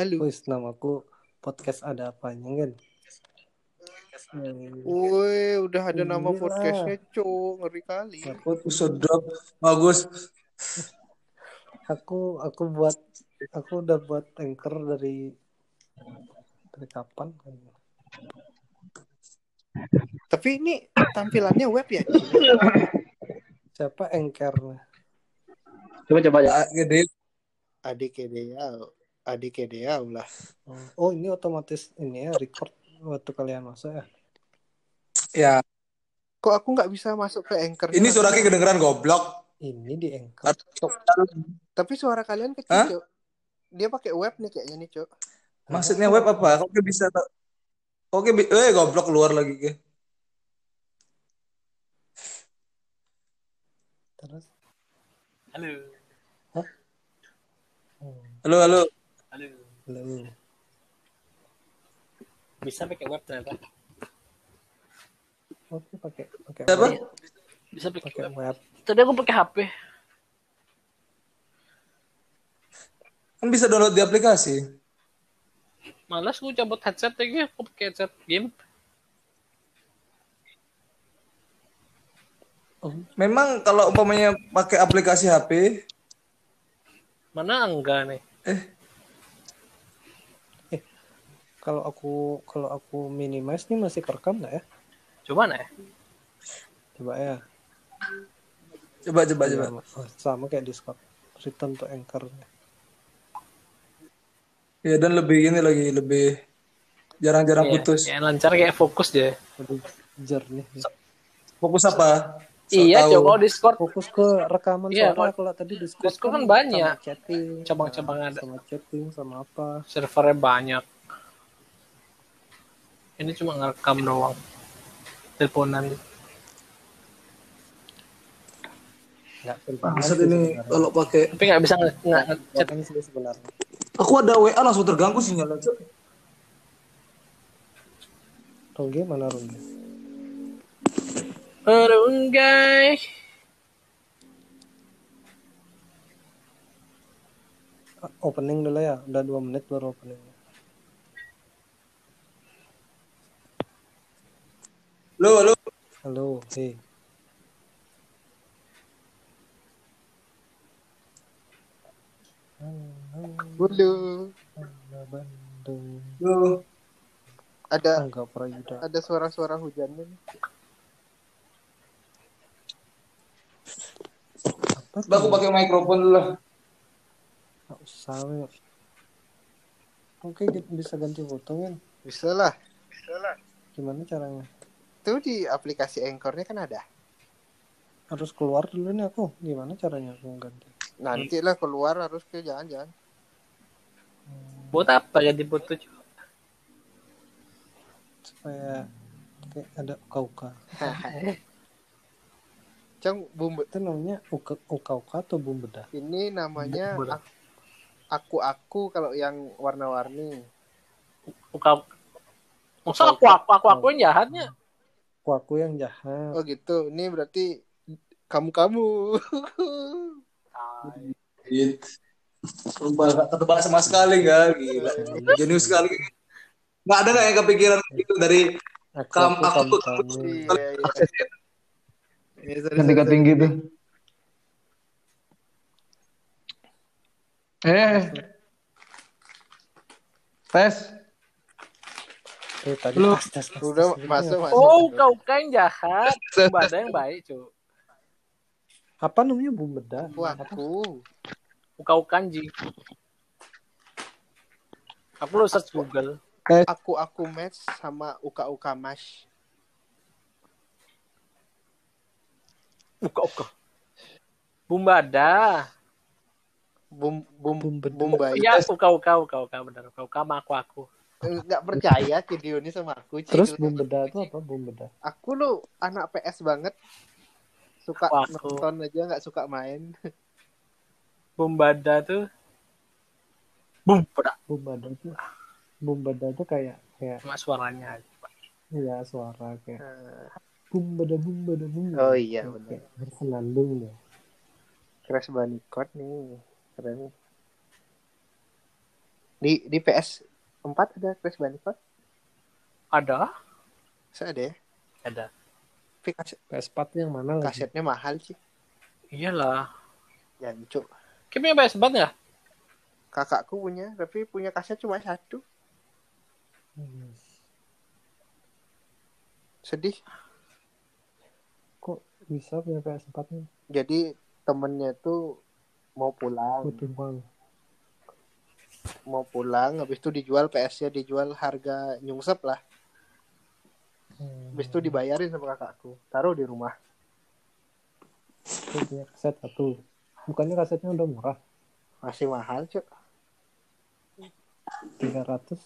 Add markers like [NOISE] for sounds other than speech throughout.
Halo. Wis namaku podcast ada apanya kan? Woi, udah ada nama Iya. podcastnya, cok. Ngeri kali. Aku Sedap, bagus. aku aku buat aku udah buat anchor dari dari kapan kan? Tapi ini tampilannya web ya? Siapa anchornya? Coba coba ya. Gede. Adik Edeau. Adik Edeau lah. Oh ini otomatis ini ya record waktu kalian masuk ya? Ya, Kok aku nggak bisa masuk ke Anchor? ini suara Ki kedengeran goblok. Ini di anchor. Tapi suara kalian kecil, Hah? cok. Dia pakai web nih kayaknya nih, cok. Maksudnya web apa? Oke bisa tak? Oke, bi- eh goblok keluar lagi Ki. Terus? Halo. Halo, halo. Halo. belum. Bisa pakai web ternyata. Oke pakai pakai web. Bisa pakai web. web. Tadi aku pakai HP. Kan bisa download di aplikasi. Malas aku cabut headset lagi. Aku pakai headset game. Memang kalau umpamanya pakai aplikasi HP, Mana enggak nih? Kalau aku kalau aku minimize nih masih kerekam nggak ya? Coba nih. Coba ya. coba coba coba. Sama, sama kayak Discord. Return to anchor. Ya dan lebih ini lagi lebih jarang-jarang Iya, putus. Kayak lancar kayak fokus deh. Jernih. Fokus apa? So iya, tahu. coba Discord Fokus ke rekaman Iya, suara kalau tadi Discord, Discord kan banyak. sama chatting, Cabang-cabang ada. sama chatting sama apa. servernya banyak. Ini cuma ngerekam doang. Teleponan. Nggak Maksud ini kalau pakai Tapi nggak bisa nge- chat. Sih sebenarnya. aku ada WA langsung terganggu sinyalnya. Cok. Rongge mana Rongge? Perunggai. Ah, Opening dulu ya, udah dua menit baru opening. Halo, halo. Halo, hei. Halo. Halo, Bandung. Halo. Ada Enggak Prayuda. ada suara-suara hujannya nih. Apa aku pakai mikrofon dulu lah. Nggak usah. we. Oke, bisa ganti foto kan? Bisa lah. Gimana caranya? Tuh di aplikasi Anchor-nya kan ada. Harus keluar dulu nih aku. Gimana caranya aku ganti? Nanti lah keluar harus ke jalan-jalan. Buat apa jadi coba? Supaya kayak ada uka-uka. [LAUGHS] Cang bumbu Itu namanya uka- uka-uka atau bumbedah? ini namanya Bumbu. ak- aku-aku kalau yang warna-warni. Buka. Masa aku aku aku aku yang jahatnya? Aku yang jahat. Oh gitu. Ini berarti kamu-kamu. Gitu. Sumpah, gak ketebak sama sekali gak? Gila. Jenius sekali. Gak ada gak yang kepikiran gitu dari Aku, Kam- aku, aku kamu, tuh- kamu. Iya, iya. aksesnya Iya, sorry, tinggi tuh. Eh. Tes. Eh, tadi Lu- tes, tes, tes, Udah tes, masuk masuk. Oh, kau kan jahat. [LAUGHS] Mbak ada yang baik, cu. Apa namanya bumbedah? Aku aku. Kau kanji. Aku lu search Google. Aku aku match sama uka-uka mash. Uka uka. Bumbada. Bum bum Bumbeda. bumbai. Iya, uka uka uka uka benar. Uka uka sama aku aku. Enggak percaya video ini sama aku. Ci. Terus bumbedah itu apa bumbedah? Aku lu anak PS banget. Suka Wah, aku- nonton aja nggak suka main. Bumbada tuh. Bumbada. Bumbedah itu bumbedah itu kayak kayak Cuma suaranya aja. ya suara kayak Eh, bumbedah bumbedah bumbedah. Oh iya benar. bersenandung deh. Crash Bandicoot nih. Keren. Di di PS 4 ada Crash Bandicoot? Ada? Saya ada ya. Ada. Tapi kaset, PS4 yang mana lagi? kasetnya mahal sih. Iyalah. Ya lucu. Kayak punya PS Bat nggak? Kakakku punya, tapi punya kaset cuma satu. Hmm. Sedih. Kok bisa punya PS4 nih? Jadi temennya tuh mau pulang, Butuh uang. Mau pulang, habis itu dijual PS-nya dijual harga nyungsep lah. Hmm. Habis itu dibayarin sama kakakku, taruh di rumah. Aku punya kaset satu. Bukannya kasetnya udah murah. Masih mahal, Cuk. 300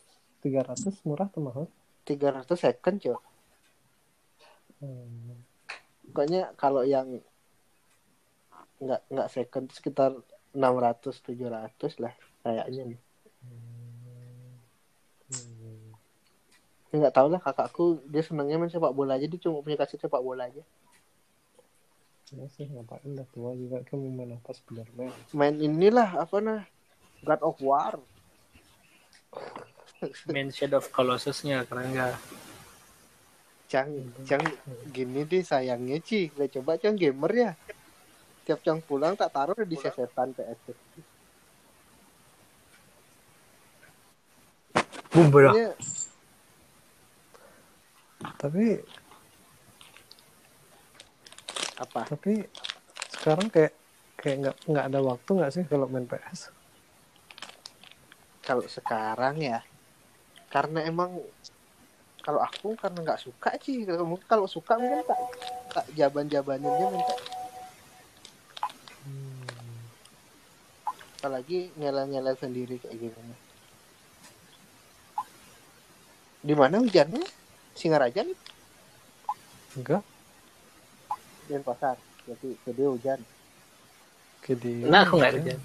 300 murah atau mahal? 300 second, Cuk. Hmm. Pokoknya kalau yang nggak nggak second sekitar 600 700 lah kayaknya nih. Ya, nggak tahu lah kakakku dia senangnya main sepak bola aja dia cuma punya kaset sepak bola aja. Ya sih ngapain udah tua juga kan mau main apa Spiderman. Main inilah apa nah God of War. Main Shadow of Colossus-nya keren nggak? Cang, Cang gini deh sayangnya Ci. Lah coba Cang gamer ya. Tiap Cang pulang tak taruh di sesetan PS. Bumbu Tapi apa? tapi sekarang kayak kayak nggak nggak ada waktu nggak sih kalau main PS? Kalau sekarang ya karena emang kalau aku karena nggak suka sih. Kalau kalau suka mungkin tak tak jaban jabaninnya minta. Apalagi nyala nyala sendiri kayak gini. Di mana hujannya Singaraja nih Enggak. Denpasar jadi jadi hujan di Nah, aku nggak ada.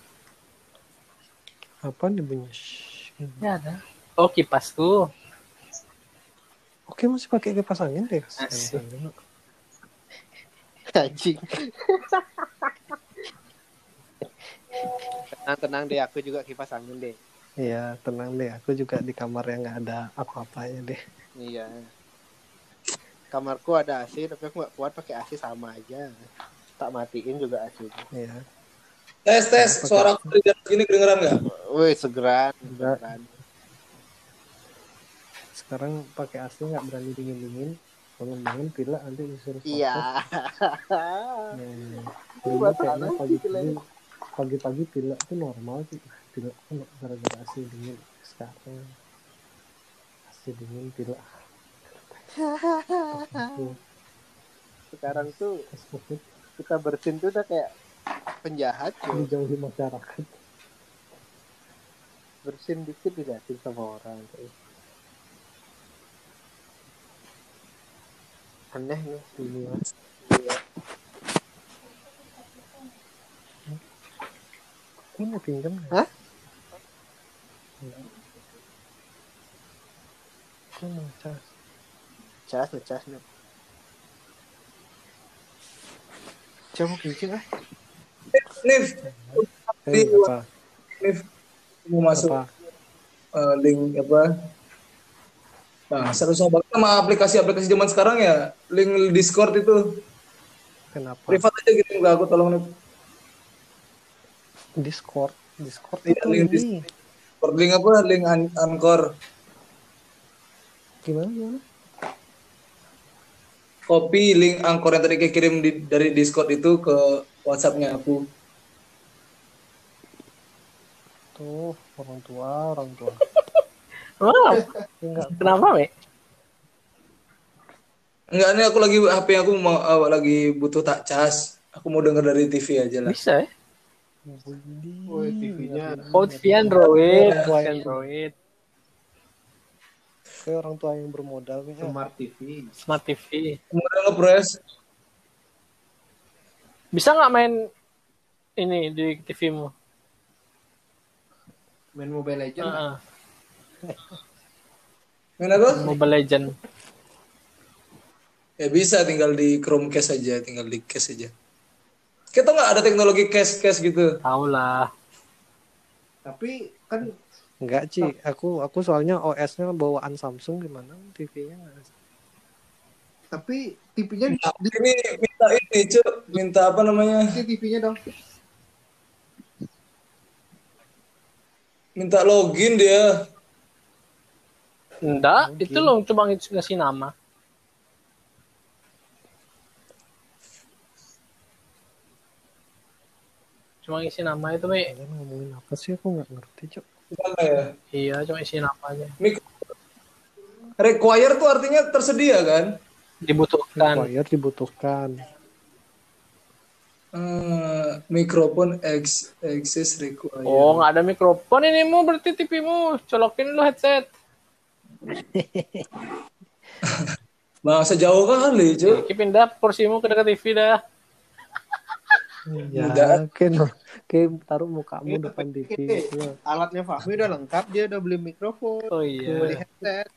Apa nih bunyi? Ya ada. Oh kipas tuh. Oke masih pakai kipas angin deh. Asik. anjing tenang tenang deh aku juga kipas angin deh Iya tenang deh. Aku juga di kamar yang nggak ada apa-apanya deh. iya kamarku ada AC tapi aku nggak kuat pakai AC sama aja tak matiin juga AC Iya. Tes tes suara aku dari gini kedengeran nggak? Woi segeran Sekarang pakai AC nggak berani dingin dingin. Bangun-bangun pilek nanti disuruh iya. Buat [LAUGHS] Dulu kayaknya apa sih pagi-pagi pagi-pagi pilek tuh normal sih. Pilek tuh gara-gara AC dingin. Sekarang AC dingin pilek. Sekarang tuh kita bersin tuh udah kayak penjahat cuy dijauhi masyarakat. bersin dikit diliatin sama orang aneh nih dunia Ini mau pinjam? Hah? Aku mau cas. Cas cas nih coba pinjam ah Nif, Eh, Di- apa? Nif mau masuk Apa? eh, link apa? Nah, susah banget sama aplikasi-aplikasi zaman sekarang ya. Link Discord itu Kenapa? privat aja gitu enggak aku tolong Nif. Discord. Discord Iya, itu link ini. Discord. Link apa? Link An- Anchor. Gimana gimana? Copy link Anchor yang tadi kayak kirim di- dari Discord itu ke WhatsApp-nya aku. Tuh orang tua, orang tua. [LAUGHS] Wah, Enggak kenapa, Me? Enggak, ini aku lagi HP aku mau eh, lagi butuh tak cas. Aku mau denger dari TV aja lah. Bisa ya? Woi, TV-nya. Oh, TV Android. TV yang- Android. Kayak orang tua yang bermodal kayaknya. smart TV Smart TV. Kemudian ngepres. Bisa nggak main ini di TV-mu? main Mobile Legends Heeh. Main apa? Mobile Legend. Ya bisa tinggal di Chromecast aja, tinggal di case aja. Kita nggak ada teknologi case case gitu. Tahu lah. tapi kan Enggak, Ci. Aku aku soalnya OS-nya bawaan Samsung gimana? TV-nya. Tapi TV-nya di, di Ini minta ini, Cuk. Minta apa namanya? TV-nya dong. Minta login dia. Enggak, Mungkin. itu lo cuma ng- ngasih nama. Cuma isi nama itu, Mi. Kalian ngomongin apa sih? Aku nggak ngerti, Cok. Gimana ya? Iya, cuma isi nama aja. Mik- Require tuh artinya tersedia kan? Dibutuhkan. Wire dibutuhkan. Eh, mikrofon X access require. Oh, nggak ada mikrofon ini mu berarti TV-mu. Colokin lu headset. [LAUGHS] Masa jauh kali. Iki pindah kursimu ke dekat TV dah. Ya, kayak no- kayak taruh mukamu depan TV gitu. Alatnya Fahmi udah lengkap, dia udah beli mikrofon, Oh beli iya. headset.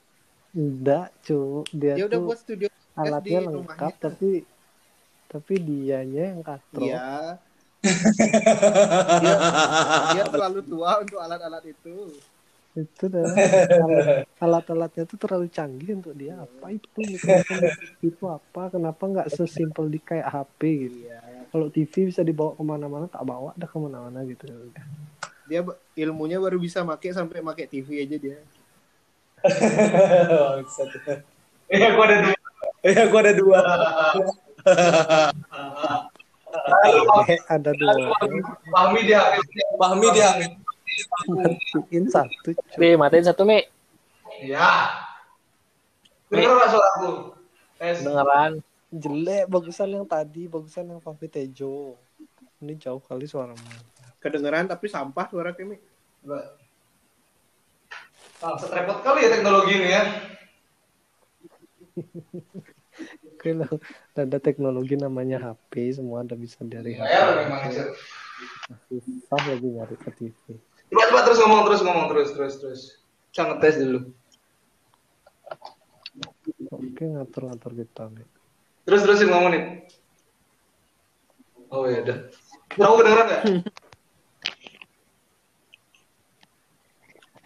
Enggak, Cuk. Dia, Dia udah tuh buat studio alatnya di lengkap rumahnya. tapi tapi dianya yang katro. Iya. [LAUGHS] dia, dia terlalu tua untuk alat-alat itu. Itu dah alat- alat-alatnya tuh terlalu canggih untuk dia. Apa itu mikrofon itu apa? Kenapa nggak sesimpel di kayak HP gitu? Iya. Kalau TV bisa dibawa ke mana-mana, tak bawa dah ke mana-mana gitu. Dia ilmunya baru bisa make sampai make TV aja dia. [LAUGHS] Iya, gua ada dua. Iya, gua ada dua. Eh, ada dua. Pahmi dia. Pahmi dia. Matiin satu. Mi, matiin satu, Mi. Iya. Dengar nggak suaraku? Es. Beneran. Jelek, bagusan yang tadi, bagusan yang Fafi Tejo. Ini jauh kali suaramu. Kedengeran tapi sampah suara Kimi. Bangsat repot kali ya teknologi ini ya. [LAUGHS] Oke lah, ada teknologi namanya HP, semua ada bisa dari HP. Ya memang. Susah lagi nyari ke TV. Coba coba terus ngomong terus ngomong terus terus terus. Saya ngetes dulu. Oke ngatur-ngatur kita nih. Terus terusin ngomong nih. Oh ya udah. Kamu kedengeran nggak?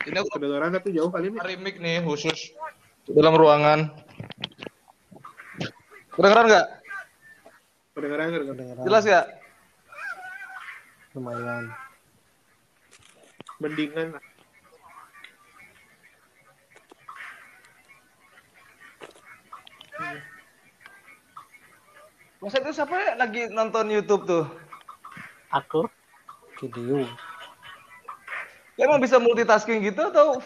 Ini aku Kedengeran tapi jauh kali cari mic nih khusus dalam ruangan. Kedengeran nggak? Kedengeran, kedengeran. Jelas nggak? lumayan. Mendingan lah. Masa itu siapa ya lagi nonton YouTube tuh? Aku. Video. Ya emang bisa multitasking gitu atau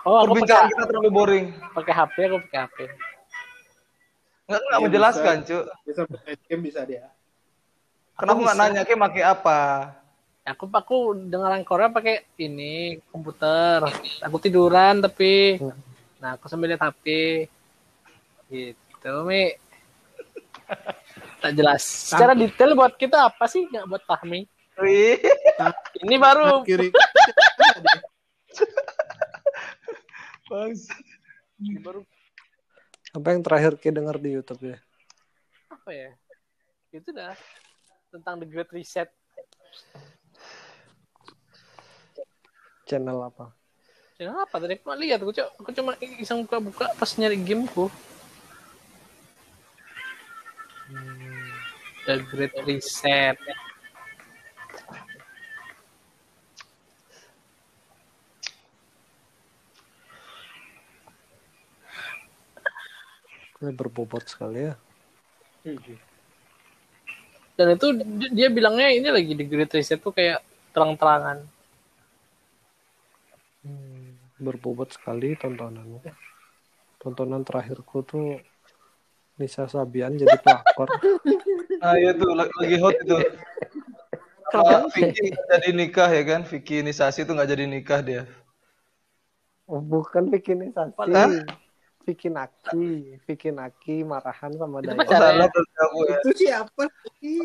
Oh, aku perbincangan pakai kita terlalu boring? pakai HP, aku pakai HP. Nggak, nggak Iya, menjelaskan, bisa. Cuk. Bisa main game bisa dia. Kenapa nggak nanya, kayak pakai apa? Aku aku dengeran Korea pakai ini komputer. Aku tiduran tapi nah aku sambil lihat HP. Gitu, Mi. Tak jelas. Secara detail buat kita apa sih? Nggak buat Fahmi. Wih. Ini baru Kiri. Baru [LAUGHS] Apa yang terakhir kita dengar di YouTube ya? apa ya? Itu dah tentang The Great Reset. Channel apa? Channel apa tadi aku lihat aku, aku cuma iseng buka-buka pas nyari gameku. The Great Reset. Ini berbobot sekali ya. Dan itu di- dia bilangnya ini lagi The Great Reset tuh kayak terang-terangan. Hmm, berbobot sekali tontonannya. Tontonan terakhirku tuh Nisa Sabian jadi pelakor. [LAUGHS] Nah, iya tuh lagi hot itu. [LAUGHS] Apa Vicky nggak jadi nikah ya kan? Vicky Nisasi tuh nggak jadi nikah dia. Oh, bukan bikin Nisasi. Hah? Vicky Naki, Vicky Naki marahan sama Itu Dayana. Oh, pacarnya. salah aku ya. Itu siapa?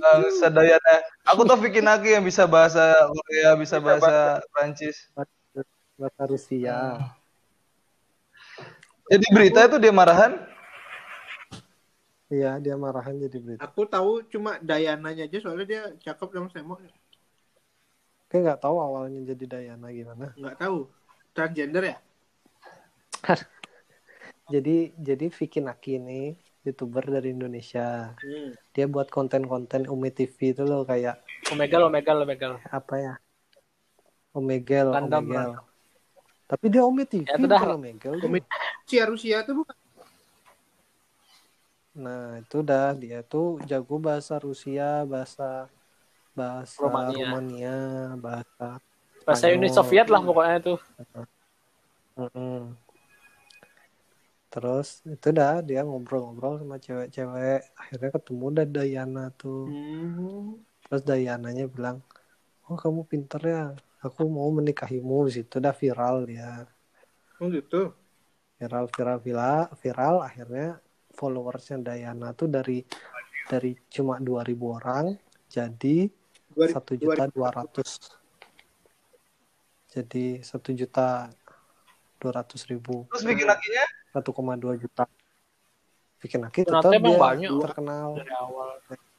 Bangsa Dayana. Aku tuh Vicky Naki yang bisa bahasa Korea, bisa bahasa Prancis. Bahasa Rusia. Jadi berita itu dia marahan. Iya, dia marahan jadi berita. Aku tahu cuma Dayananya aja soalnya dia cakep sama semok. Kayak nggak tahu awalnya jadi Dayana gimana. Nggak tahu. transgender ya [LAUGHS] Jadi jadi Vicky Naki ini youtuber dari Indonesia. hmm. Dia buat konten-konten Umi TV itu loh kayak Omegal, Omegal, Omegal. apa ya? Omegle, Gundam, Omegle. Tapi dia Umi TV Ya, itu dah. dia. Umi- Rusia Rusia tuh bukan Nah, itu dah dia tuh jago bahasa Rusia, bahasa bahasa Romania. Romania, bahasa Bahasa Uni. Soviet lah pokoknya tuh. Mm-mm. Terus itu dah dia ngobrol-ngobrol sama cewek-cewek. Akhirnya ketemu dah Dayana tuh. hmm. Terus Dayananya bilang, "Oh, kamu pinter ya. Aku mau menikahimu." Di situ dah viral dia. oh gitu Viral viral viral, viral akhirnya followersnya Dayana tuh dari dari cuma 2000 orang jadi Dua- satu dua- juta dua ratus. Jadi satu juta dua ratus ribu. Terus bikin lakinya? 1,2 juta. Bikin lagi Ternyata tetap dia banyak. terkenal. Dari awal.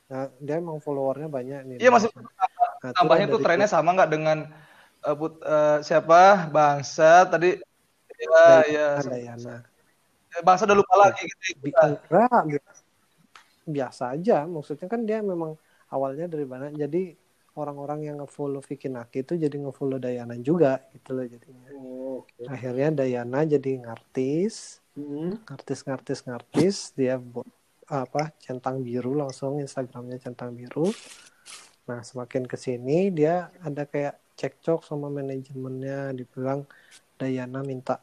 nah, dia emang followernya banyak nih Iya maksud Nah, itu tambahnya tuh trennya sama nggak dengan eh, put- eh, siapa? Bangsa tadi ya ya Dayana bangsa udah lupa lagi gitu Bi- enggak, bi- biasa aja maksudnya kan dia memang awalnya dari mana jadi orang-orang yang ngefollow Vicky Naki itu jadi ngefollow Dayana juga gitu loh jadinya. Oh, oke. Akhirnya Dayana jadi ngartis Hmm. ngartis ngartis ngartis dia buat apa centang biru langsung Instagramnya centang biru. Nah semakin ke sini dia ada kayak cekcok sama manajemennya dibilang Dayana minta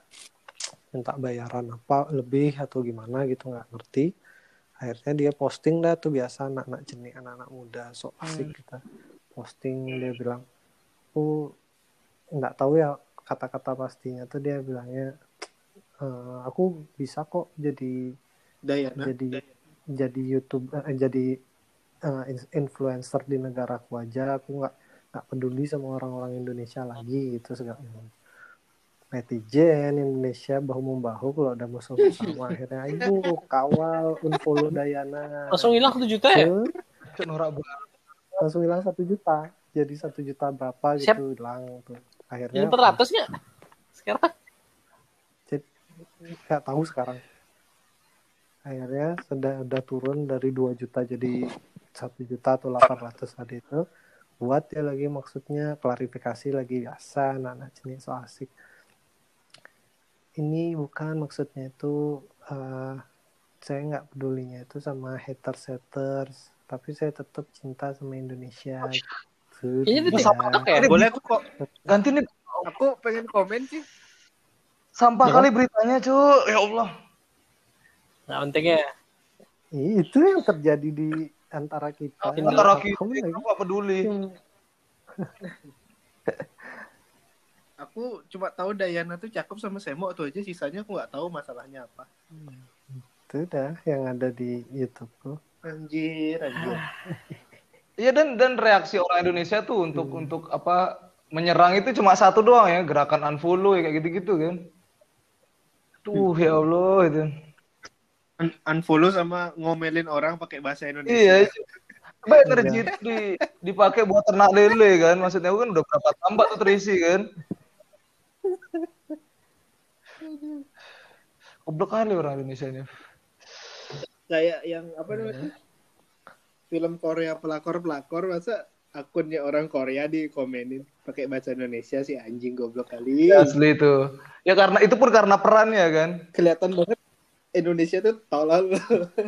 minta bayaran apa lebih atau gimana gitu nggak ngerti. Akhirnya dia posting dah tuh biasa anak-anak jenis anak-anak muda sok asik kita posting dia bilang aku nggak tahu ya kata-kata pastinya tuh dia bilangnya "Eh, aku bisa kok jadi Dayana jadi jadi YouTube eh, jadi eh, in- influencer di negaraku aja. Aku nggak nggak peduli sama orang-orang Indonesia lagi gitu segala netizen Indonesia bahu membahu kalau ada musuh bersama [LAUGHS] akhirnya ayo kawal unfollow Dayana. Langsung hilang satu juta ya? Norak banget. langsung hilang satu juta. Jadi satu juta berapa Siap. gitu hilang tuh. Jadi akhirnya 400 nggak? Sekarang? Nggak tahu sekarang. Akhirnya sudah udah turun dari 2 juta jadi satu juta atau 800 tadi itu. Buat dia lagi maksudnya klarifikasi lagi biasa anak-anak jenis so asik ini bukan maksudnya itu eh, saya nggak pedulinya itu sama haters haters tapi saya tetap cinta sama Indonesia gitu Ini tuh dia. TikTok ya? Ini boleh aku kok Ganti nih aku pengen komen sih sampah Ya. kali beritanya, Cuk. Ya Allah. Nggak penting ya. itu yang terjadi di antara kita Antara kita nggak peduli. [LAUGHS] aku cuma tahu Dayana tuh cakep sama Semo tuh aja sisanya aku nggak tahu masalahnya apa itu dah yang ada di YouTube tuh. anjir anjir [LAUGHS] Iya dan dan reaksi orang Indonesia tuh untuk untuk apa menyerang itu cuma satu doang ya, gerakan unfollow ya kayak gitu-gitu kan. Tuh ya Allah itu. Un- unfollow sama ngomelin orang pakai bahasa Indonesia Iya. Coba energi itu di, dipakai buat ternak lele kan. Maksudnya aku kan udah berapa tambak tuh terisi kan. Goblok kali orang Indonesia ini. kayak yang apa namanya film Korea pelakor pelakor masa akunnya orang Korea dikomenin pakai bahasa Indonesia sih anjing goblok kali Asli itu. Ya karena itu pun karena perannya kan. kelihatan banget Indonesia tuh tolol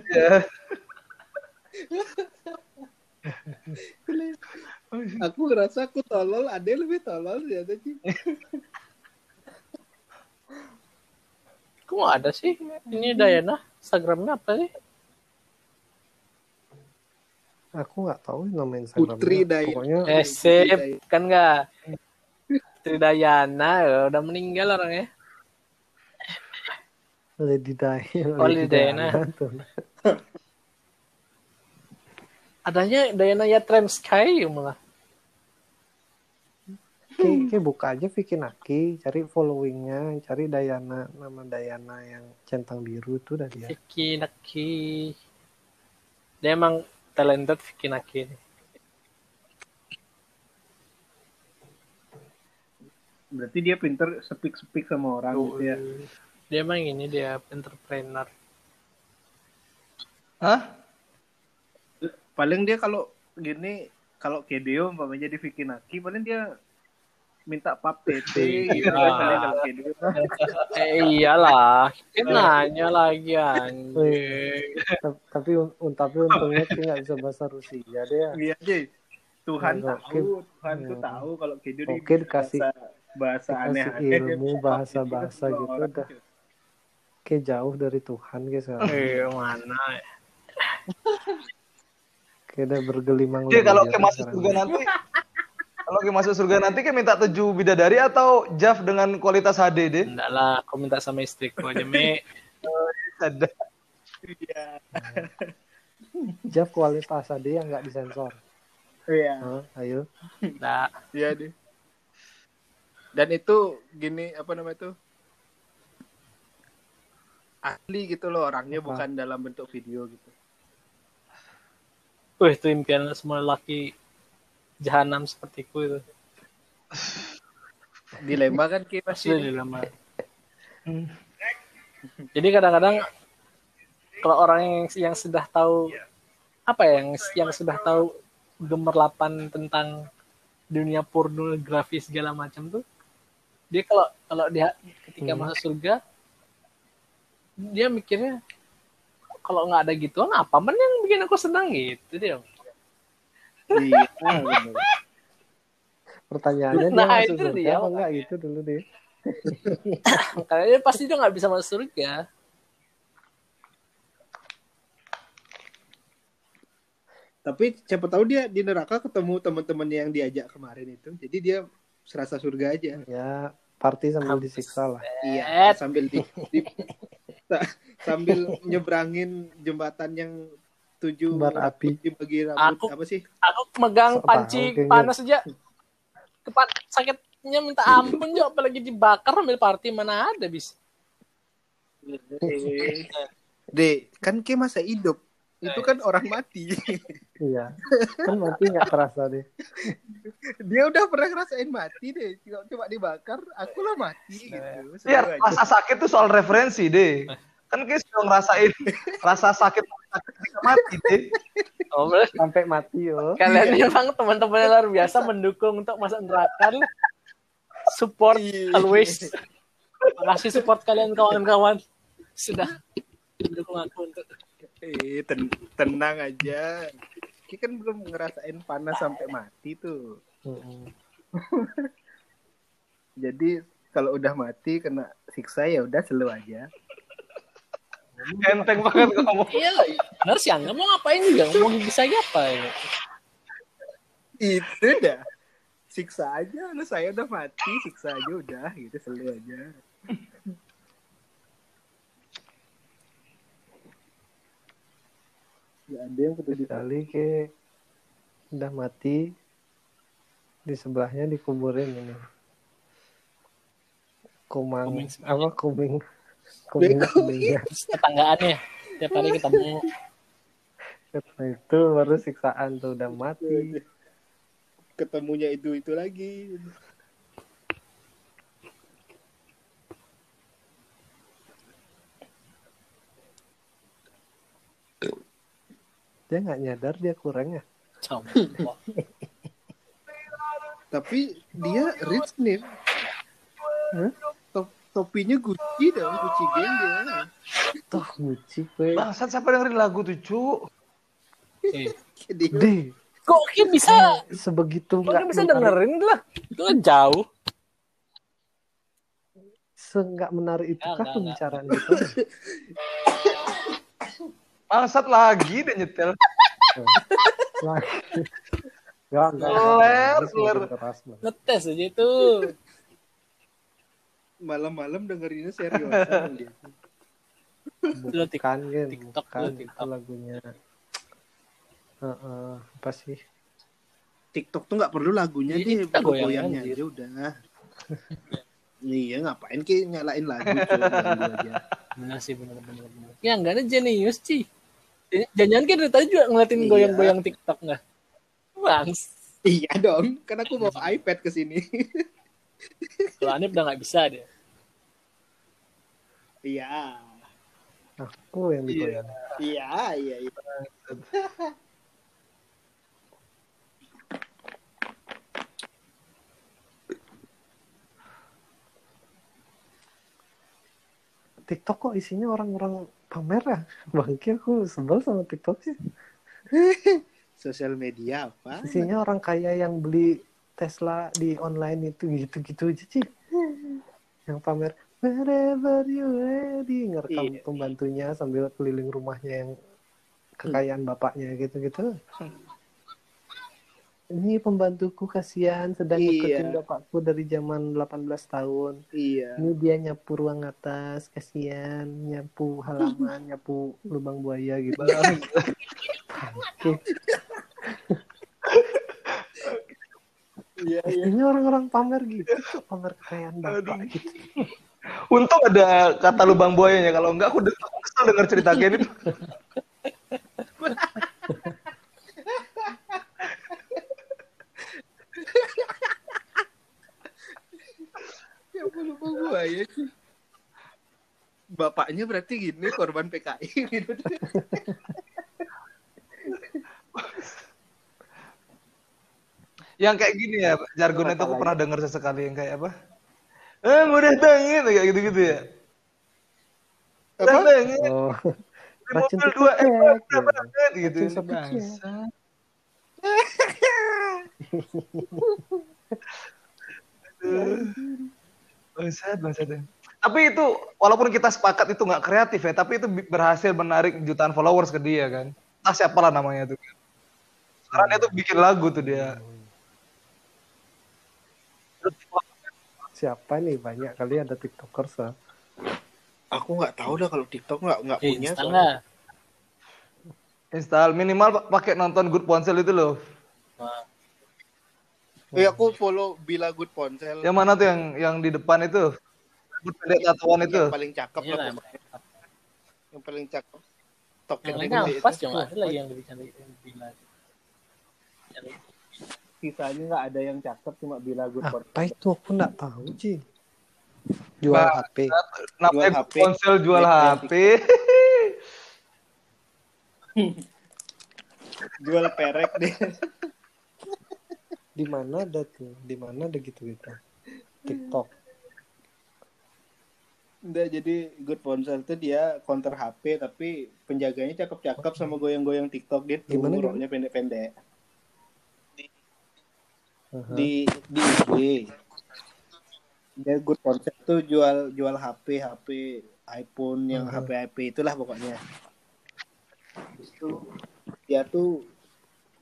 Ya. aku ngerasa aku tolol ada yang lebih tolol ternyata sih [LAUGHS] Kok nggak ada sih? Ini Dayana. Instagramnya apa sih? Aku nggak tahu nama Instagramnya. Putri Dayana. Pokoknya Eh, sip. Kan nggak? Putri Dayana. ya, Udah meninggal orangnya. Lady Diana. Oh, Lady Diana. tuh. Adanya Dayana ya Trem Sky malah. Kayak, kayak buka aja Vicky Naki, cari followingnya, cari Dayana, nama Dayana yang centang biru itu udah dia. Vicky Naki. Dia emang talented Vicky Naki. ini. Berarti dia pinter speak-speak sama orang gitu ya. Dia emang ini dia entrepreneur. Hah? Paling dia kalau gini, kalau Kedeo umpamanya di Vicky Naki, paling dia minta pap tete gitu kan. Kedeo. [LAUGHS] Eh iyalah, kita nanya lagi anjing. Ta- tapi tapi untungnya dia nggak bisa bahasa Rusia dia Iya. Tuhan Enggak, tahu, Tuhan tuh Hmm. tahu kalau Kedeo Oke, dikasih- bahasa, bahasa aneh-aneh. ilmu, bahasa-bahasa tete gitu udah. tuh. kayak jauh dari Tuhan kayak sekarang Eh mana? ya? kayak udah bergelimang Oke, kalau ke masuk surga nanti kalau ke masuk surga nanti kayak minta tujuh bidadari atau Jaf dengan kualitas HD deh. Enggak lah, aku minta sama istriku aja, Mi. [LAUGHS] Ada. Iya. Jaf kualitas ada yang nggak disensor Iya. Hah, ayo Enggak. Iya deh. Dan itu gini apa namanya tuh? Asli gitu loh orangnya Apa? bukan dalam bentuk video gitu. Wih, itu impian semua laki jahanam sepertiku itu. Dilema kan Ki Asli pasti. dilema. Jadi kadang-kadang kalau orang yang, yang sudah tahu apa ya yang yang sudah tahu gemerlapan tentang dunia pornografi segala macam tuh dia kalau kalau dia ketika Hmm. masuk surga dia mikirnya kalau nggak ada gituan apa men yang bikin aku senang gitu dia Iya, bener. pertanyaannya dia Nah, masuk itu surga dia. apa enggak gitu dulu deh [LAUGHS] makanya dia pasti dia nggak bisa masuk surga Tapi siapa tahu dia di neraka ketemu teman-temannya yang diajak kemarin itu. Jadi dia serasa surga aja. ya party sambil disiksa lah Iya, sambil di, di- sa- [LAUGHS] sambil nyebrangin jembatan yang tujuh Bar api. dibagi rambut Aku- apa sih? aku megang panci kayaknya. panas aja Kepat, sakitnya minta ampun juga apalagi dibakar ambil party mana ada bis [LAUGHS] Dek, kan ke masa hidup. Itu kan orang mati. [LAUGHS] iya kan mati nggak terasa deh [LAUGHS] Dia udah pernah ngerasain mati deh. Coba, coba dibakar, aku lah mati gitu. Seru Iya, rasa sakit tuh soal referensi deh. Kan kayak sudah ngerasain rasa sakit ketika mati deh. oh, bener. sampai mati yo kalian memang teman-teman yang luar biasa mendukung untuk masuk neraka support Iya. always makasih support kalian kawan-kawan sudah mendukung aku untuk Eh, ten- tenang aja. Ki kan belum ngerasain panas sampai mati tuh. [LAUGHS] Jadi kalau udah mati kena siksa ya udah selalu aja. Enteng banget ngomong. iya lah benar sih nggak mau ngapain juga mau gigi saya apa ya Itu dah. Siksa aja, lu saya udah mati, siksa aja udah gitu selalu aja. Ya ada yang peduli kali ke udah mati di sebelahnya dikuburin ini kumang Kuming apa kuming kuming kumingnya Terus tetanggaannya tiap hari ketemu Nah, itu baru siksaan tuh udah mati ketemunya itu itu lagi. dia nggak nyadar dia kurang ya. Tapi dia rich nih. Hah? Top, topinya Gucci dong, Gucci gang dia. toh nguci gue Bangsat siapa dengerin lagu tuh, Cu? Eh, [LAUGHS] deh. Kok Ki bisa? Sebegitu kok Ki bisa dengerin lah? Itu kan jauh. Se nggak menarik itu kah pembicaraan itu? Bangsat lagi deh nyetel. lagi. Nggak nggak semakin ler. keras banget. ngetes aja itu malam-malam dengerinnya seriusan [LAUGHS] dia. Tik- bukan kan TikTok, bukan itu TikTok. lagunya Heeh, apa sih TikTok tuh nggak perlu lagunya Iya, deh, goyangnya aja udah. [LAUGHS] iya ngapain ki nyalain lagu benar sih benar benar benar ya enggak ada jenius sih jangan kan dari tadi juga ngeliatin Iya. goyang-goyang TikTok nggak bang Iya dong, kan aku bawa iPad ke sini. [LAUGHS] Kalau Anip udah nggak bisa dia. Iya. Aku yang Iya. digoyang. Iya, iya, iya. TikTok kok isinya orang-orang pamer ya? Bangki aku sebel sama TikTok sih. Sosial media apa? Isinya orang kaya yang beli Tesla di online itu gitu-gitu aja sih. Yang pamer wherever you ready ngerekam Iya. pembantunya sambil keliling rumahnya yang kekayaan bapaknya gitu-gitu. Ini pembantuku kasihan sedang Iya. ngikutin bapakku dari zaman 18 tahun. Iya. Ini dia nyapu ruang atas, kasihan, nyapu halaman, nyapu lubang buaya gitu. [LAUGHS] Oke. Iya, iya. Ini orang-orang pamer gitu, pamer kekayaan bapak gitu. Untung ada kata lubang buayanya. Kalau enggak aku udah kesel denger cerita kayak gitu. Ya ampun, lupa gua ya sih. Bapaknya berarti gini korban PKI gitu. Yang kayak gini ya, jargon itu aku pernah denger sesekali yang kayak apa? Eh, mudah tangin kayak gitu-gitu ya. Apa? Mudah tangin. Oh, Di racun [LAUGHS] mobil dua eh gitu. banget gitu. Bangsa. Bangsat, bangsat. ya. Tapi itu walaupun kita sepakat itu nggak kreatif ya, tapi itu berhasil menarik jutaan followers ke dia kan. Entah siapa lah namanya tuh. Sekarang dia tuh bikin lagu tuh dia. Siapa nih banyak kali ada tiktokers ah. Aku nggak tahu dah kalau TikTok nggak nggak Eh, punya. soalnya. nggak? Install minimal pa- pakai nonton Good Ponsel itu loh. Wah, Eh aku follow Bila Good Ponsel. Yang mana tuh yang yang di depan itu? Rambut pendek tatoan itu. Yang paling cakep iya lah. Yang paling cakep. Token Yang lain gede ngampas itu. cuma ada lagi yang lebih cantik yang. Yang- Sisanya nggak ada yang cakep cuma Bila Good apa itu aku nggak tahu sih jual Bah, HP Jual HP. Ponsel jual HP. [LAUGHS] Jual perek deh. di mana ada tuh di mana ada gitu gitu TikTok Udah jadi Good Ponsel tuh dia counter HP tapi penjaganya cakep-cakep sama goyang-goyang TikTok gitu. Gimana, gimana? Roknya pendek-pendek. Aha. Di di IG. Dia Good Ponsel tuh jual jual HP HP iPhone yang Mhm. HP HP itulah pokoknya. Itu dia tuh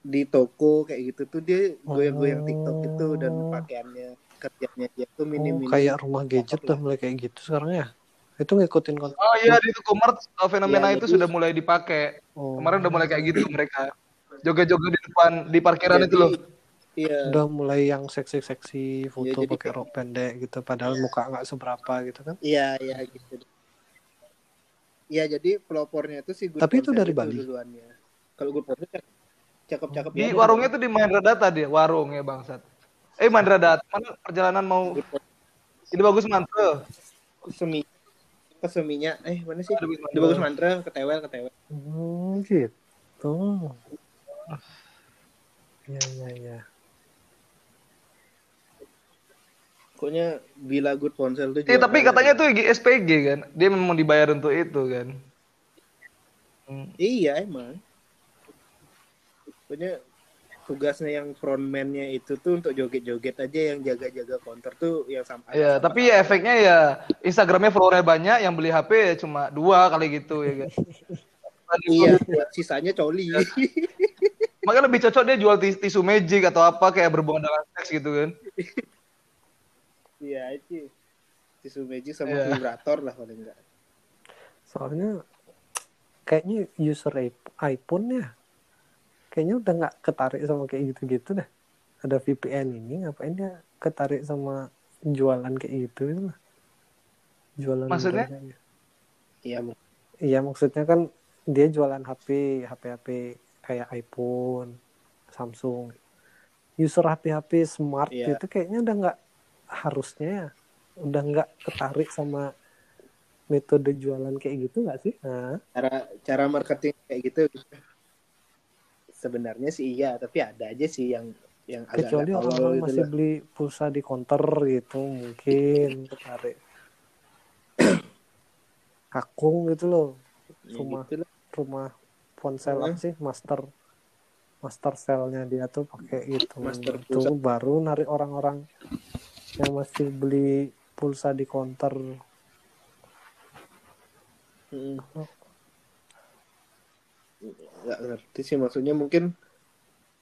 di toko kayak gitu tuh dia goyang-goyang TikTok gitu dan Oh. pakaiannya kerjanya dia tuh Oh, minim-minim. kayak rumah gadget tuh mulai kayak gitu sekarang ya itu ngikutin konten Oh iya di Tukumart uh, fenomena Iya, itu jadi- sudah mulai dipakai. oh, Kemarin udah mulai kayak gitu mereka. Joget-joget di depan di parkiran Jadi, itu loh. Iya. udah mulai yang seksi-seksi foto Iya, jadi pakai rok pendek gitu padahal muka nggak seberapa gitu kan Iya, iya gitu. Iya, jadi pelopornya itu si Good Tapi itu dari Bali? duluannya. Kalau Good cak- cakep-cakep Di warungnya tuh di Mahendra Data dia, warungnya bangsat. Eh Mahendra Data, mana perjalanan mau ini bagus mantra. semi ke seminya eh mana sih? Di Bagus Di bagus mantra ke tewel ke tewel. hmm, gitu ya ya ya Pokoknya bila Good Ponsel tuh Eh tapi katanya tuh SPG kan. Dia memang dibayar untuk itu kan. Hmm. Iya, emang. Pokoknya tugasnya yang frontman-nya itu tuh untuk joget-joget aja yang jaga-jaga counter tuh yang sampai Ya, tapi ya efeknya ya Instagramnya followernya banyak, yang beli HP ya cuma dua kali gitu ya kan. [LAUGHS] iya, sisanya coli. Makanya lebih cocok dia jual tis- tisu magic atau apa kayak berhubungan dengan seks gitu kan. [LAUGHS] Iya, itu. Tisu magic sama Iya. vibrator lah paling enggak. soalnya kayaknya user iP- iPhone ya kayaknya udah nggak ketarik sama kayak gitu-gitu dah ada VPN ini ngapain dia ketarik sama jualan kayak gitu gitu lah jualan Maksudnya? Iya, iya maksudnya kan dia jualan HP HP HP kayak iPhone Samsung user HP HP smart Iya. itu kayaknya udah nggak harusnya ya udah nggak ketarik sama metode jualan kayak gitu nggak sih? Nah, cara cara marketing kayak gitu sebenarnya sih iya tapi ada aja sih yang yang agak kecuali tolol orang-orang gitu masih loh. beli pulsa di counter gitu mungkin ketarik. [COUGHS] Kakung gitu loh, Ya rumah gitu lah. rumah ponsel apa sih master master cell-nya dia tuh pakai itu Master itu baru narik orang-orang yang masih beli pulsa di counter Mm. nggak ngerti sih maksudnya mungkin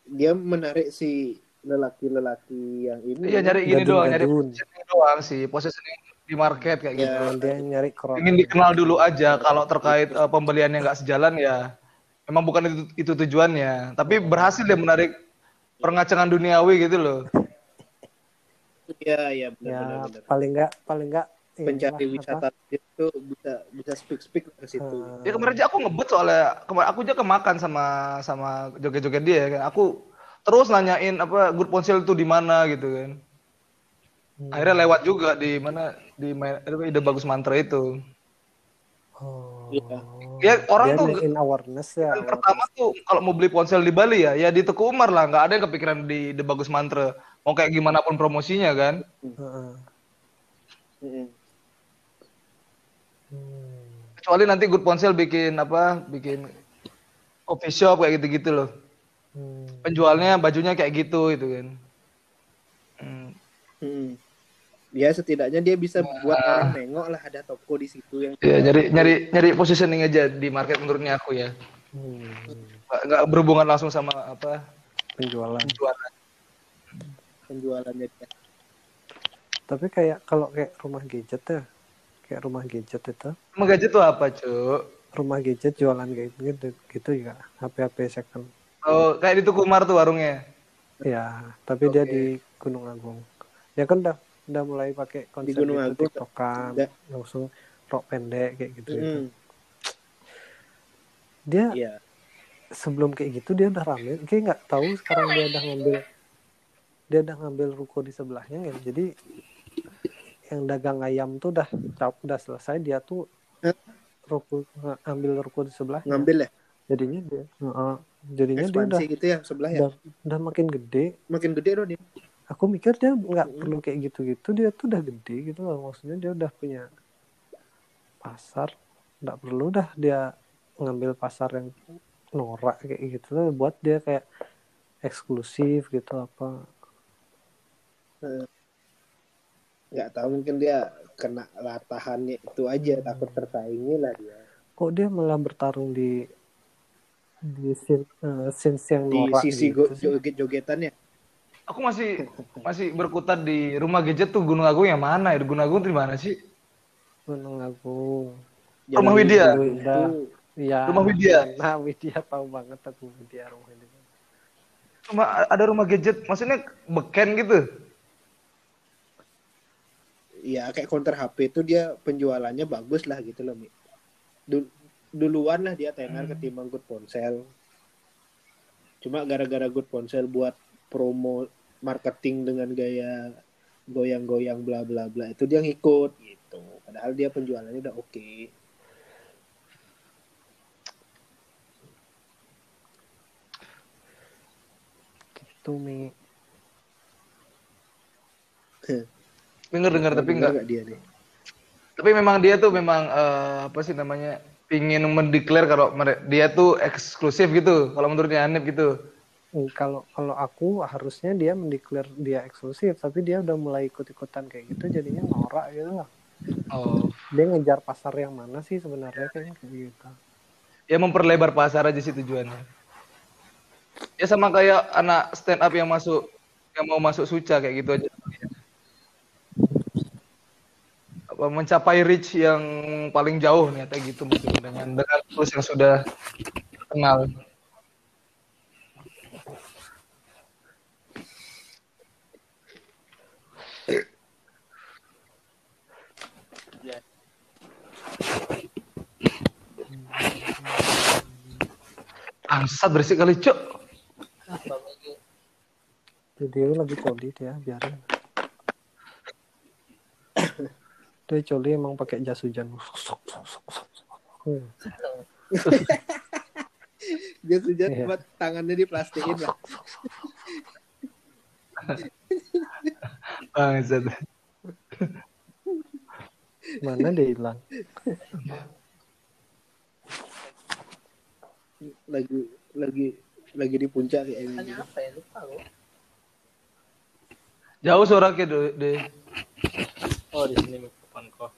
dia menarik si lelaki-lelaki yang ini Iya nyari gini doang, nyari positioning doang sih, positioning di market kayak gitu. Ya. dia nyari crowd Ingin dikenal dulu aja. Kalau terkait eh, pembeliannya nggak sejalan ya, memang bukan itu, itu tujuannya. Tapi berhasil dia menarik perengacangan duniawi gitu loh. Iya iya ya benar-benar paling nggak paling nggak pencari inilah, wisata itu bisa bisa speak speak ke situ. apa, Ya kemarin aja aku ngebut soalnya kemarin aku aja kemakan sama sama joget-joget dia kan. Aku terus nanyain apa good ponsel itu di mana gitu kan. Hmm. Akhirnya lewat juga di mana di main, ide bagus mantra itu. oh, Iya. Ya orang dia tuh in awareness ya yang pertama tuh kalau mau beli ponsel di Bali ya, ya di Teku Umar lah, nggak ada yang kepikiran di ide bagus mantra. Mau kayak gimana pun promosinya kan. Kecuali nanti good ponsel bikin apa, bikin coffee shop kayak gitu-gitu loh. Hmm. Penjualnya bajunya kayak gitu itu kan. Hmm. Ya setidaknya dia bisa buat orang nengok lah ada toko di situ yang Ya, nyari nyari nyari positioning aja di market menurutnya aku ya. Hmm. Nggak, nggak berhubungan langsung sama apa penjualan penjualan. Penjualannya dia. tapi kayak kalau kayak rumah gadget ya kayak rumah gadget itu Emang gadget tuh apa, Cuk? rumah gadget jualan kayak gitu gitu ya HP-HP second Oh, kayak di Tuku Umar tuh warungnya. ya tapi dia di Gunung Agung ya kan udah udah mulai pakai konsep Gunung itu Agung tiktokan ada. langsung rok pendek kayak gitu gitu. Mm. dia Iya. sebelum kayak gitu dia udah rame kayak nggak tahu sekarang dia udah ngambil dia udah ngambil ruko di sebelahnya kan jadi yang dagang ayam tuh udah udah selesai dia tuh Hah? ruko ambil ruko di sebelahnya Ngambil ya jadinya dia Heeh. jadinya dia udah gitu ya sebelah ya. udah, udah makin gede Makin gede loh dia. aku mikir dia nggak perlu kayak gitu-gitu dia tuh udah gede gitu loh maksudnya dia udah punya pasar nggak perlu dah dia ngambil pasar yang norak kayak gitu loh buat dia kayak eksklusif gitu apa nggak tahu mungkin dia kena latahannya itu aja takut tersaingi lah dia kok dia malah bertarung di di scene, eh, scenes yang di norak sisi gitu go- sih. joget-jogetannya Aku masih masih berkutat di rumah gadget tuh Gunung Agung yang mana ya? Gunung Agung di mana sih? Gunung Agung Rumah Widya. Iya. Rumah Widya. Nah, Widya tahu banget aku Widya rumah Widya. Cuma ada rumah gadget, maksudnya beken gitu. Ya kayak counter HP itu dia penjualannya bagus lah gitu loh Mi. Du- duluan lah dia tenar ketimbang good ponsel cuma gara-gara good ponsel buat promo marketing dengan gaya goyang-goyang bla bla bla itu dia ngikut gitu padahal dia penjualannya udah oke Gitu Mi. [LAUGHS] Dengar dengar tapi Bener enggak. dia nih Tapi memang dia tuh memang eh, apa sih namanya? Pingin mendeklar kalau dia tuh eksklusif gitu. Kalau menurutnya Hanif gitu. Hmm, Kalau kalau aku harusnya dia mendeklar dia eksklusif, tapi dia udah mulai ikut-ikutan kayak gitu, jadinya norak gitu lah. Oh. Dia ngejar pasar yang mana sih sebenarnya kayaknya kayak gitu. Ya memperlebar pasar aja sih tujuannya. Ya sama kayak anak stand up yang masuk yang mau masuk suca kayak gitu aja. Mencapai reach yang paling jauh ternyata gitu mungkin dengan dengan terus yang sudah kenal. Angsat berisik kali, Cuk. Jadi lagi codit ya, biarin. Dia coli emang pakai jas hujan. Hmm. Dia sejak Iya. buat tangannya diplastikin lah. Bangsat. Mana dia hilang? Lagi lagi lagi di puncak kayak ini. Tanya apa ya? Lupa gue. Jauh suara ke deh. deh. Oh di sini mikrofon kok.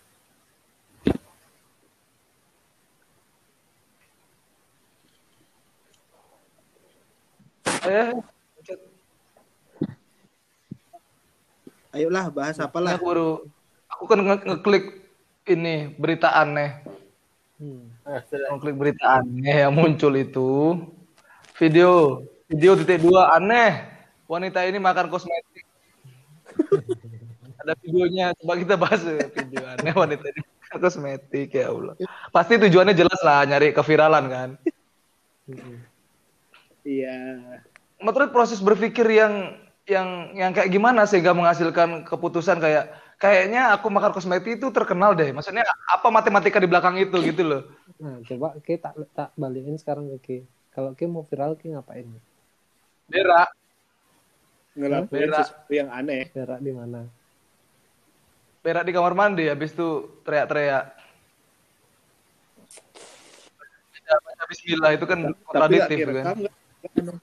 Eh, Ayolah bahas apa ini lah. aku baru aku kan nge- ngeklik ini berita aneh. Hmm. Sudah. Ngeklik berita aneh yang muncul itu video video titik dua aneh wanita ini makan kosmetik. [LAUGHS] Ada videonya, coba kita bahas ya, video aneh [LAUGHS] wanita ini kosmetik ya Allah. Pasti tujuannya jelas lah nyari keviralan kan. Iya. menurut proses berpikir yang yang yang kayak gimana sehingga menghasilkan keputusan kayak kayaknya aku makan kosmetik itu terkenal deh. Maksudnya apa matematika di belakang itu gitu loh. Nah, coba Ki tak tak balikin sekarang ke. Kalau Ki mau viral Ki ngapain? Berak, Ngelakuin sesuatu yang aneh. Berak di mana? Berak di kamar mandi habis itu teriak-teriak. Ya, baca Bismillah itu kan kontradiktif kan.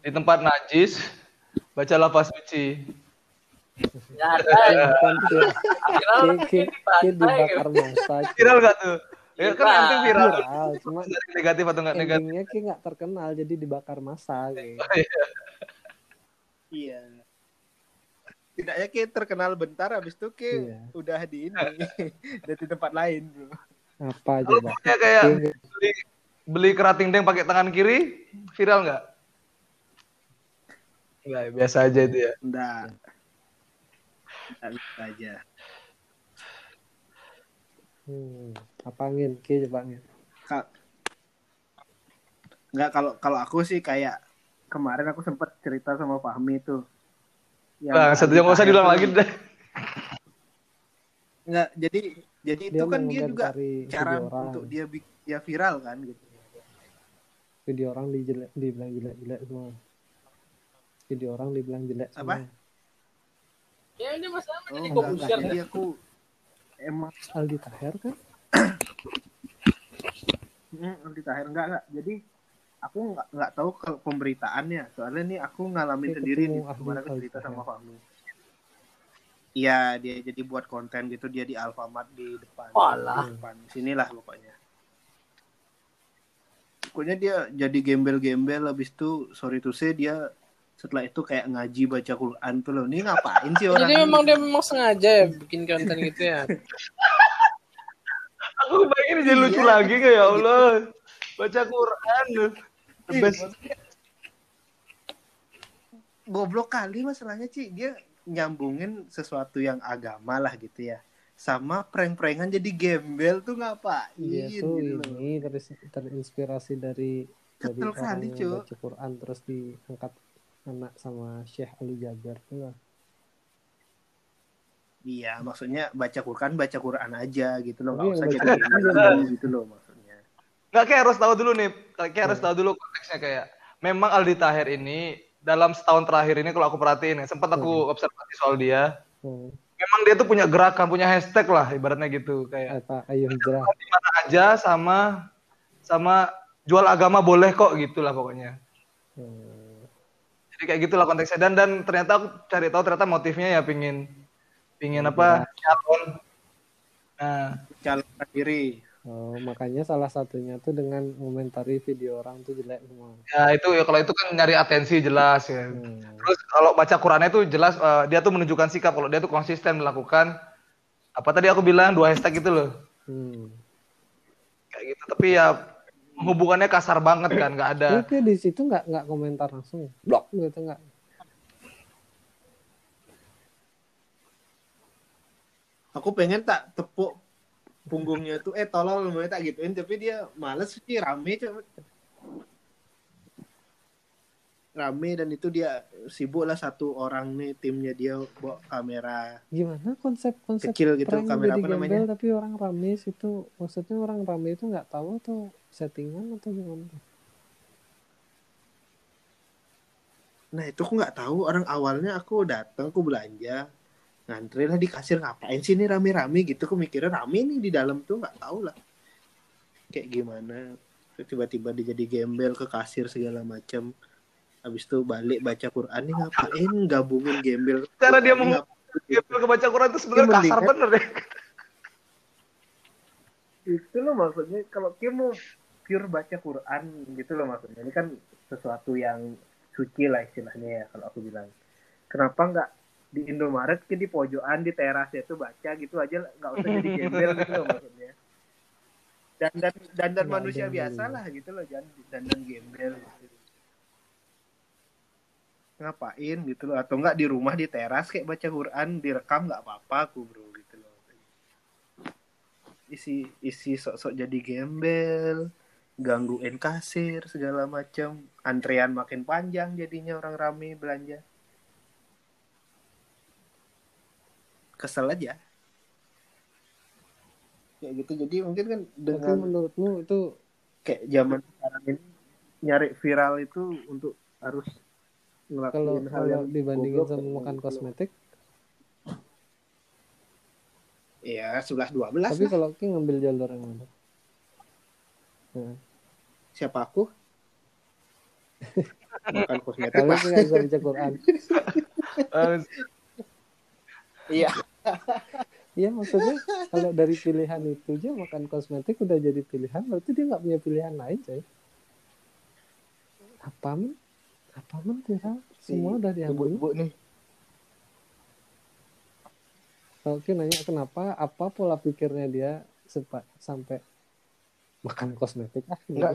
Di tempat najis baca lafaz suci. [LAUGHS] Kan Ki, Viral dibakar. Viral gak tuh? Ya kan penting viral. Viral, cuma Negatif atau nggak negatif? endingnya Ki nggak terkenal jadi dibakar masa. Ki. [LAUGHS] Iya. Tidaknya kayak terkenal bentar habis itu kayak Iya. udah di ini [LAUGHS] udah di tempat lain bro. Apa Kalau coba? punya kayak Ki, beli beli kerating deng pakai tangan kiri viral nggak? Nggak, biasa aja itu ya. Enggak. Enggak bisa aja. Hmm, apa angin? Ki coba angin. Ka- Enggak kalau kalau aku sih kayak kemarin aku sempat cerita sama Fahmi tuh. Yang Bang, satu yang nggak usah diulang lagi deh. Enggak, jadi jadi Dia itu kan dia juga cara orang. untuk dia bik- ya viral kan gitu. Video orang dijelek, dibilang jelek-jelek semua. Video orang dibilang jelek semua. Apa? Ya ini masalah Oh, jadi enggak. usir Jadi aku emang Aldi Taher kan? Hmm, [COUGHS] Aldi Tahir enggak enggak. Jadi aku enggak enggak tahu kalau pemberitaannya. Soalnya nih aku ngalamin Kayak sendiri nih kemarin aku cerita sama Tahir. Fahmi. Iya, dia jadi buat konten gitu dia di Alfamart di depan. Walah. Di depan sinilah pokoknya. Pokoknya dia jadi gembel-gembel habis itu sorry to say dia setelah itu kayak ngaji baca Quran tuh loh. Ini ngapain sih orang? Jadi ini? memang dia memang sengaja ya bikin konten gitu ya. [LAUGHS] Aku bayangin jadi lucu Iya. lagi kayak ya Allah. Baca Quran. The Ih, best. goblok kali masalahnya Ci. Dia nyambungin sesuatu yang agama lah gitu ya. Sama prank-prankan jadi gembel tuh ngapain Dia tuh gitu. ini ter- terinspirasi dari dari orang kali, baca Quran terus diangkat anak sama Syekh Ali Jaber tuh lah. iya maksudnya baca Quran baca Quran aja gitu loh. Nggak usah jadi gitu loh maksudnya Nggak kayak harus tahu dulu nih. Kayak harus tahu dulu konteksnya kayak. Memang Aldi Tahir ini dalam setahun terakhir ini kalau aku perhatiin ya, sempat aku observasi soal dia. Hmm. Memang dia tuh punya gerakan, punya hashtag lah ibaratnya gitu kayak Apa ayo hijrah. di mana aja sama sama jual agama boleh kok gitulah pokoknya. Hmm. Jadi kayak gitulah konteksnya dan dan ternyata aku cari tahu ternyata motifnya ya pingin pingin apa nyalon. Nah, calon diri Oh, makanya salah satunya tuh dengan komentari video orang tuh jelek semua. ya itu ya kalau itu kan nyari atensi jelas ya. Hmm. Terus kalau baca Qurannya itu jelas eh, dia tuh menunjukkan sikap kalau dia tuh konsisten melakukan apa tadi aku bilang dua hashtag itu loh. Hmm. Kayak gitu. Tapi ya hubungannya kasar banget kan, nggak ada. Oke di situ nggak nggak komentar langsung, blok gitu nggak. aku pengen tak tepuk punggungnya tuh eh tolol mau tak gituin tapi dia males sih rame coba rame dan itu dia sibuk lah satu orang nih timnya dia bawa kamera Gimana konsep konsep Kecil gitu, kamera apa gembel namanya? tapi orang rame itu maksudnya orang rame itu nggak tahu atau settingan atau gimana? nah itu aku nggak tahu orang awalnya aku datang aku belanja ngantri lah di kasir ngapain sih ini rame-rame gitu? Aku mikirnya rame nih di dalam tuh nggak tahu lah. Kayak gimana? Tiba-tiba dia jadi gembel ke kasir segala macam. Habis itu balik baca Quran nih ngapain gabungin gembel Cara dia Quran, meng- ngapain? Dia ke baca Quran itu sebenarnya kasar mendingan- bener ya. itu loh maksudnya kalau Kim mau pure baca Quran gitu loh maksudnya. Ini kan sesuatu yang suci lah istilahnya ya kalau aku bilang. Kenapa nggak di Indomaret ke di pojokan di teras itu baca gitu aja nggak usah jadi gembel gitu loh maksudnya. Dan dan dan dan Nggak manusia ada biasa lah gitu loh jangan dan dan gembel. Gitu. ngapain gitu loh? Atau enggak di rumah di teras kayak baca Quran direkam nggak apa-apa aku bro gitu loh. Isi isi sok-sok jadi gembel gangguin kasir segala macam antrean makin panjang jadinya orang rame belanja kesel aja. Kayak gitu jadi mungkin kan Tapi dengan menurutmu itu kayak zaman sekarang ini nyari viral itu untuk harus kalau ngelakuin hal kalau yang dibandingin goblok sama makan gitu. kosmetik, ya sebelas dua belas tapi kalau Ki ngambil jalur yang mana? Nah, siapa aku? [LAUGHS] Makan kosmetik kalau nggak bisa baca Quran, [LAUGHS] iya Iya maksudnya kalau dari pilihan itu aja makan kosmetik udah jadi pilihan, berarti dia nggak punya pilihan lain coy. Apa men? Apa men viral? Semua udah diambil. ibu-ibu nih Oke nanya kenapa? Apa pola pikirnya dia sempat sampai makan kosmetik? Ah, Enggak,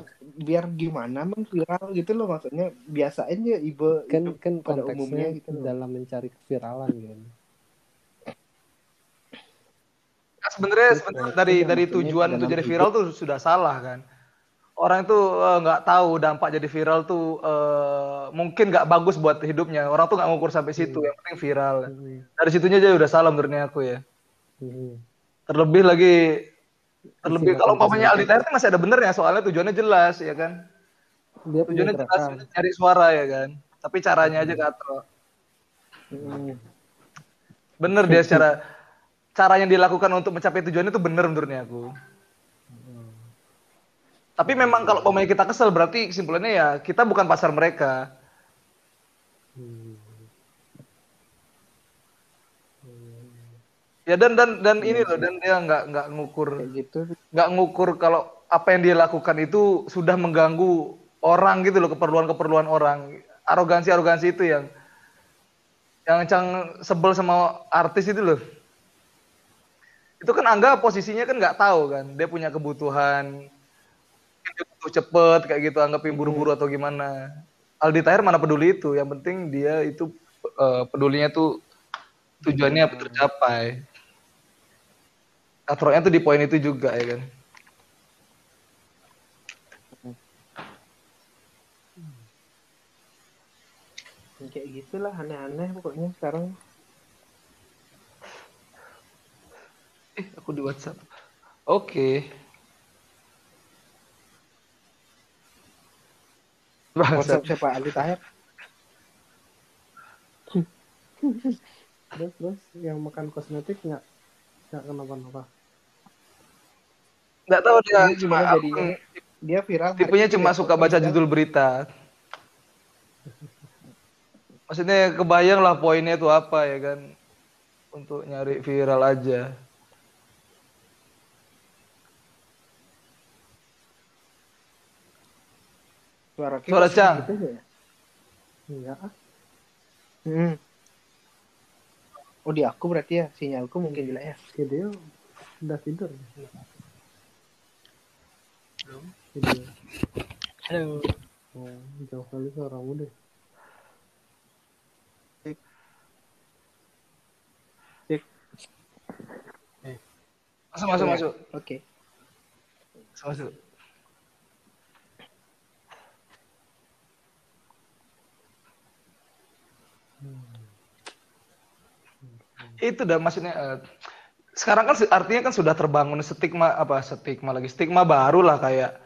biar gimana men viral gitu loh maksudnya biasain ya ibu kan kan pada konteksnya umumnya gitu dalam mencari keviralan gitu. Kan sebenarnya sebenarnya dari dari tujuan untuk jadi viral tuh sudah salah kan. Orang itu eh, nggak tahu dampak jadi viral tuh eh, mungkin nggak bagus buat hidupnya. Orang tuh nggak ngukur sampai situ. Yang penting viral. Hmm. Dari situnya aja udah salah menurutnya aku ya. Hmm. Terlebih lagi terlebih kalau umpamanya Aldi Taher masih ada benernya soalnya tujuannya jelas ya kan. Dia Tujuannya jelas cari suara ya kan. Tapi caranya aja katro. Hmm. Bener dia secara cara yang dilakukan untuk mencapai tujuan itu bener menurutnya aku. Tapi memang kalau pemain kita kesel berarti kesimpulannya ya kita bukan pasar mereka. Hmm. Ya dan dan dan ini loh dan dia nggak nggak ngukur kayak gitu nggak ngukur kalau apa yang dia lakukan itu sudah mengganggu orang gitu loh keperluan-keperluan orang. Arogansi-arogansi itu yang yang cang sebel sama artis itu loh. Itu kan Angga posisinya kan nggak tahu kan, dia punya kebutuhan, dia butuh cepet kayak gitu, anggapin buru-buru atau gimana. Aldi Taher mana peduli itu, yang penting dia itu eh, pedulinya tuh tujuannya tercapai. Katroknya tuh di poin itu juga ya kan. kayak gitulah aneh-aneh pokoknya sekarang Eh, [LAUGHS] aku di WhatsApp. Oke. WhatsApp Bangsat. siapa Aldi Taher Terus terus yang makan kosmetik nggak nggak kenapa-napa. Nggak tahu dia Ini cuma jadinya? dia viral tipenya cuma suka baca judul berita. Maksudnya kebayang lah poinnya itu apa ya kan. Untuk nyari viral aja. Suara Kim Suara Cang. gitu ya? Enggak ah. Hmm. oh di aku berarti ya sinyalku mungkin jelek ya Video udah tidur. Video. Halo. Oh, jauh kali suaramu deh. Masuk masuk Iya. masuk. oke Masuk masuk. Itu dah maksudnya eh, sekarang kan artinya kan sudah terbangun stigma apa stigma lagi stigma baru lah kayak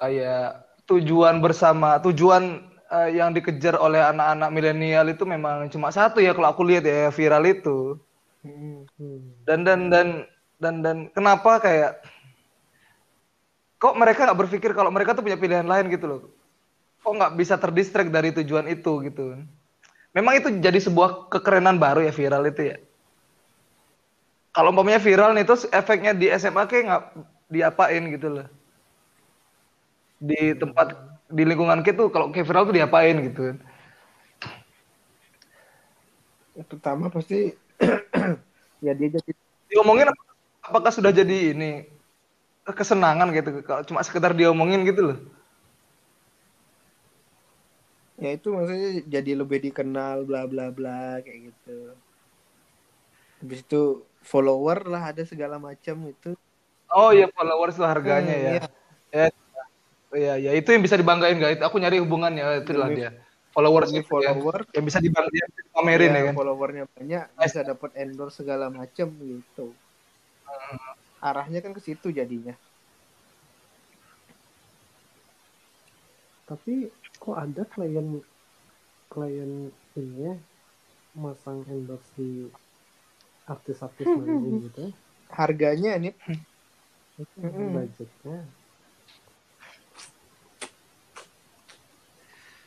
kayak tujuan bersama tujuan eh, yang dikejar oleh anak-anak milenial itu memang cuma satu ya kalau aku lihat ya viral itu. Dan dan dan dan dan kenapa kayak kok mereka nggak berpikir kalau mereka tuh punya pilihan lain gitu loh. Kok nggak bisa terdistract dari tujuan itu gitu. Memang itu jadi sebuah kekerenan baru ya viral itu ya kalau umpamanya viral nih terus efeknya di SMA kayak nggak diapain gitu loh. Di tempat di lingkungan kita tuh kalau kayak viral tuh diapain gitu kan. Pertama pasti [CLEARS THROAT] ya dia jadi diomongin ap- apakah sudah jadi ini kesenangan gitu? Kalau cuma sekedar diomongin gitu loh. Ya itu maksudnya jadi lebih dikenal bla bla bla kayak gitu. Habis itu follower lah ada segala macam itu. oh ya followers lah harganya Hmm, ya iya. ya ya ya itu yang bisa dibanggain guys aku nyari hubungannya itulah Demi- dia followers Demi itu ya. follower yang bisa dibanggain yang bisa dipamerin ya, ya, kan followernya banyak bisa dapat endorse segala macam gitu. Arahnya kan ke situ jadinya. Tapi kok ada klien klien ini ya masang endorse di artis-artis manggung gitu. Harganya nih Mm-mm. budgetnya.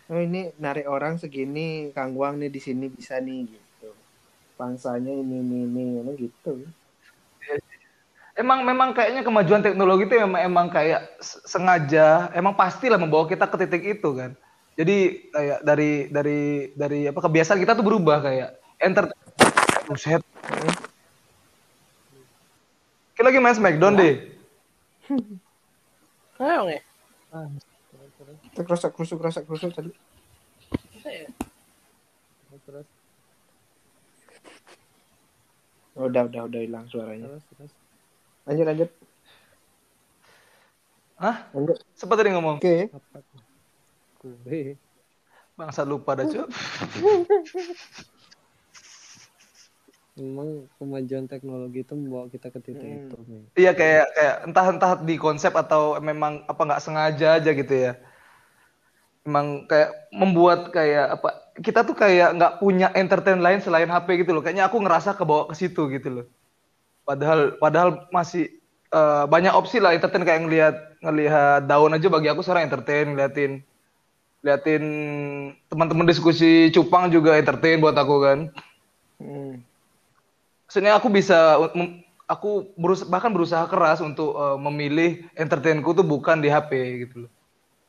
oh ini narik orang segini Kang Wang nih di sini bisa nih gitu. Pangsanya ini ini ini ini gitu. emang memang kayaknya kemajuan teknologi itu emang emang kayak sengaja emang pastilah membawa kita ke titik itu kan jadi kayak dari dari dari apa kebiasaan kita tuh berubah kayak enter buset kita lagi main Smackdown deh [LAUGHS] Ayo nge. Itu kerusak kerusuk kerusak kerusuk tadi. Terus Oh, udah udah udah hilang suaranya. terus terus. Lanjut lanjut. Hah? Lanjut. sempat tadi ngomong Oke. Apa tuh? Kue. bangsa lupa dah cuy [LAUGHS] Memang kemajuan teknologi itu membawa kita ke titik Hmm. itu nih. iya kayak kayak entah entah di konsep atau memang apa nggak sengaja aja gitu ya emang kayak membuat kayak apa kita tuh kayak nggak punya entertain lain selain HP gitu loh kayaknya aku ngerasa kebawa ke situ gitu loh padahal padahal masih eh, banyak opsi lah entertain kayak ngelihat ngelihat daun aja bagi aku seorang entertain ngeliatin liatin teman-teman diskusi cupang juga entertain buat aku kan Hmm. Maksudnya aku bisa aku berus bahkan berusaha keras untuk eh, memilih entertainku tuh bukan di HP gitu loh.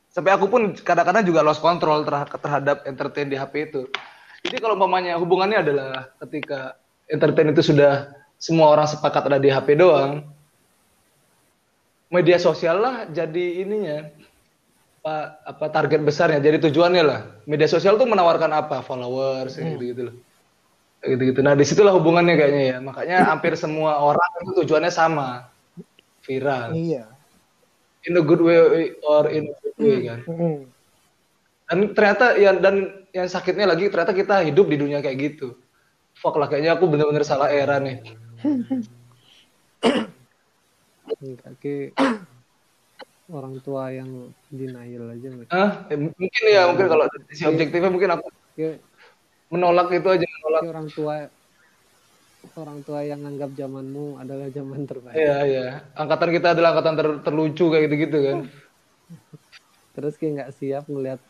Sampai aku pun kadang-kadang juga lost control terha- terhadap entertain di HP itu. Jadi kalau umpamanya hubungannya adalah ketika entertain itu sudah semua orang sepakat ada di HP doang, media sosial lah jadi ininya apa apa target besarnya jadi tujuannya lah media sosial tuh menawarkan apa followers gitu gitu loh gitu gitu nah di situlah hubungannya kayaknya ya. Makanya [LAUGHS] hampir semua orang itu tujuannya sama viral Iya. in a good way or in a bad way kan. Hmm. dan ternyata ya dan yang sakitnya lagi ternyata kita hidup di dunia kayak gitu. Fuck lah kayaknya aku bener-bener salah era nih. [COUGHS] Enggak ke orang tua yang denial aja ah mungkin ya mungkin kalau dari sisi objektifnya mungkin aku Ke, menolak itu aja ke orang tua orang tua yang anggap zamanmu adalah zaman terbaik. Iya iya angkatan kita adalah angkatan ter- terlucu kayak gitu-gitu kan Terus kayak nggak siap ngelihat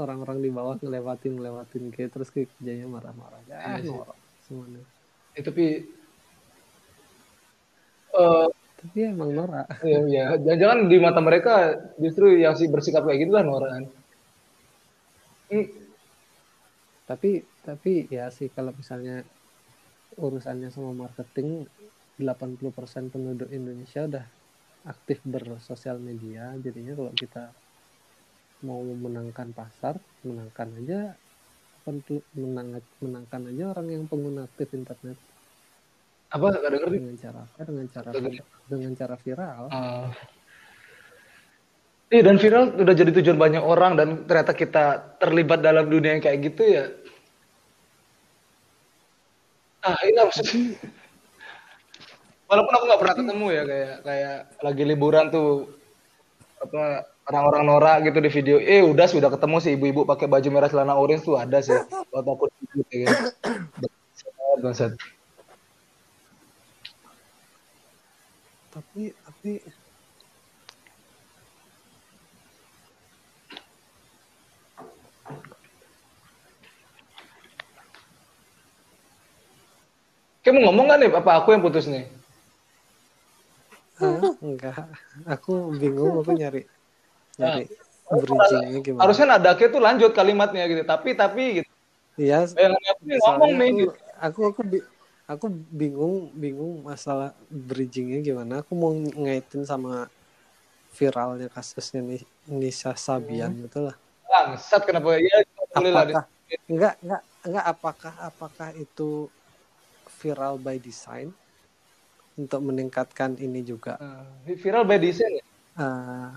orang-orang di bawah ngelewatin ngelewatin kayak terus kayak kerjanya marah-marah. Ya, Iya norak semuanya. Ya, tapi eh Tapi emang norak. ya, ya jangan-jangan di mata mereka justru yang sih bersikap kayak gitu lah kan. Hmm, Tapi tapi ya sih kalau misalnya urusannya sama marketing 80% penduduk Indonesia udah aktif bersosial media. Jadinya kalau kita mau memenangkan pasar menangkan aja menang, menangkan aja orang yang pengguna aktif internet. Apa? Gak denger dengan cara apa? Dengan cara dengan cara viral. Ah. Iya dan viral udah jadi tujuan banyak orang dan ternyata kita terlibat dalam dunia yang kayak gitu ya. Ah, ini maksudnya. Walaupun aku nggak pernah ketemu ya kayak kayak lagi liburan tuh apa orang-orang norak gitu di video. Eh udah sudah ketemu sih ibu-ibu pakai baju merah celana orange tuh ada sih. Waktu aku di ya kan. Bangsat. tapi tapi Kamu ngomong nggak nih? Apa aku yang putus nih? Hah? enggak aku bingung aku nyari nyari bridgingnya gimana Harusnya nadanya tuh lanjut kalimatnya gitu. Tapi tapi gitu. iya Eh, aku nih ngomong nih aku, gitu. aku aku aku bingung bingung masalah bridgingnya gimana aku mau ngaitin sama viralnya kasusnya nih Nisa Sabian Hmm. betul lah Bangsat kenapa ya? Lah. apakah enggak enggak enggak apakah apakah itu viral by design untuk meningkatkan ini juga. Nah, viral by design eh,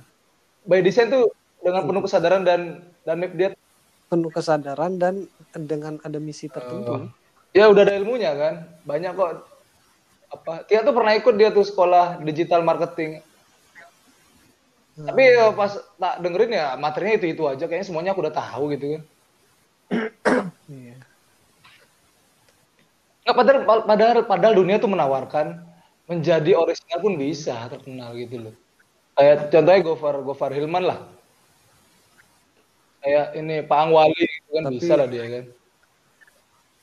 By design tuh dengan penuh kesadaran dan dan dia penuh kesadaran dan dengan ada misi tertentu. Ya udah ada ilmunya kan. Banyak kok. Apa? Tia tuh pernah ikut dia tuh sekolah digital marketing. Tapi ya pas tak dengerin ya materinya itu itu aja. Kayaknya semuanya aku udah tahu gitu kan. Iya. Nggak, padahal, padahal, padahal dunia tuh menawarkan menjadi original pun bisa terkenal gitu loh. Kayak contohnya Gofar Gofar Hilman lah. Kayak ini Pak Angwali gitu kan Tapi- bisa lah dia kan.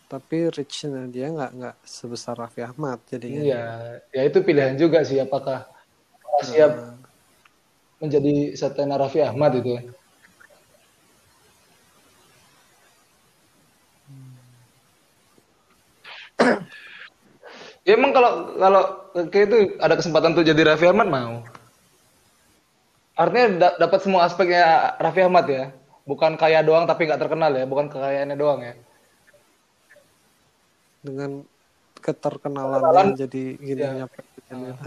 tapi reachnya dia nggak nggak sebesar Raffi Ahmad jadinya Iya, ya itu pilihan juga sih apakah siap Eh, menjadi Satena Raffi Ahmad itu. Ya emang kalau kalau kayak itu ada kesempatan tuh jadi Raffi Ahmad mau. Artinya da- dapat semua aspeknya Raffi Ahmad ya. Bukan kaya doang tapi nggak terkenal ya, bukan kekayaannya doang ya. dengan keterkenalannya Keterkenalan, jadi gini iya. gini. [LAUGHS]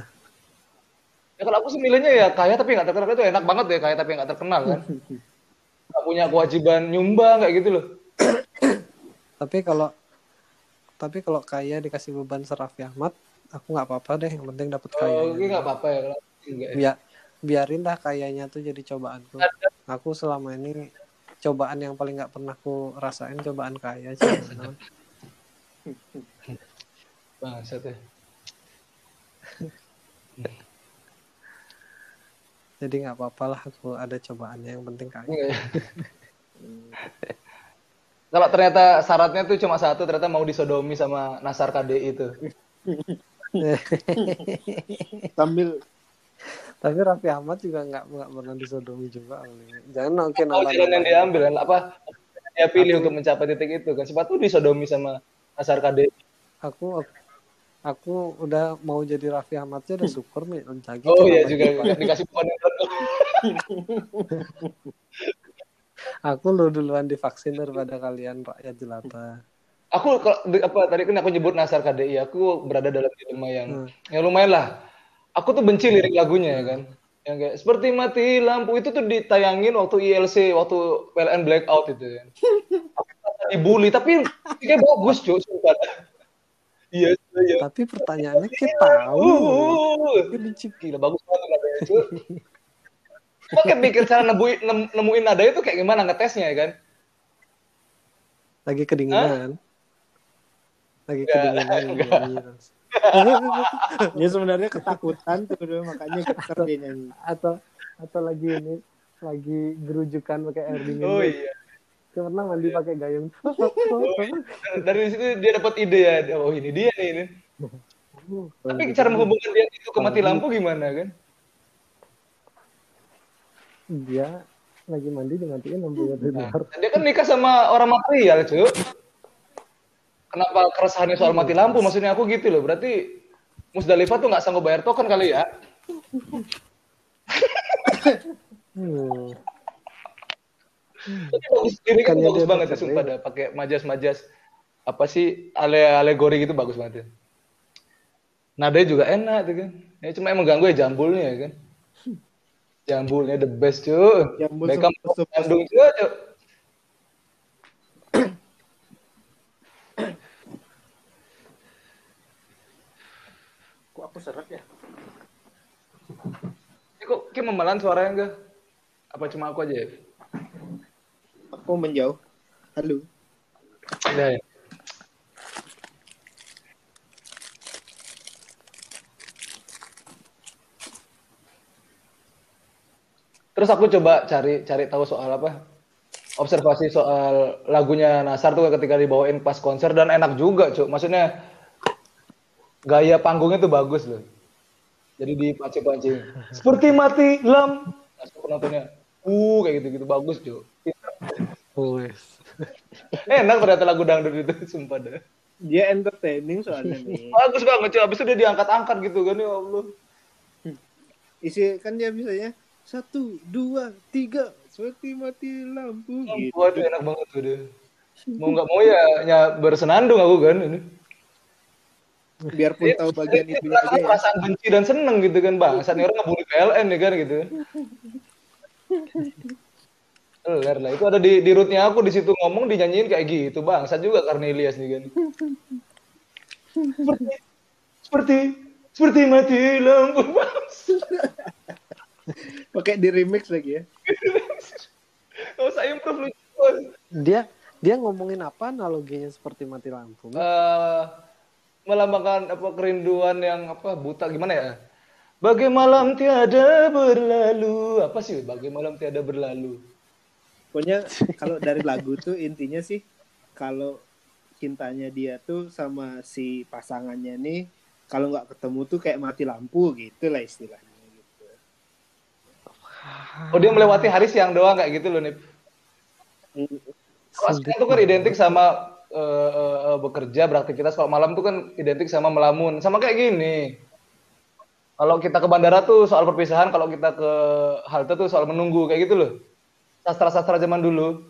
Ya kalau aku sih milihnya ya kaya tapi nggak terkenal itu enak banget ya kaya tapi nggak terkenal kan. [LAUGHS] Nggak punya kewajiban nyumbang kayak gitu loh. tapi kalau tapi kalau kaya dikasih beban Seraffi Ahmad aku nggak apa-apa deh yang penting dapat Oh, kayanya ini nggak apa-apa ya. ya. biar biarin dah kayanya tuh jadi cobaanku aku selama ini cobaan yang paling nggak pernah aku rasain cobaan kaya sih [COUGHS] Bangsat ya. jadi nggak apa-apa lah aku ada cobaannya yang penting kaya Enggak ya. [LAUGHS] Kalau ternyata syaratnya tuh cuma satu, ternyata mau disodomi sama Nasar KDI itu. [LAUGHS] sambil tapi Raffi Ahmad juga nggak nggak pernah disodomi juga jangan mungkin Tahu jalan yang diambil kan, apa dia pilih untuk mencapai titik itu kan. Siapa tuh disodomi sama Nasar KDI. aku aku udah mau jadi Raffi Ahmad aja udah syukur nih lagi Oh iya juga dikasih pohon. [LAUGHS] aku lu duluan divaksin daripada kalian rakyat jelata Aku apa tadi kan aku nyebut Nasar KDI, aku berada dalam dilema yang Hmm. yang lumayan lah. Aku tuh benci lirik lagunya ya kan. Yang kayak seperti mati lampu itu tuh ditayangin waktu ILC, waktu PLN blackout itu kan. [LAUGHS] Dibully tapi kayak bagus cuy, sumpah. Iya, iya. tapi pertanyaannya kita tahu Uh, benci gila bagus banget nadanya [LAUGHS] kayak pikir cara nemuin, nem- nemuin nada itu kayak gimana ngetesnya ya kan? lagi kedinginan lagi Enggak, kedinginan [LAUGHS] nyanyi terus. [LAUGHS] dia sebenarnya ketakutan tuh dulu, makanya [LAUGHS] getar dia nyanyi atau atau lagi ini lagi gerujukan pakai air dingin Oh iya. pernah mandi pakai gayung Dari situ dia dapat ide ya. Oh ini dia nih. Ini. Tapi cara menghubungkan dia itu ke mati lampu gimana kan? Dia lagi mandi dimatiin lampu Nah, luar dia kan nikah sama orang material, cuy. Kenapa keresahannya soal mati lampu? Maksudnya aku gitu loh. Berarti Musdalifah tuh nggak sanggup bayar token kali ya? hmm. Tapi bagus, tuh Bukannya bagus banget ya, sumpah dah. Pakai majas-majas apa sih ale alegori gitu bagus banget ya. Nadanya juga enak tuh kan. Ya cuma emang ganggu ya jambulnya ya kan. Jambulnya the best cuy. Yang bul Beckham Bandung cuy. [COUGHS] Kok aku seret ya? Eh, kok kayak memelan suaranya enggak? Apa cuma aku aja ya? Aku menjauh. Halo. Udah ya? Terus aku coba cari cari tahu soal apa? Observasi soal lagunya Nasar tuh ketika dibawain pas konser dan enak juga, Cuk. Maksudnya gaya panggungnya tuh bagus loh. Jadi dipancing-pancing. [LAUGHS] Seperti mati lam. Langsung penontonnya. Uh, kayak gitu-gitu bagus, Cuk. Wes. [LAUGHS] Enak ternyata lagu dangdut itu, [LAUGHS] sumpah dah. Dia entertaining soalnya nih. Bagus banget, Cuk. Habis itu dia diangkat-angkat gitu kan, ya Allah. Isi kan dia bisanya satu, dua, tiga, seperti mati lampu gitu. Waduh, enak banget tuh dia. Mau nggak mau ya, ya bersenandung aku kan ini. Biarpun tahu bagian itu perasaan, aja ya. perasaan benci dan seneng gitu kan bang. Saat orang ngebully PLN ya kan gitu. Ler lah itu ada di di rootnya aku di situ ngomong dinyanyiin kayak gitu bang. Saya juga Cornelius nih kan. Seperti seperti seperti mati lampu bang. [LAUGHS] Pakai di remix lagi ya. [LAUGHS] Oh saya improve lucu. Dia dia ngomongin apa analoginya seperti mati lampu? Eh, melambangkan apa kerinduan yang apa buta gimana ya? Bagai malam tiada berlalu. Apa sih bagai malam tiada berlalu? Pokoknya kalau dari lagu tuh intinya sih kalau cintanya dia tuh sama si pasangannya nih kalau nggak ketemu tuh kayak mati lampu gitu lah istilahnya. Oh dia melewati hari siang doang kayak gitu loh nih. Kalau siang itu kan identik sama eh, eh, bekerja beraktivitas. Kalau malam tuh kan identik sama melamun. Sama kayak gini. Kalau kita ke bandara tuh soal perpisahan, kalau kita ke halte tuh soal menunggu kayak gitu loh. Sastra-sastra zaman dulu.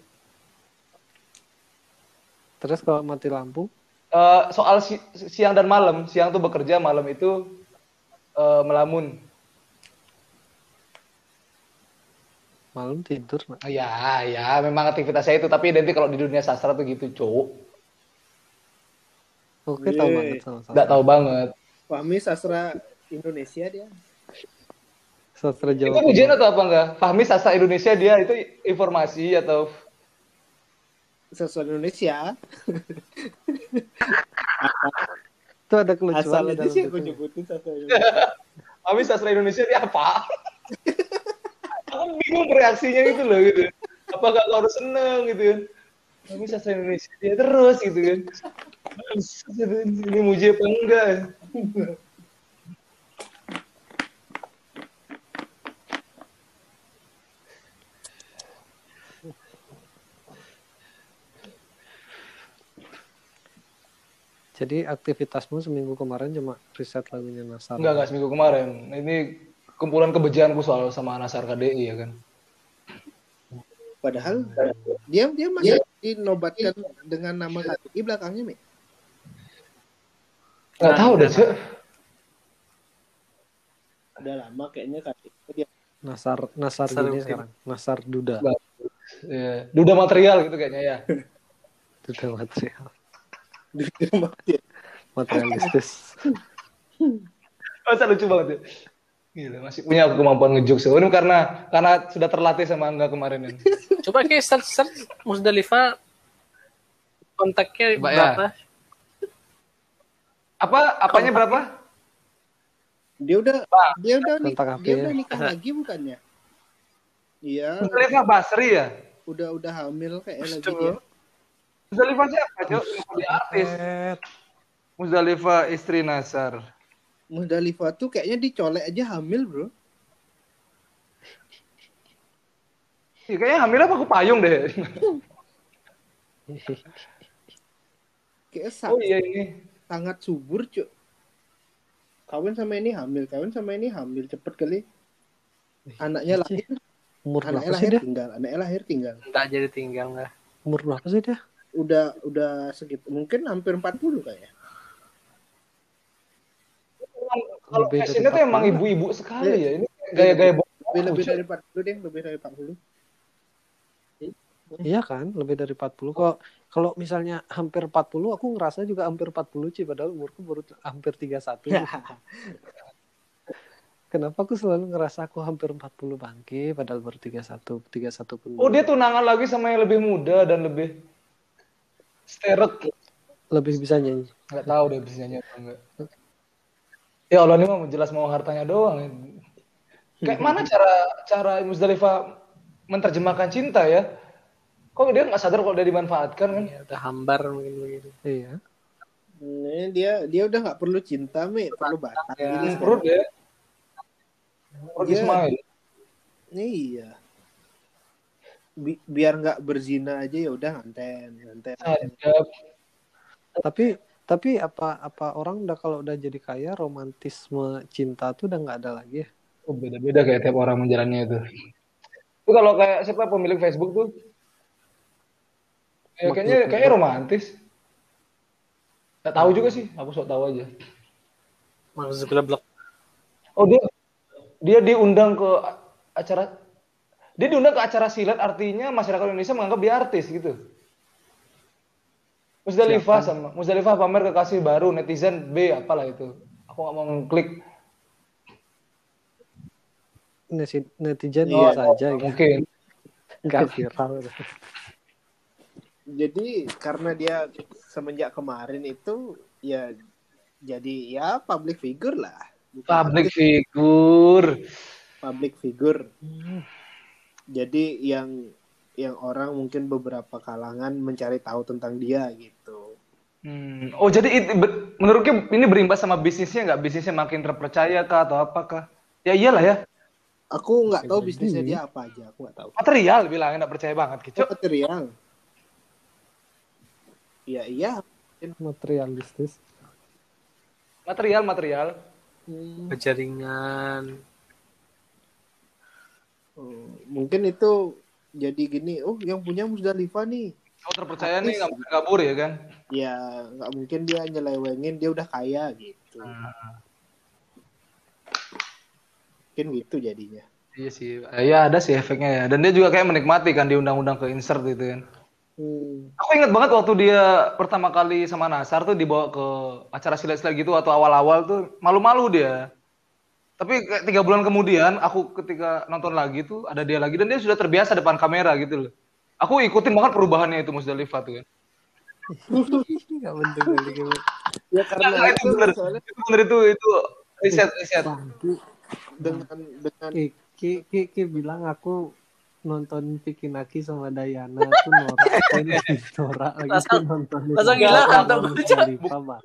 Terus kalau mati lampu, Eh, soal si- siang dan malam, siang tuh bekerja, malam itu eh, melamun. Malam tidur. Nak. Ah, Ya, ya, memang aktivitas saya itu, tapi identik kalau di dunia sastra tuh gitu, cowok. Oke, tahu Yeay. banget sama-sama. Nggak tahu banget. Fahmi sastra Indonesia dia. Sastra Itu Jawa. ujian Timur. atau apa enggak? Fahmi sastra Indonesia dia itu informasi atau Sastra Indonesia. Itu ada kelucuan Asal aja sih itu. aku nyebutin sastra Indonesia. [LAUGHS] Fahmi sastra Indonesia dia apa? Aku bingung reaksinya gitu loh gitu. Apa nggak harus seneng gitu kan? Fahmi sastra Indonesia dia terus gitu kan. Ini muji apa enggak? Jadi aktivitasmu seminggu kemarin cuma riset lagunya Nasar. Enggak, enggak seminggu kemarin. Ini kumpulan kebejaanku soal sama Nasar KDI ya kan. Padahal dia dia masih dinobatkan dengan nama KTI belakangnya, Mi. Enggak tahu deh, Cuk. Udah lama kayaknya KTI dia Nasar Nasar Nasar Ukin. sekarang. Nasar Duda. Ya, duda material gitu kayaknya ya. [LAUGHS] Duda material. rumah dia. Materialistis. Masa lucu banget ya. Gila, masih punya kemampuan ngejuk sih. Ini karena karena sudah terlatih sama Angga kemarin ini. [LAUGHS] Coba kayak search search Musdalifah kontaknya Coba ya. berapa? Apa apanya berapa? Dia udah Pak. dia udah Kontak dia udah nikah lagi bukannya? Iya, Musdalifah Basri ya? udah udah hamil kayak lagi dia. Musdalifah siapa, Cok? Artis. Musdalifah istri Nasar. Musdalifah tuh kayaknya dicolek aja hamil, Bro. Ih, kayaknya hamil apa aku payung deh. Kayak sa- Oh iya ini. sangat subur, Cuk. Kawin sama ini hamil, kawin sama ini hamil cepet kali. Anaknya lahir, Umur anaknya berapa sih lahir dia? tinggal, anaknya lahir tinggal. Enggak jadi tinggal nggak? Umur berapa sih dia? Udah udah segitu, mungkin hampir 40 kayaknya. Kalau Lebih dari fashionnya tuh emang 40. ibu-ibu sekali ya. Ini gaya-gaya Lebih, lebih dari 40 deh, lebih dari 40. Iya kan, lebih dari 40. Kok kalau misalnya hampir 40, aku ngerasa juga hampir 40 sih, padahal umurku baru hampir 31. [LAUGHS] Kenapa aku selalu ngerasa aku hampir 40 bangke, padahal baru 31, 31 pun. Oh dia tunangan lagi sama yang lebih muda dan lebih steret. lebih bisa nyanyi. Nggak tahu deh bisa nyanyi atau enggak. Ya Allah ini mah jelas mau hartanya doang. ya. Kayak mana cara cara Musdalifah menerjemahkan cinta ya? Kok dia nggak sadar kalau dia dimanfaatkan kan? Ya, udah hambar mungkin begitu. Iya. Nah, dia dia udah nggak perlu cinta, Mi, perlu bakat. Ya. Ini Hmm, perut ya. Perut Dia- Ismail. Iya. Bi- biar nggak berzina aja ya udah nganten, nganten. Tapi tapi apa apa orang udah kalau udah jadi kaya romantisme cinta tuh udah nggak ada lagi ya? Oh, beda-beda kayak tiap orang menjalannya itu. Itu kalau kayak siapa pemilik Facebook tuh? Ya, kayaknya kayaknya romantis. Gak tahu juga sih, aku sok tahu aja. Maksud blok Oh dia dia diundang ke acara dia diundang ke acara silat artinya masyarakat Indonesia menganggap dia artis gitu. Musdalifah sama Musdalifah pamer kekasih baru netizen B apalah itu. Aku nggak mau ngeklik. Netizen Iya, biasa aja gitu. Mungkin. Nggak viral. Jadi karena dia semenjak kemarin itu ya jadi ya public figure lah. Bukan Public artis, figure. public figure. Jadi yang yang orang mungkin beberapa kalangan mencari tahu tentang dia gitu. Hmm. Oh jadi it- menurutnya ini berimbas sama bisnisnya nggak? Bisnisnya makin terpercaya kah atau apakah? Ya iyalah ya. Aku nggak tahu bisnisnya dia apa aja, aku nggak tahu. Material bilangnya nggak percaya banget gitu. Material. Iya iya. Materialistis. Material material. jaringan. Oh, mungkin itu jadi gini. Oh yang punya Musdalifah nih. Oh terpercaya nih Artis. nggak mungkin kabur ya kan? Ya nggak mungkin dia nyelewengin dia udah kaya gitu. Mungkin gitu jadinya. Iya sih. Ya ada sih efeknya ya. Dan dia juga kayak menikmati kan diundang-undang ke insert gitu kan. Hmm. Aku ingat banget waktu dia pertama kali sama Nasar tuh dibawa ke acara silat-silat gitu atau awal-awal tuh malu-malu dia. Tapi kayak tiga bulan kemudian aku ketika nonton lagi tuh ada dia lagi dan dia sudah terbiasa depan kamera gitu loh. Aku ikutin banget perubahannya itu Musdalifah tuh kan. Nggak. Ya karena Nah, itu itu bener. soalnya Itu bener itu itu riset riset. Dengan dengan Ki, Ki, Ki, Ki bilang aku nonton Vicky Naki sama Dayana aku [LAUGHS] norak aku ini norak lagi nonton langsung itu. hilang Sama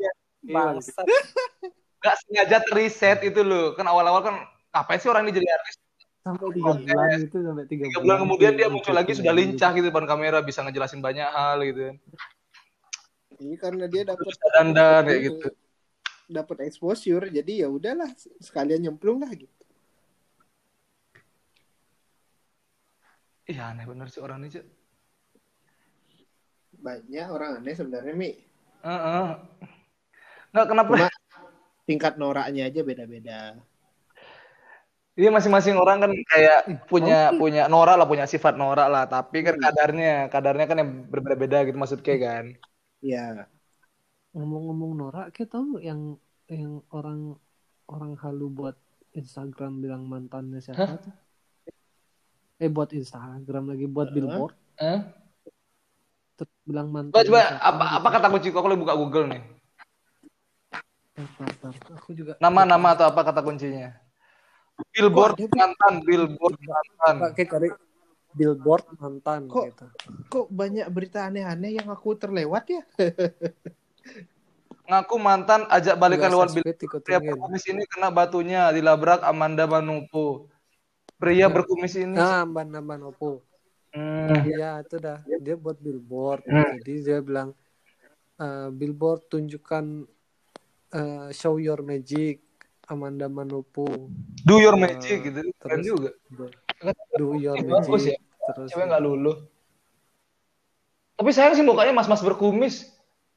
Gak sengaja riset itu loh. Kan awal-awal kan ngapain sih orang ini jadi artis? sampai tiga bulan itu sampai tiga, Tiga bulan kemudian dia muncul lagi sudah lincah gitu depan kamera bisa ngejelasin banyak hal gitu kan. ini karena dia dapat dandan kayak gitu. dapat exposure jadi ya udahlah sekalian nyemplung lah gitu. Iya aneh bener sih orang ini. Cuk. Banyak orang aneh sebenarnya Mi. Heeh. Nggak kenapa? Cuma tingkat noraknya aja beda-beda. Iya masing-masing orang kan kayak punya punya norak lah, punya sifat norak lah. Tapi kan kadarnya, kadarnya kan yang berbeda-beda gitu maksudnya kan. Ya, ngomong-ngomong norak kita tahu yang yang orang orang halu buat Instagram bilang mantannya siapa tuh eh buat Instagram lagi buat billboard Eh? terus bilang Coba mantan coba apa apa kata kunci kok kalau buka Google nih? Aku juga Nama-nama atau apa kata kuncinya? Billboard Kok mantan, billboard mantan. pakai cari billboard mantan Kok- gitu kok banyak berita aneh-aneh yang aku terlewat ya? [LAUGHS] Ngaku mantan ajak balikan lewat billboard. Pria ringin. berkumis ini kena batunya dilabrak Amanda Manupo. Pria berkumis ini. ban ban opo Hmm. Iya itu dah dia buat billboard Hmm. jadi dia bilang eh, billboard tunjukkan eh, show your magic Amanda Manopo Do your Eh, magic gitu. Keren terus- juga. do your Bagus magic ya. terus Cewek nggak luluh. Tapi sayang sih mukanya mas-mas berkumis.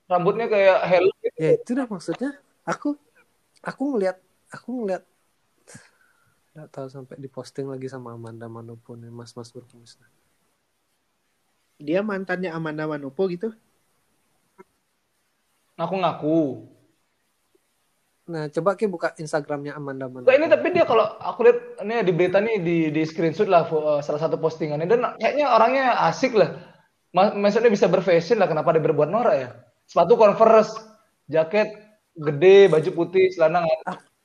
Rambutnya kayak helm gitu. ya itu dah maksudnya aku aku ngeliat aku ngeliat nggak tahu sampai diposting lagi sama Amanda Manopo nih mas-mas berkumis dia mantannya Amanda Manopo gitu. Ngaku-ngaku. Nah, coba Ki buka Instagramnya Amanda. Enggak ini tapi dia kalau aku lihat ini di berita nih di di screenshot lah eh, salah satu postingannya dan kayaknya orangnya asik lah. Ma- Maksudnya bisa berfashion lah kenapa dia berbuat norak ya? Sepatu Converse, jaket gede, baju putih, celana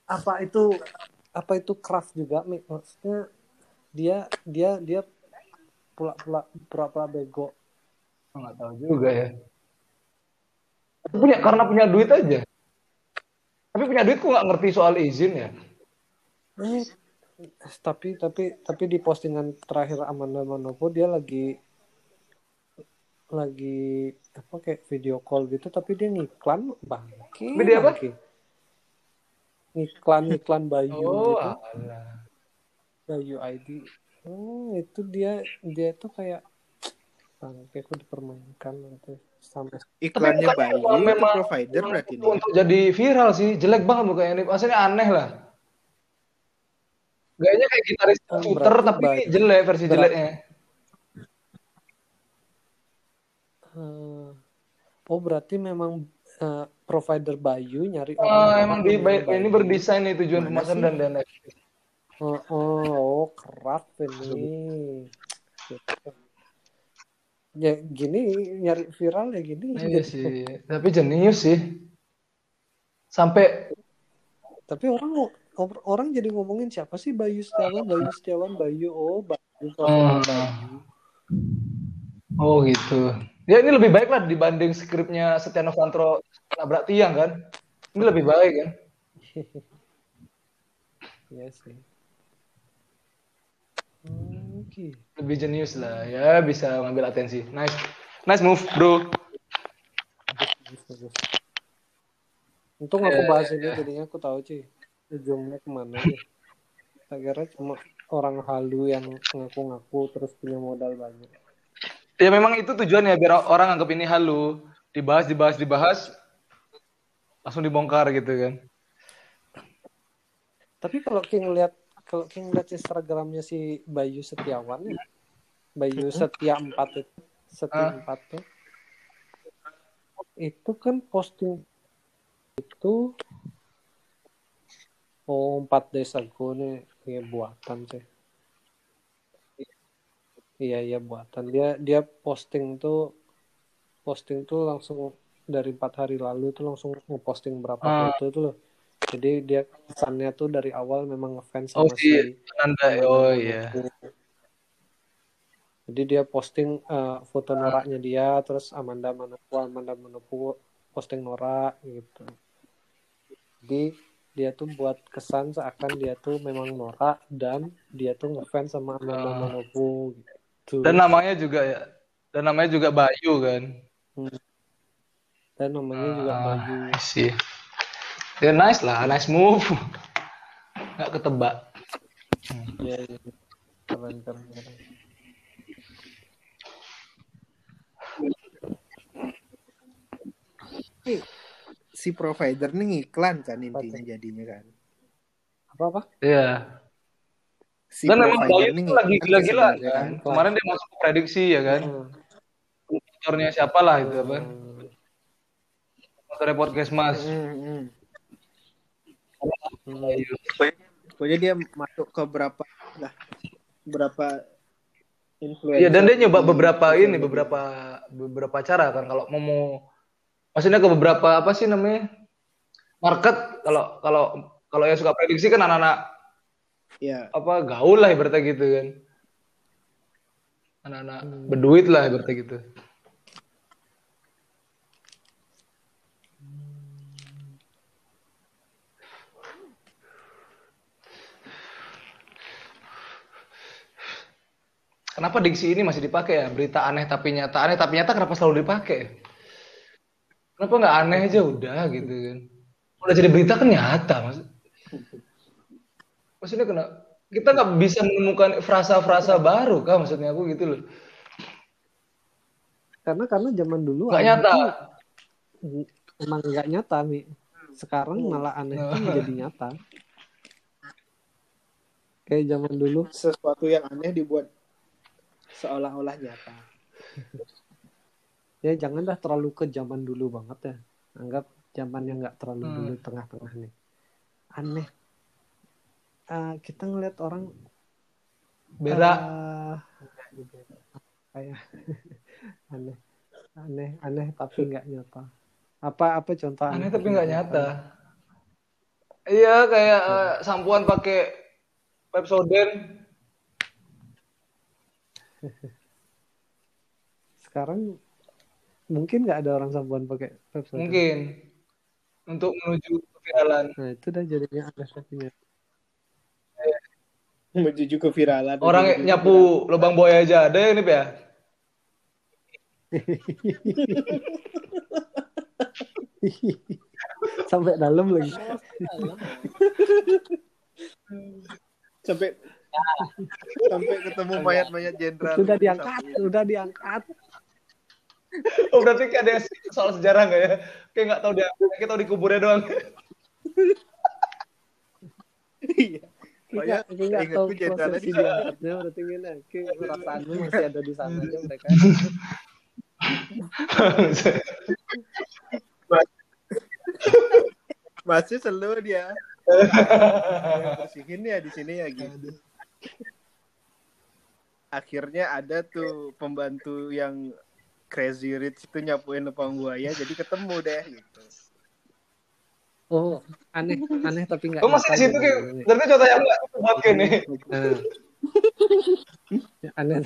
apa itu apa itu craft juga maksudnya dia dia dia pula-pula pura-pura bego nggak tahu juga ya. Tapi punya karena punya duit aja. Tapi punya duit kok nggak ngerti soal izin ya. Eh, tapi tapi tapi di postingan terakhir Amanda Manopo dia lagi lagi apa kayak video call gitu tapi dia ngiklan bangke Tapi dia apa? ngiklan ngiklan Bayu Oh, gitu alah. Bayu ID oh itu dia dia tuh kayak bangke aku dipermainkan nanti sampai Iklannya Bayu kalau itu memang- provider berarti nih. Untuk jadi viral sih, jelek banget mukanya ini. Maksudnya aneh lah. Gayanya kayak gitaris shooter tapi Bayu- jelek versi berarti- jeleknya. Eh, oh berarti memang eh, provider Bayu nyari Oh, orang emang di namanya ini Bayu. berdesain nih tujuan pemasaran dan dan Oh, oh, oh kerat ini. Gitu. Ya gini nyari viral ya gini. Iya sih, tapi jenius sih. Sampai Tapi orang or- orang jadi ngomongin siapa sih Bayu Setiawan, Bayu Setiawan, Bayu oh Bayu. Hmm. oh gitu. Ya ini lebih baik lah dibanding skripnya Setia Novanto nabrak tiang kan. Ini lebih baik kan. [LAUGHS] Iya sih. Hmm, Oke. Lebih jenius lah ya bisa ngambil atensi. Nice. Nice move, bro. Untung aku bahas ini jadinya aku tahu sih ujungnya ke mana nih. Tak kira cuma orang halu yang ngaku-ngaku terus punya modal banyak. Ya memang itu tujuannya biar orang anggap ini halu, dibahas, dibahas, dibahas, langsung dibongkar gitu kan. Tapi kalau King lihat kalau King lihat Instagramnya si Bayu Setiawan ya, Bayu Setia empat itu, Setia Ah. empat tuh, itu kan posting itu oh empat days ago nih ya buatan sih. Iya iya buatan dia dia posting tuh posting tuh langsung dari empat hari lalu tuh langsung ngeposting berapa Ah. foto tuh loh. Jadi dia kesannya tuh dari awal memang ngefans Oh sama si si Ananda, oh iya. Jadi dia posting eh, foto noraknya dia, terus Amanda Manopo, Amanda Manopo posting norak gitu. Jadi dia tuh buat kesan seakan dia tuh memang norak dan dia tuh ngefans sama Amanda Ah. Manopo gitu. Dan namanya juga ya, dan namanya juga Bayu kan. Dan namanya juga Ah, Bayu. See. Ya nice lah, nice move. [LAUGHS] Nggak ketebak. Iya, iya. Keren, keren, keren. Nih, si provider nih ngiklan kan intinya jadinya kan. Apa-apa? Iya. Si Dan memang nih itu lagi gila-gila sebenarnya kan. Kemarin dia masuk ke prediksi ya kan. Hmm. Motornya siapa lah itu apa? Hmm. Motornya podcast mas. Hmm, hmm. Bayu. Pokoknya dia masuk ke berapa lah berapa influencer. Iya dan dia nyoba beberapa ini beberapa beberapa cara kan kalau mau mau maksudnya ke beberapa apa sih namanya market kalau kalau kalau yang suka prediksi kan anak-anak Iya. apa gaul lah ibaratnya gitu kan anak-anak berduit lah ibaratnya gitu Kenapa diksi ini masih dipakai ya? Berita aneh tapi nyata. Aneh tapi nyata kenapa selalu dipakai? Kenapa nggak aneh aja udah gitu kan? Udah jadi berita kan nyata maksud. Maksudnya kena kita nggak bisa menemukan frasa-frasa baru kah maksudnya aku gitu loh. Karena karena zaman dulu Nggak nyata. tuh emang nggak nyata mi. Sekarang malah aneh tuh menjadi nyata. Kayak zaman dulu sesuatu yang aneh dibuat seolah-olah nyata. ya jangan dah terlalu ke zaman dulu banget ya anggap zaman yang nggak terlalu Hmm. dulu tengah-tengah nih aneh Eh, kita ngeliat orang Berak. eh, kayak [LAUGHS] aneh aneh aneh tapi nggak nyata apa apa contoh Aneh tapi nggak nyata. Iya kayak eh, sampoan pakai Pepsodent. Sekarang mungkin nggak ada orang sambuan pakai Pepsodent Mungkin. Untuk menuju keviralan. nah itu udah jadinya aneh tapi nyata. menuju keviralan Orang menuju nyapu lubang buaya aja ada ya ini ya. [LAUGHS] sampai dalam lagi sampai sampai ketemu mayat-mayat jenderal. Sudah diangkat sudah diangkat. Oh berarti kayak ada yang soal sejarah nggak ya? Kayak nggak tahu dia, kita tahu di kuburnya doang. iya. Pokoknya nggak ingatku tahu jenderalnya di- diangkatnya berarti gini Ki, perasaanmu masih ada di sana aja mereka. Masih selalu dia. Yang bersihin ya di sini ya gitu akhirnya ada tuh pembantu yang crazy rich itu nyapuin lubang buaya jadi ketemu deh gitu oh aneh aneh tapi nggak Gue masih di situ kayak, gitu. berarti contoh yang nggak buat nih. Ya, aneh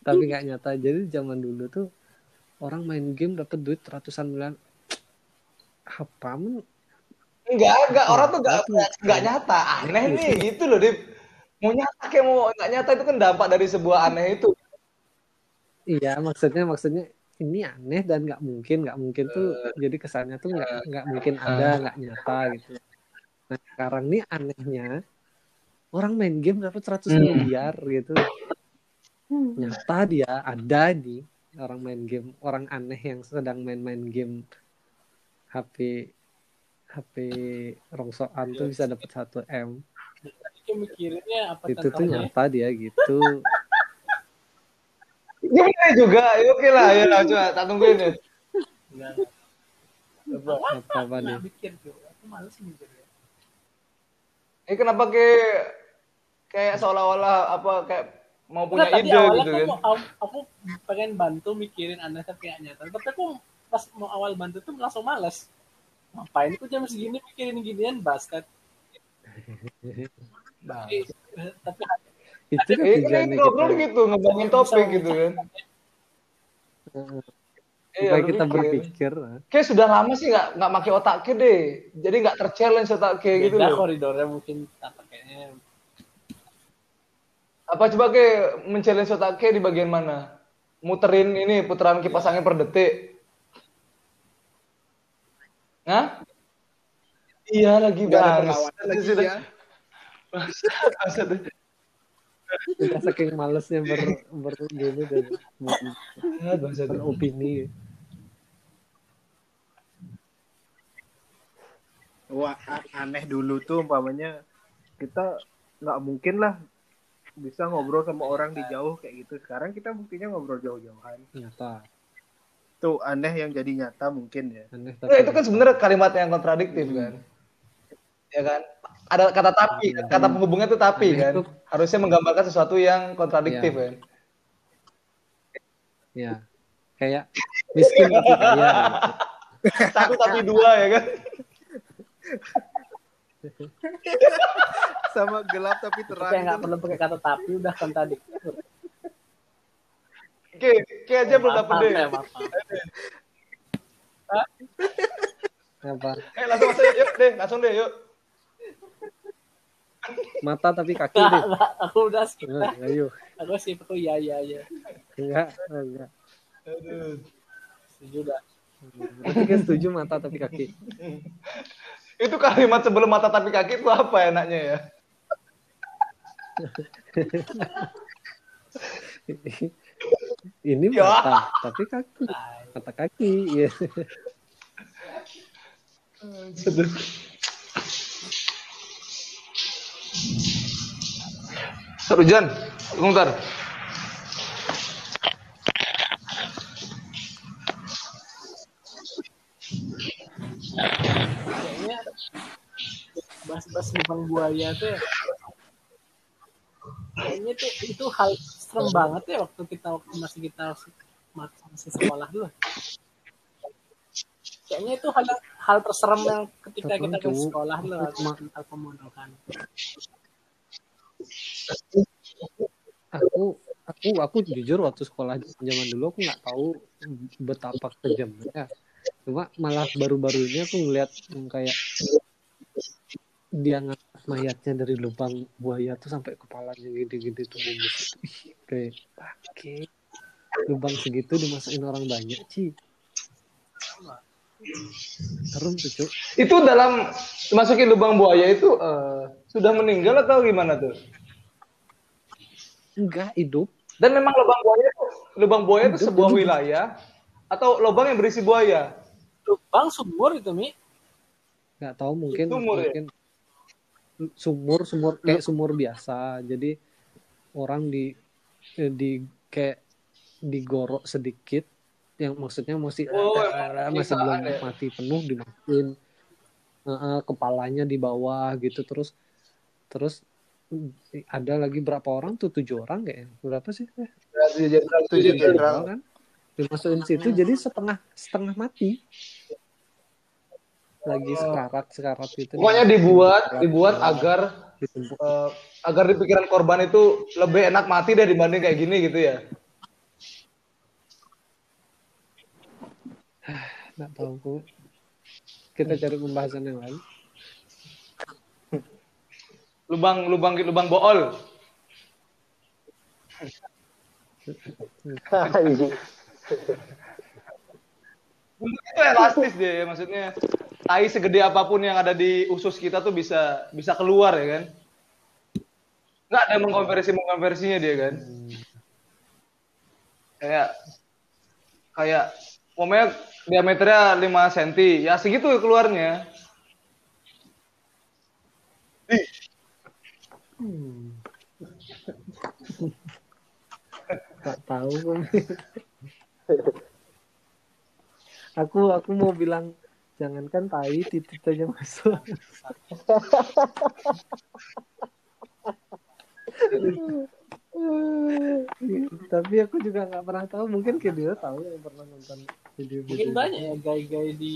tapi nggak nyata jadi zaman dulu tuh orang main game dapat duit ratusan miliar apa men Enggak, enggak orang tuh enggak enggak, enggak nyata. Aneh nih, gitu loh, Dip. Mau nyata kayak mau enggak nyata itu kan dampak dari sebuah aneh itu. iya maksudnya maksudnya ini aneh dan nggak mungkin nggak mungkin tuh jadi kesannya tuh nggak nggak mungkin ada nggak nyata gitu. Nah sekarang nih anehnya orang main game dapat 100 Hmm. miliar gitu. Nyata dia ada nih orang main game orang aneh yang sedang main-main game HP HP rongsokan tuh bisa dapat 1 m Itu mikirinnya apa itu tuh nyata dia gitu Gimana juga? Ya, oke lah, ya lah, coba tak tungguin ya. Apa apa, apa nih tuh. Aku males mikirnya. Ini kenapa kayak kayak seolah-olah apa kayak mau punya tadi ide gitu kan. aku, aku pengen bantu mikirin aneh tapi nggak nyata. Tapi aku pas mau awal bantu tuh langsung males. Ngapain aku jam segini mikirin ginian basket. [LAUGHS] Tapi, tapi itu kan Eh, kan ini ngobrol kita gitu, ngebangun topik gitu kan. Iya, kita berpikir. berpikir Kayak sudah lama sih nggak nggak pakai otak ke deh. Jadi nggak terchallenge otak ke gitu beda koridornya mungkin apa kayaknya Apa coba ke men-challenge otak ke di bagian mana? Muterin ini putaran kipas angin per detik. Hah? Iya lagi ada bang. perlawanan lagi Sudah- ya Udah saking malesnya ber ber gini dan ber- Ah, bangsat. beropini. Wah aneh dulu tuh umpamanya kita nggak mungkin lah bisa ngobrol sama orang di jauh kayak gitu. Sekarang kita buktinya ngobrol jauh-jauhan. Nyata. Tuh aneh yang jadi nyata mungkin ya. Aneh Enggak, itu kan sebenarnya kalimat yang kontradiktif kan. Ya kan? Ada kata tapi, kata penghubungnya itu tapi Aneh kan. itu- Harusnya menggambarkan sesuatu yang kontradiktif Iya. kan. ya kayak miskin tapi kaya gitu. [LAUGHS] Satu tapi dua ya kan. [LAUGHS] sama gelap tapi terang kayak nggak perlu pakai kata tapi udah kontradiktif. Oke, oke aja belum Maaf, deh. ya, apa Eh langsung masuk yuk deh, langsung deh yuk. Mata tapi kaki deh nggak, aku udah skip. Enggak, ayo Aku sih aku iya iya iya. enggak enggak Aduh. Setuju dah. berarti kan setuju mata tapi kaki Itu kalimat sebelum mata tapi kaki itu apa enaknya ya? ini Ya. mata tapi kaki mata kaki ya Seru Rujan, Mungtar. Kayaknya bahas-bahas lubang buaya tuh ya. kayaknya tuh itu hal serem banget ya waktu kita waktu masih kita masih sekolah dulu kayaknya itu hal hal terserem yang ketika kita ke sekolah Cuma- tentang pembunuhan aku aku aku jujur waktu sekolah zaman dulu aku nggak tahu betapa kejamnya. Cuma malah baru-baru ini aku ngeliat yang kayak dia ngangkat mayatnya dari lubang buaya tuh sampai kepalanya gede-gede tuh kayak oke lubang segitu dimasukin orang banyak sih serem tuh cuk Itu dalam masukin lubang buaya itu eh, sudah meninggal atau gimana tuh? enggak hidup Dan memang lubang buaya itu lubang buaya itu sebuah hidup. wilayah atau lubang yang berisi buaya? lubang sumur itu mi nggak tahu mungkin Sumur ya? mungkin sumur sumur kayak sumur biasa jadi orang di eh, di kayak digorok sedikit yang maksudnya masih Oh, eh, masih belum ya? mati penuh dimasukin Eh, eh, kepalanya di bawah gitu terus terus ada lagi berapa orang tuh? Tujuh orang kayaknya? Berapa sih? Eh, Tujuh Tujuh tujuh jenderal. orang kan? Dimasukin situ jadi setengah setengah mati. Lagi sekarat sekarat gitu. Pokoknya dibuat dibuat agar ditumpuk eh, agar di pikiran korban itu lebih enak mati deh dibanding kayak gini gitu ya. Nggak tahu kok kita cari pembahasan yang lain Lubang lubang lubang bool. Bentuk itu elastis dia ya, maksudnya tai segede apa pun yang ada di usus kita tuh bisa bisa keluar ya kan. Nggak ada mengkonversi mengkonversinya dia kan. Kayak kayak pokoknya diameternya 5 cm, ya segitu ya keluarnya. Hmm. nggak [LAUGHS] tahu aku aku mau bilang jangankan tai titik aja masuk [LAUGHS] tapi aku juga nggak pernah tahu mungkin dia tahu yang pernah nonton video mungkin banyak ya gay-gay di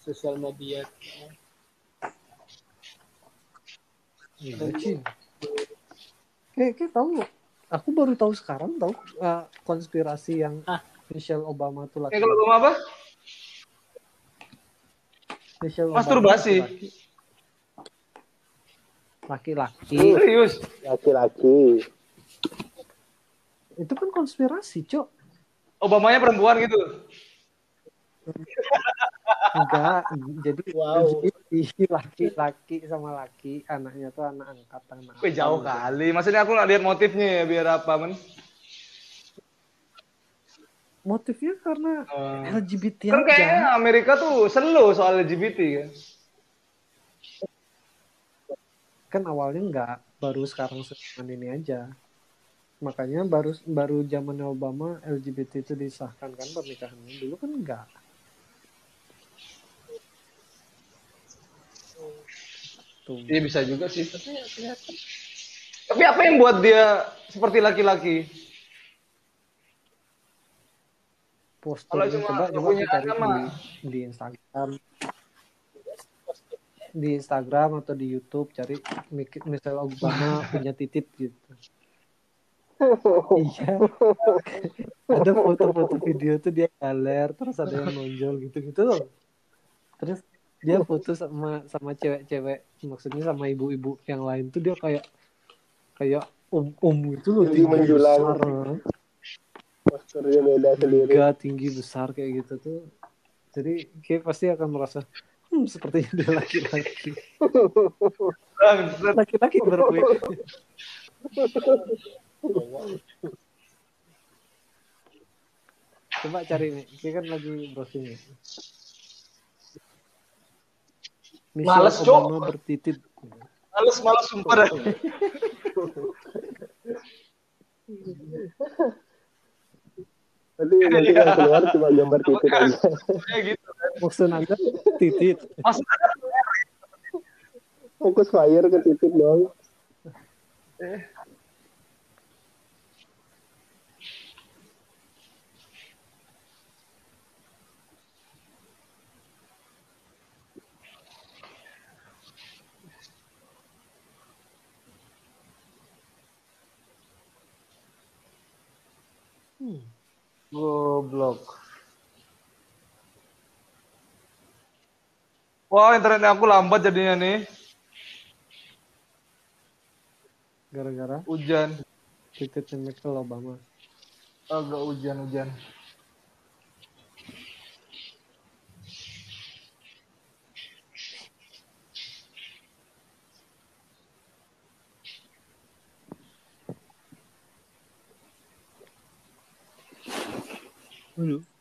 sosial media Iya. Kayak, kayak tahu. Aku baru tahu sekarang tahu uh, konspirasi yang Ah. Michelle Obama tuh laki Kayak kalau ngomong apa? Michelle Masturbasi. Obama laki-laki. Serius. Laki-laki. Itu kan konspirasi, Cok. Obamanya perempuan gitu. Enggak, jadi Wow. Laki-laki sama laki, anaknya tuh anak angkat anak. Wih jauh gitu. kali. Maksudnya aku nggak lihat motifnya ya biar apa men? Motifnya karena LGBT Kan aja. kayaknya Amerika tuh slow soal LGBT kan. Kan awalnya enggak baru sekarang sekarang ini aja. Makanya baru baru zaman Obama LGBT itu disahkan kan pernikahannya. Dulu kan enggak tuh. Iya bisa juga sih. Tapi apa yang buat dia seperti laki-laki? posturnya Kalau cuma coba nggak coba punya di Instagram di Instagram atau di YouTube cari Michelle Obama punya titit gitu. Iya. Ada foto-foto video tuh dia galer terus ada yang nonjol gitu-gitu loh. Terus dia foto sama sama cewek-cewek maksudnya sama ibu-ibu yang lain tuh dia kayak kayak om om itu loh Tinggi menjulang. besar. Tiga tinggi besar kayak gitu tuh. Jadi kayak pasti akan merasa hmm, sepertinya dia laki-laki laki-laki berkulit coba cari nih dia kan lagi browsing nih Michelle Males, Cok. Obama bertitit Males males sumpah dah. [LAUGHS] Nanti nanti yang keluar cuma gambar titik aja. Kayak gitu. Maksud anda titit Fokus fire ke titik dong. Goblok. Wah, internetnya aku lambat jadinya nih. Gara-gara Hujan. titiknya Michael Obama. Agak hujan-hujan. Aduh.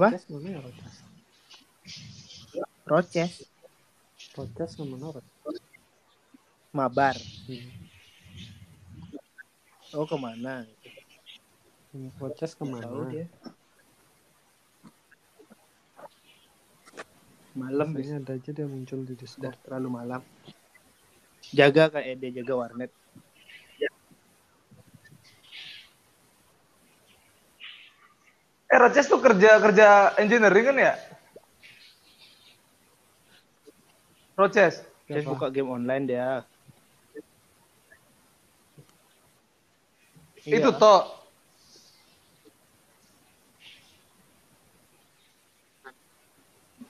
Apa? Roches Roches? Mana Roches? mabar. Hmm. Oh ke mana? Hmm, Roches Tahu ke mana? dia. Malam. Biasanya ada aja dia muncul di Discord. terlalu malam. Jaga kayak dia jaga warnet. Eh, Roches tuh kerja kerja engineering kan ya? Roches. Dia Siapa? buka game online dia. Itu Iya. toh.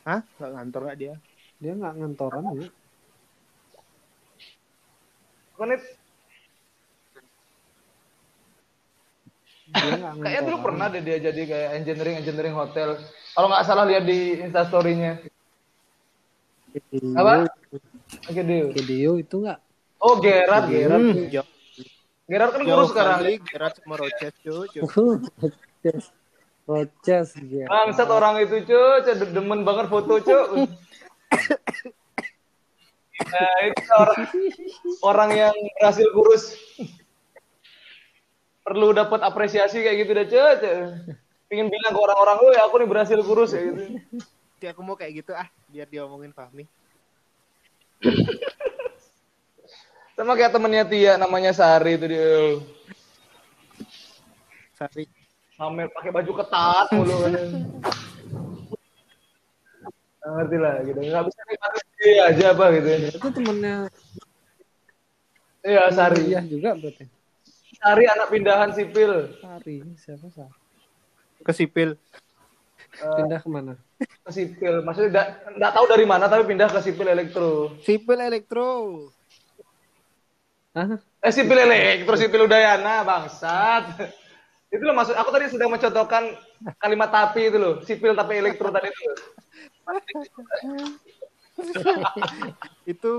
Hah? Gak ngantor gak dia? Dia nggak ngantoran ya? Kan it- Dia nggak kayaknya dulu pernah deh dia jadi kayak engineering engineering hotel. Kalau nggak salah lihat di instastorynya. Apa? Oke deal. Video itu nggak? Oh Gerard, Gerard. Hmm, Gerard kan guru sekarang. Gerard sama Roches cuy. [LAUGHS] Roches. Ya. Bangsat orang itu cuy, cuy de- demen banget foto cuy. [LAUGHS] Nah, itu orang, orang yang berhasil kurus. Perlu dapat apresiasi kayak gitu deh cuy. Pengen bilang ke orang-orang, "Woi, aku nih berhasil kurus" kayak gitu. Dia aku mau kayak gitu ah, biar dia omongin Fahmi. Sama kayak temennya Tia namanya Sari itu dia. Sari. Pamer pakai baju ketat mulu. Nggak ngerti lah gitu. Nggak bisa nikmatin dia aja apa gitu. Itu temennya Iya, Sari. Iya juga berarti. Sari anak pindahan sipil. Sari siapa Sari? Ke sipil. Eh, Pindah ke mana? ke sipil. Maksudnya nggak nggak tahu dari mana tapi pindah ke sipil elektro. Sipil elektro. Hah? Eh sipil elektro, sipil Udayana, bangsat. Itu loh maksud aku tadi sedang mencontohkan kalimat tapi itu loh, sipil tapi elektro tadi itu. Itu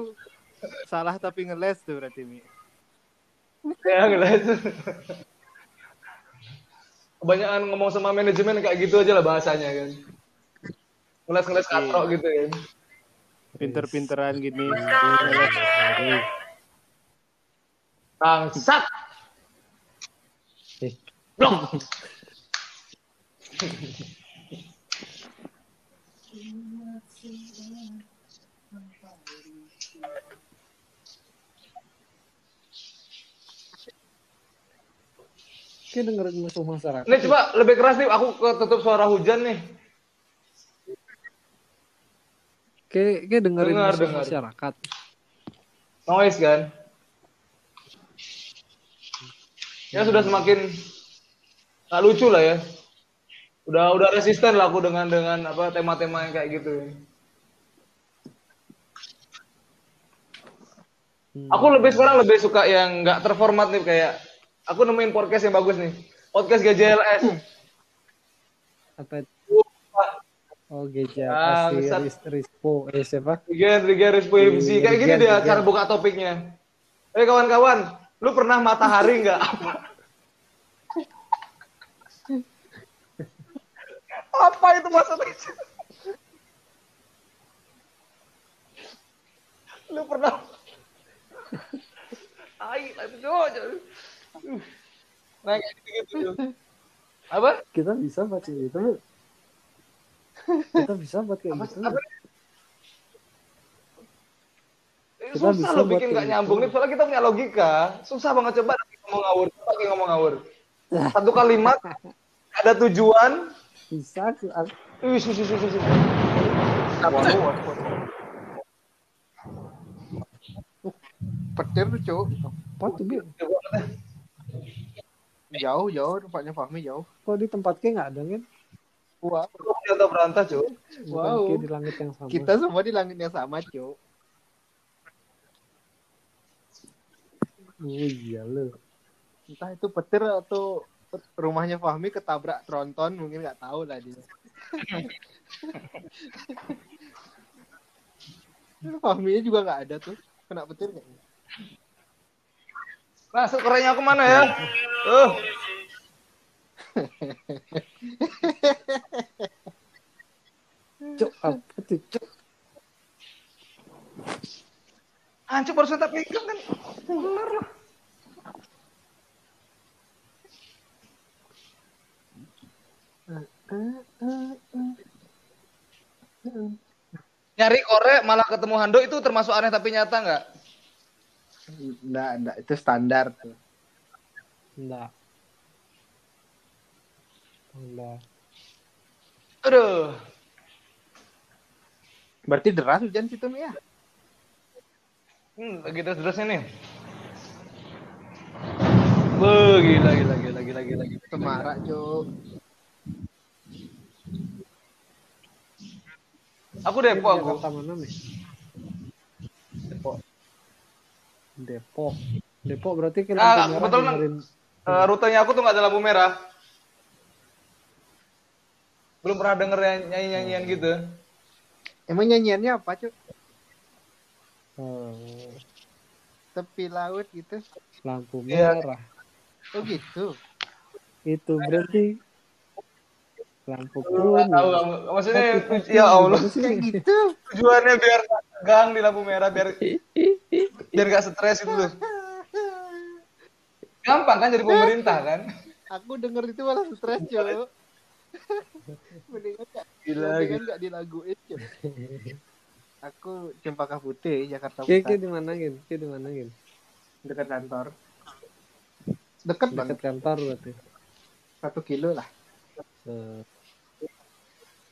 salah tapi ngeles tuh berarti Mi. Ya, ngeles. Kebanyakan ngomong sama manajemen kayak gitu aja lah bahasanya kan. Ngeles-ngeles katrok gitu kan. Pinter-pinteran gini. Bangsat. Eh. Blok. [LAUGHS] Kayak dengerin musuh masyarakat. Nih coba lebih keras nih, aku ke tutup suara hujan nih. Kayak, kayak dengerin Dengar, musuh dengar. masyarakat. Noise kan. Ya sudah semakin nggak lucu lah ya. Udah udah resisten lah aku dengan dengan apa tema-tema yang kayak gitu. Hmm. Aku lebih sekarang lebih suka yang nggak terformat nih kayak aku nemuin podcast yang bagus nih. Podcast GJLS. Apa itu? Oh, Geja. Ah, Rispo. Eh, siapa? Rigen, Rigen, Rispo MC. Kayak gini dia cara buka topiknya. Eh kawan-kawan, lu pernah matahari nggak? [LAUGHS] Apa itu maksudnya? lu pernah? [LAUGHS] Ai, tapi jangan. Nah, kayak gitu-gitu. [LAUGHS] Apa? Kita bisa buat kayak gitu. [LAUGHS] Kita bisa buat kayak Apa? gitu. apa? Ini Kita susah buat bikin nggak gitu. nyambung nih, soalnya kita punya logika. Susah banget coba ngomong ngawur, coba kayak ngomong ngawur. [LAUGHS] Satu kalimat ada tujuan. Bisa. aku- aku- Wih, sus, sus, sus, sus. Petir tuh, Cuk. Apa tuh, Bi? Jauh, jauh. Tempatnya Fahmi jauh. Kok di tempat kayak nggak ada kan? Wah, Contoh berantah, cuy. Wow. di langit yang sama. kita semua di langit yang sama, Cuk. Oh iya lo. Entah itu petir atau rumahnya Fahmi ketabrak tronton, mungkin nggak tahu lah dia. [LAUGHS] Fahmi juga nggak ada tuh. Kena petir nggak? Masuk kerennya aku mana ya? Tuh. Cuk, apa tuh, Cuk? Hancur barusan tak pegang kan. Bener lah. Nyari korek malah ketemu Hando itu termasuk aneh tapi nyata nggak? Nggak, nggak. Itu standar tuh. Enggak. Enggak. Aduh. Berarti deras hujan situ, ya? Hmm, lagi terus-terusnya nih. Wah, gila, gila, gila, gila, gila, gila. Semarak, Cuk. Aku Depok, aku. Jakarta mana nih? Depok. Depok. Depok berarti kan Ah, lampu merah kebetulan- dengerin Eh, rutenya aku tuh nggak ada lampu merah. Belum pernah denger yang nyanyi-nyanyian gitu. Emang nyanyiannya apa, Cuk? eh, Tepi laut gitu. lampu Iya. merah. Oh gitu. Itu berarti lampu Nggak tahu. Maksudnya, Tapi- ya Allah. Kayak gitu. Tujuannya biar gang di lampu merah, biar biar gak stres gitu loh. Gampang kan jadi pemerintah kan? Aku denger itu malah stres, Cuk. Mendingan gak, Gila, mendingan gak dilaguin, Cuk. Aku Cempaka Putih, Jakarta Kayak Pusat. di mana gin? Kayak di mana gin? Dekat kantor. Dekat banget. Dekat kantor berarti. Satu kilo lah. Eh,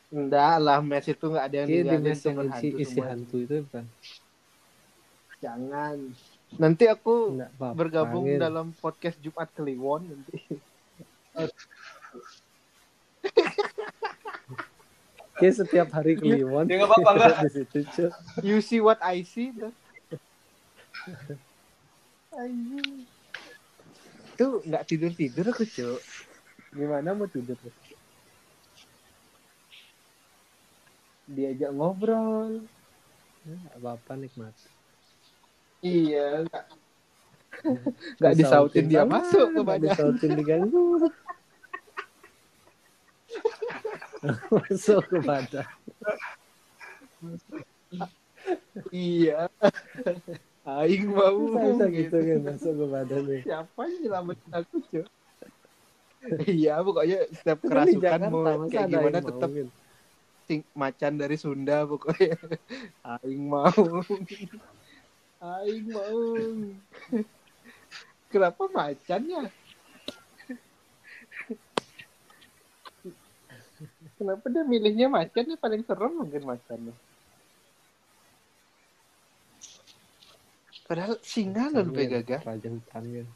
Enggak lah, mes itu nggak ada yang di yang sumber isi, hantu isi semua. hantu itu bukan? Jangan. Nanti aku Enggak apa-apa. bergabung Gin. dalam podcast Jumat Kliwon nanti. [LAUGHS] Kayak setiap hari kliwon. Ya nggak apa-apa, nggak. [LAUGHS] Di situ. You see what I see? tuh. Anjing. Itu nggak tidur tidur aku cuk. Gimana mau tidur? Diajak ngobrol. Nggak apa-apa nikmat. Iya. Nggak nggak disautin dia sama, masuk ke nggak badan. Disautin diganggu. masuk ke badan. Iya. Aing mau. Bisa gitu kan masuk ke badan nih. Siapa yang nyelamatin aku cuk? Iya, pokoknya setiap kan kerasukan mau kayak gimana tetap? Sing macan dari Sunda pokoknya. [LAUGHS] Aing mau. Aing mau. Kenapa macan ya? Kenapa dia milihnya macan ya paling serem mungkin macannya. Padahal singa loh lebih gagah. Raja hutan kan.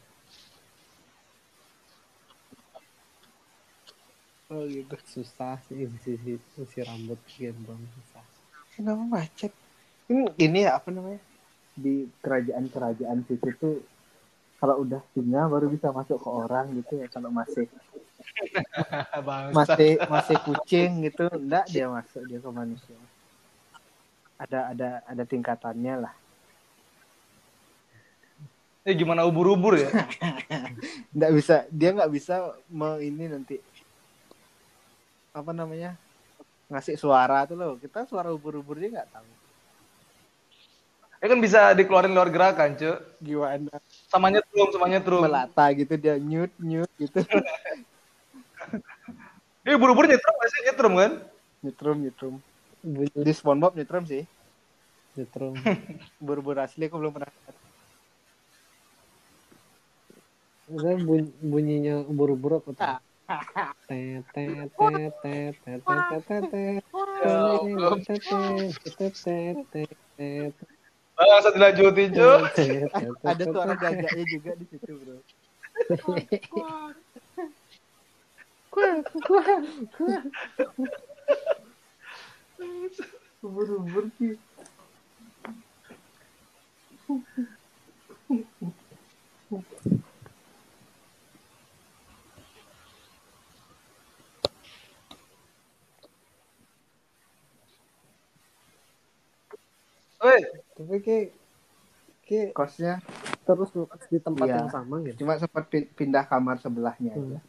Oh gitu. Susah sih isi, isi rambut gendong susah. Kenapa macan? Ini, ini ya apa namanya? Di kerajaan-kerajaan situ tuh kalau udah singa baru bisa masuk ke orang gitu ya kalau masih [LAUGHS] masih masih kucing gitu enggak dia masuk dia ke manusia ada ada ada tingkatannya lah Eh gimana ubur-ubur ya? [LAUGHS] nggak bisa dia nggak bisa me, ini nanti apa namanya ngasih suara tuh loh kita suara ubur-ubur dia nggak tahu Ya kan bisa dikeluarin luar gerakan, Cuk. gimana Sama nyetrum, sama nyetrum. melata gitu dia nyut nyut gitu [LAUGHS] Eh ubur-ubur nyetrum nggak sih? Nyetrum kan? nyetrum nyetrum bunyi di SpongeBob nyetrum sih nyetrum [LAUGHS] ubur-ubur asli aku belum pernah bunyi, bunyinya ubur-ubur apa tuh? Ah, Bang, langsung dilanjutin. [LAUGHS] Ada suara juga di situ, bro. Sih. Tapi kayak kayak kosnya terus di tempat Iya. yang sama gitu. cuma sempat pi- pindah kamar sebelahnya aja. Hmm.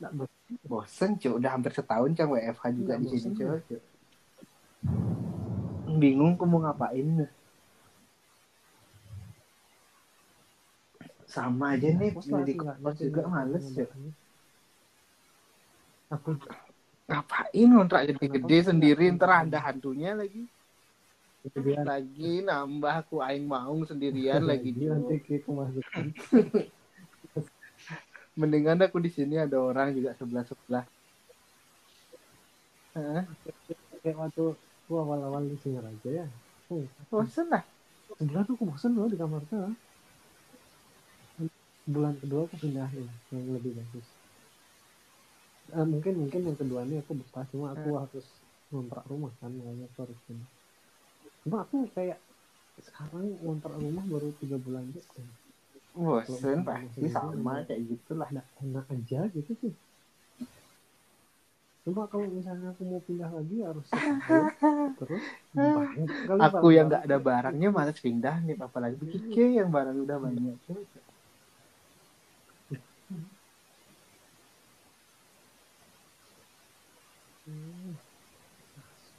Nggak bosan. bosen cuy udah hampir setahun cang WFH juga Nggak di sini bosen, cuy cuy. bingung aku mau ngapain sama aja nih Bos lah, di kos juga males cuy Aku ngapain kontrak gede-gede sendiri? Ntar ada hantunya lagi itu dia lagi nambah aku aing maung sendirian lagi nanti kayak kemasukan. [LAUGHS] mendingan aku di sini ada orang juga sebelah sebelah Hah? Kayak waktu aku awal-awal di Singaraja ya. Hmm. bosen lah Sebulan aku bosan loh di kamar tuh. Bulan kedua aku pindahin yang lebih bagus. Eh, mungkin mungkin yang kedua ini aku betah cuma aku harus ngontrak rumah kan makanya aku harus pindah. Cuma aku kayak sekarang ngontrak rumah baru tiga bulan gitu. bosen pasti sama kayak gitulah Nah, enak aja gitu sih. Cuma kalau misalnya aku mau pindah lagi harus [LAUGHS] terus banyak kali aku barang-barang. yang nggak ada barangnya malas pindah nih apalagi Kike yang barang udah banyak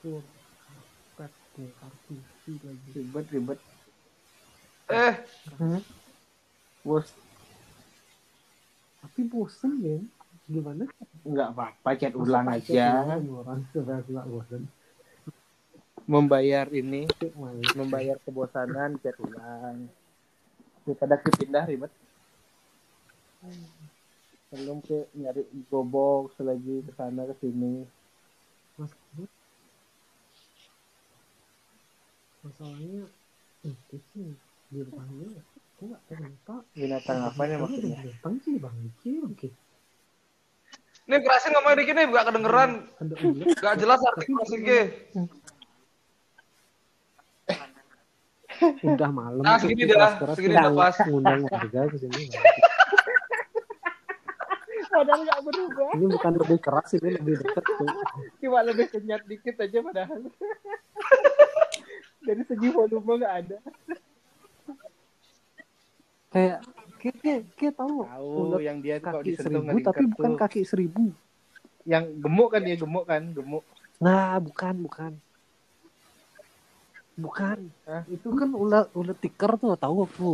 Hmm. Lagi. ribet ribet. Eh, bos. Tapi bosen ya. Gimana? nggak apa-apa chat ulang aja. Orang nggak bosen. membayar ini membayar kebosanan chat ulang. Daripada ke pindah ribet. Belum ke nyari gobok selagi ke sana ke sini. Mas, masalahnya itu sih di rumahnya aku nggak ternyata binatang apa nih maksudnya? binatang sih bang. Diki oke. Ini kerasin ngomongnya dikit nih, gak kedengeran. Gak jelas artikulasi ke. udah malam. Ah, tuh segini kita dah, segini dah pas. ngundang warga ke sini padahal nggak berubah. Ini bukan lebih keras ini lebih dekat tuh cuma lebih kenyat dikit aja padahal dari segi volume nggak ada. Kayak kayak kayak, kayak tahu. Tahu ular yang dia kaki disentuh seribu tapi bukan tuh. kaki seribu. Yang gemuk kan dia gemuk kan gemuk. Nah bukan bukan. Bukan. Hah? itu kan ular ular tikar tuh tahu aku.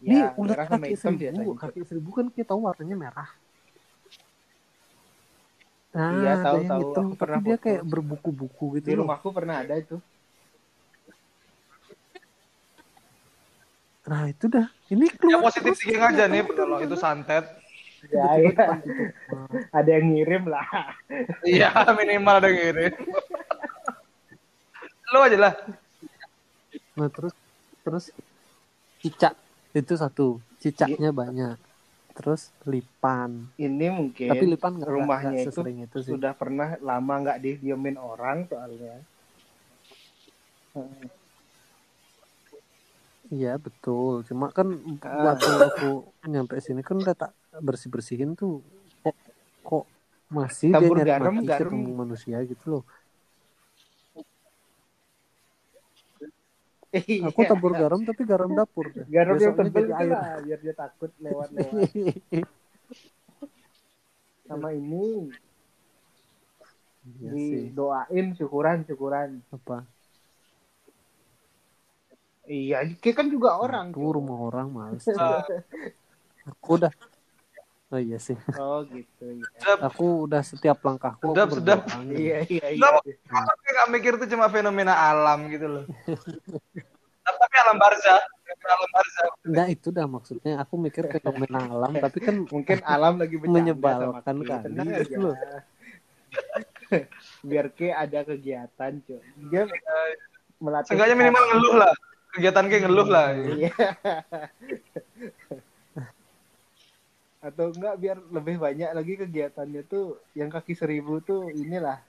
Ini ya ular merah sama kaki seribu kaki seribu kan kita tahu warnanya merah. Nah Iya, tahu, tahu. hitam, Aku pernah tapi dia foto. kayak berbuku-buku gitu di loh. rumahku pernah ada itu nah itu dah ini Yang keluar positif terus thinking nggak aja nih, dari kalau itu santet. ya, ya. gitu. Nah, [LAUGHS] ada yang ngirim lah Iya, minimal ada yang ngirim. [LAUGHS] Lu aja lah. nah terus terus cicak itu satu cicaknya banyak terus lipan ini mungkin tapi lipan nggak rumahnya itu sesering itu sih sudah pernah lama nggak didiemin orang soalnya Hmm. Iya betul. Cuma kan waktu aku nyampe sini kan udah tak bersih bersihin tuh kok kok masih dia Tabur nyari garam, mati garam. ketemu manusia gitu loh. Aku Iya. tabur garam tapi garam dapur. deh. garam yang tebel air. lah biar dia takut lewat-lewat sama ini Iya sih. didoain syukuran syukuran Apa? Iya kita kan juga orang Aku rumah orang males. [LAUGHS] Ah. Aku udah Oh iya sih. oh gitu ya. Aku udah setiap langkahku Sedap, aku sedap. iya iya iya Kenapa kenapa dia nggak mikir itu cuma fenomena alam gitu loh. Tapi alam barzah, alam barzah. Nah itu dah maksudnya aku mikir fenomena alam tapi kan mungkin alam lagi Menyebalkan kali gitu aja loh. biar ke ada kegiatan cuy dia melatih Seenggaknya minimal ngeluh lah. Kegiatan kayak ngeluh lah. Iya. Atau enggak biar lebih banyak lagi kegiatannya tuh yang kaki seribu tuh inilah.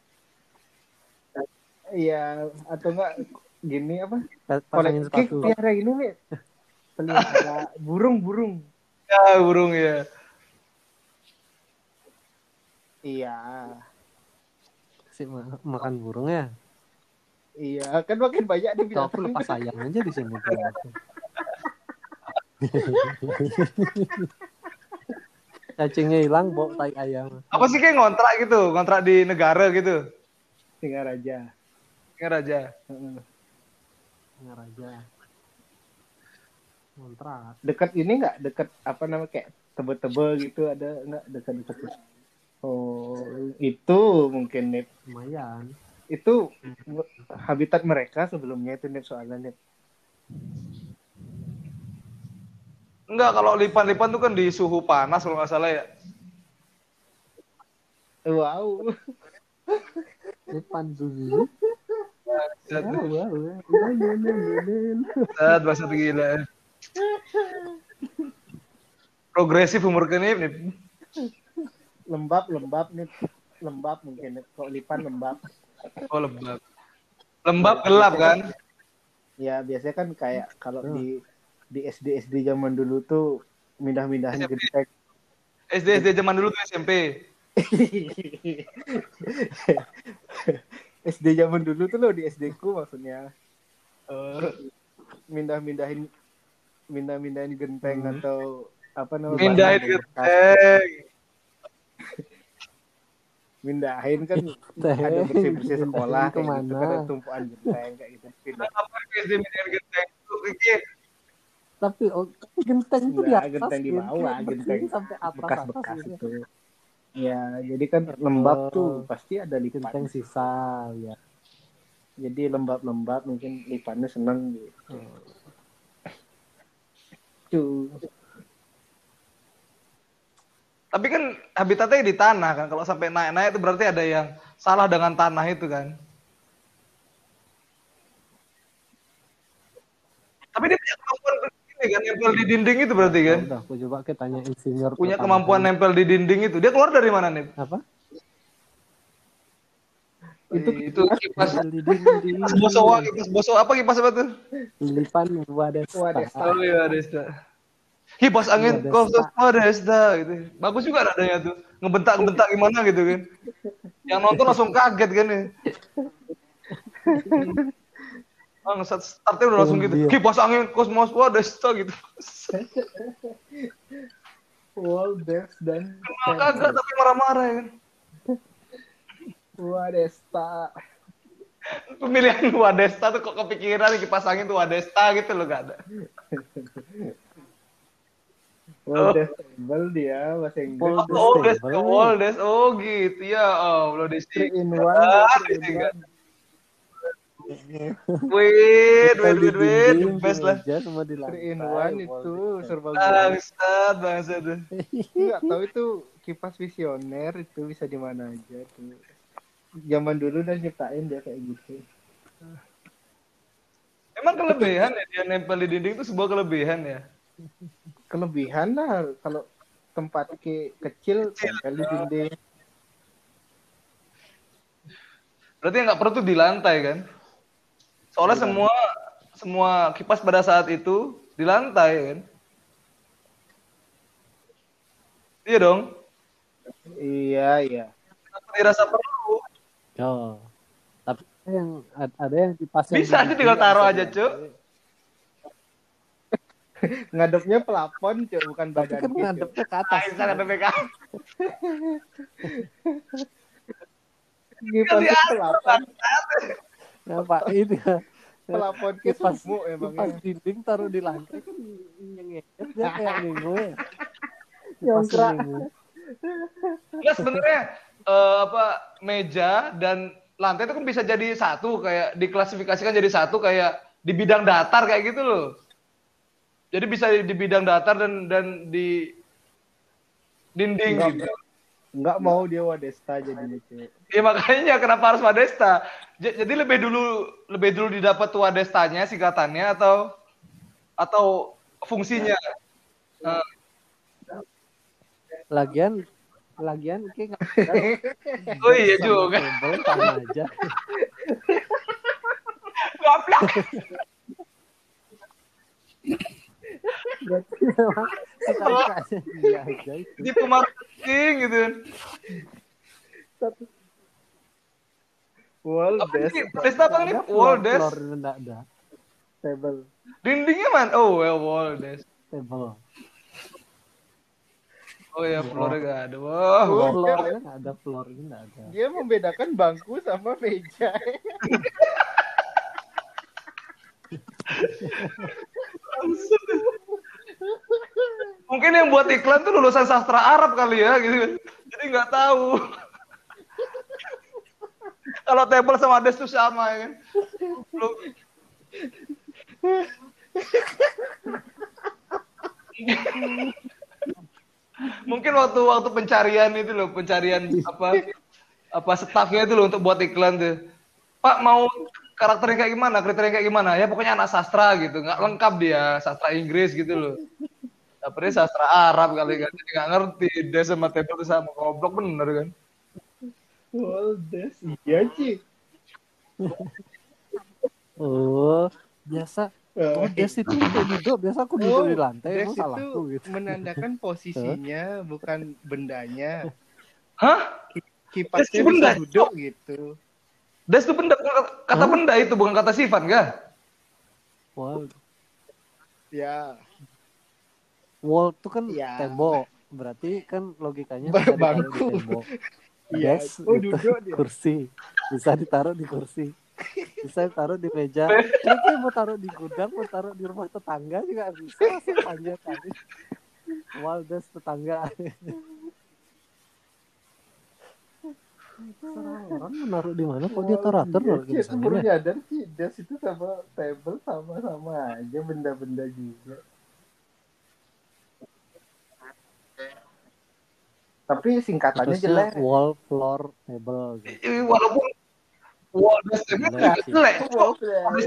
Iya, atau enggak gini apa? pasangin Kolek- Ki, sepatu. pelihara ini nih. Pelihara burung-burung. Ya burung ya. Iya. Ma- makan burung ya. Iya, kan makin banyak dia Tuh bilang. aku lepas ayam aja di sini. [LAUGHS] Cacingnya hilang, bawa tai ayam. Apa sih kayak ngontrak gitu, ngontrak di negara gitu. Tinggal aja. Kayak raja. Heeh. Dengar aja. Kontrak. Dekat ini enggak dekat apa namanya kayak tebel-tebel gitu ada enggak dekat-dekat Oh, itu mungkin nih Lumayan. Itu habitat mereka sebelumnya itu nih soalnya nih. Enggak, kalau lipan-lipan tuh kan di suhu panas kalau nggak salah ya. Wow. Depan dulu. Set, Wow, wow. set, bahasa gila. Progresif umur kini nih. Lembab, lembab nih. Lembab mungkin. Kok lipan lembab. Oh lembab. Lembab gelap kan? Ya biasanya kan kayak kalau di di SD SD zaman dulu tuh mindah-mindahin SMP. genteng. SD SD zaman dulu tuh SMP. SD [LAUGHS] zaman dulu tuh lo di SD ku maksudnya. Eh, mindah-mindahin mindah-mindahin genteng atau apa namanya? Mindahin genteng. Mindahin kan [LAUGHS] Genteng. ada bersih-bersih sekolah kayak Ke mana? gitu kan ada tumpuan genteng kayak gitu. Pindah. Apa SD mindahin genteng? Tapi oh, genteng itu di atas. genteng di bawah, genteng sampai atas Bekas-bekas atas gitu. itu. Ya, jadi kan lembab Oh. tuh pasti ada Genteng lipan. sisa ya. Jadi lembab-lembab mungkin lipannya seneng gitu. Tuh. Tapi kan habitatnya di tanah kan. Kalau sampai naik-naik itu berarti ada yang salah dengan tanah itu kan. Tapi dia punya kemampuan begini kan, nempel di dinding itu berarti kan. Udah, aku coba kita tanya insinyur. Punya kemampuan nempel di dinding itu. Dia keluar dari mana nih? apa? Itu itu kipas Di dinding. kipas boso, kipas boso apa kipas apa tuh? Lipan wadah. Wadesta. Oh iya, Desta. Kipas angin Wadesta. kostos Wadesta gitu. Bagus juga nadanya tuh. Ngebentak-ngebentak [LAUGHS] gimana gitu kan. Yang nonton langsung kaget kan ya. [LAUGHS] Bang, startnya udah langsung gitu. Iya. Kipas angin kosmos Wadesta gitu. [LAUGHS] Wall Death dan Kenal kagak tapi marah-marah ya kan. Wadesta. Pemilihan Wadesta tuh kok kepikiran nih kipas angin tuh Wadesta gitu loh gak ada. Wall Death table dia bahasa Inggris. Wall Oh, oh, Des, Stable. oh, Des, oh gitu ya. Oh, belum di sini. Ah, in di sini. one. Wait, wait, wait, wait, the best lah. Three in one itu serba. Bangsat, bangsat. Enggak tahu itu kipas visioner itu bisa di mana aja tuh. Zaman dulu udah nyiptain dia kayak gitu. Emang kelebihan ya dia nempel di dinding itu sebuah kelebihan ya. Kelebihan lah kalau tempat ke kecil tempel di dinding. Berarti nggak perlu tuh di lantai kan? Soalnya semua semua kipas pada saat itu di lantai kan. Iya dong. Iya, iya. Kenapa dirasa perlu? Oh. Tapi yang ad- ada yang kipas Bisa aja tinggal taruh aja, Cuk. Ngadepnya pelafon, Cuk, bukan Tapi badan kan gitu. ngadepnya ke atas. Ah, ada BK. Kipas pelafon, Nah, Pak, ini ya. pelafon kipas kesumuk kipas emangnya. dinding taruh di lantai kan nyenget dia kayak minggu ya. Nyongkrak. Kipas minggu. Enggak sebenarnya eh, apa meja dan lantai itu kan bisa jadi satu kayak diklasifikasikan jadi satu kayak di bidang datar kayak gitu loh. Jadi bisa di bidang datar dan dan di dinding Enggak. gitu. Enggak mau dia Wadesta jadinya, Cuk. Ya makanya kenapa harus Wadesta? Jadi lebih dulu lebih dulu didapat Wadestanya singkatannya atau atau fungsinya. Eh, Lagian lagian kayak nggak [LAUGHS] oh iya juga. table sama aja. Goblok. [LAUGHS] Berarti memang suka-sukanya dia aja itu. Di pemarketing gitu. Wall Apa desk. ini? Apa nih? Wall desk. Floor enggak ada. Table, Dindingnya man? Oh, well, wall desk. table. Oh ya, floornya gak ada. Wah, Oh, Floornya enggak ada, floornya enggak ada. Dia membedakan bangku sama meja. [LAUGHS] mungkin yang buat iklan tuh lulusan sastra Arab kali ya, gitu. Jadi nggak tahu. Kalau table sama desk tuh sama ya kan. Mungkin waktu waktu pencarian itu loh, pencarian apa apa staffnya itu loh untuk buat iklan tuh. Pak mau karakternya kayak gimana, kriteria kayak gimana? Ya pokoknya anak sastra gitu, nggak lengkap dia, sastra Inggris gitu loh. Tapi sastra Arab kali kan, jadi nggak ngerti dia sama table itu sama goblok bener kan. Wall desk. Iya, Ci. Oh, biasa. Oh, desk itu duduk. Biasa aku duduk Oh, di lantai, emang desk salahku itu gitu. menandakan [LAUGHS] posisinya, bukan bendanya. Hah? Kipasnya benda, bisa duduk gitu. Des itu benda, kata- kata benda itu bukan kata sifat kan? Wall, Ya, wall itu kan Iya. tembok. Berarti kan logikanya bisa ditaruh di bangku. tembok. [LAUGHS] Iya. Desk Oh, itu duduk dia. kursi. Bisa ditaruh di kursi. Bisa ditaruh di meja. [LAUGHS] Kayaknya mau taruh di gudang, mau taruh di rumah tetangga juga bisa. Sepanjang kali. Wall desk tetangga. Orang menaruh di mana? Kok dia taruh atur naruh di Iya, sana? baru ya? nyadar sih desk itu sama table sama-sama aja benda-benda juga. Tapi singkatannya Terusnya jelek. wall, floor, table. Gitu. Eh, Walaupun wall desk itu Jelek juga jelek,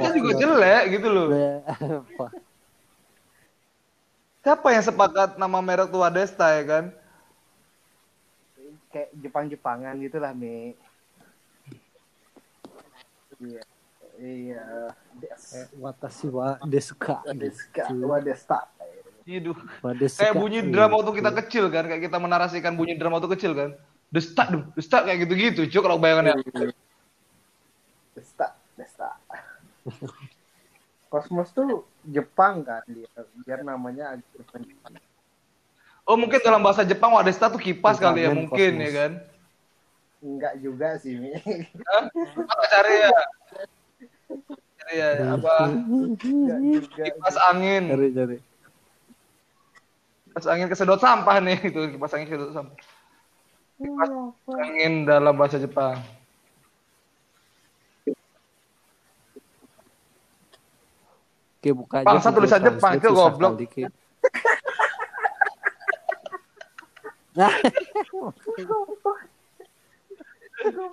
Wall juga jelek gitu loh. Siapa yang sepakat nama merek tua Desta ya kan? Kayak Jepang-Jepangan gitu lah, Mi. Iya. Iya. Eh, Watashi wa desuka. Deska. gitu. Wadesta. Desuka, Kayak bunyi drum waktu kita kecil kan, kayak kita menarasikan bunyi drum waktu kecil kan. Destak, destak kayak gitu-gitu, cuk kalau bayangannya. Desta. Desta. Kosmos tuh Jepang kan dia. Biar namanya Jepang. Oh mungkin dalam bahasa Jepang Wadesta tuh kipas kali ya mungkin ya kan. Enggak juga sih, Mi. Apa cari ya? Cari ya apa kipas angin. Cari cari. Kipas angin kesedot sampah nih [LAUGHS] itu kipas angin kesedot sampah. Kipas angin dalam bahasa Jepang. Oke, buka aja Bangsa tulisan Jepang, itu goblok. Nah, [LAUGHS]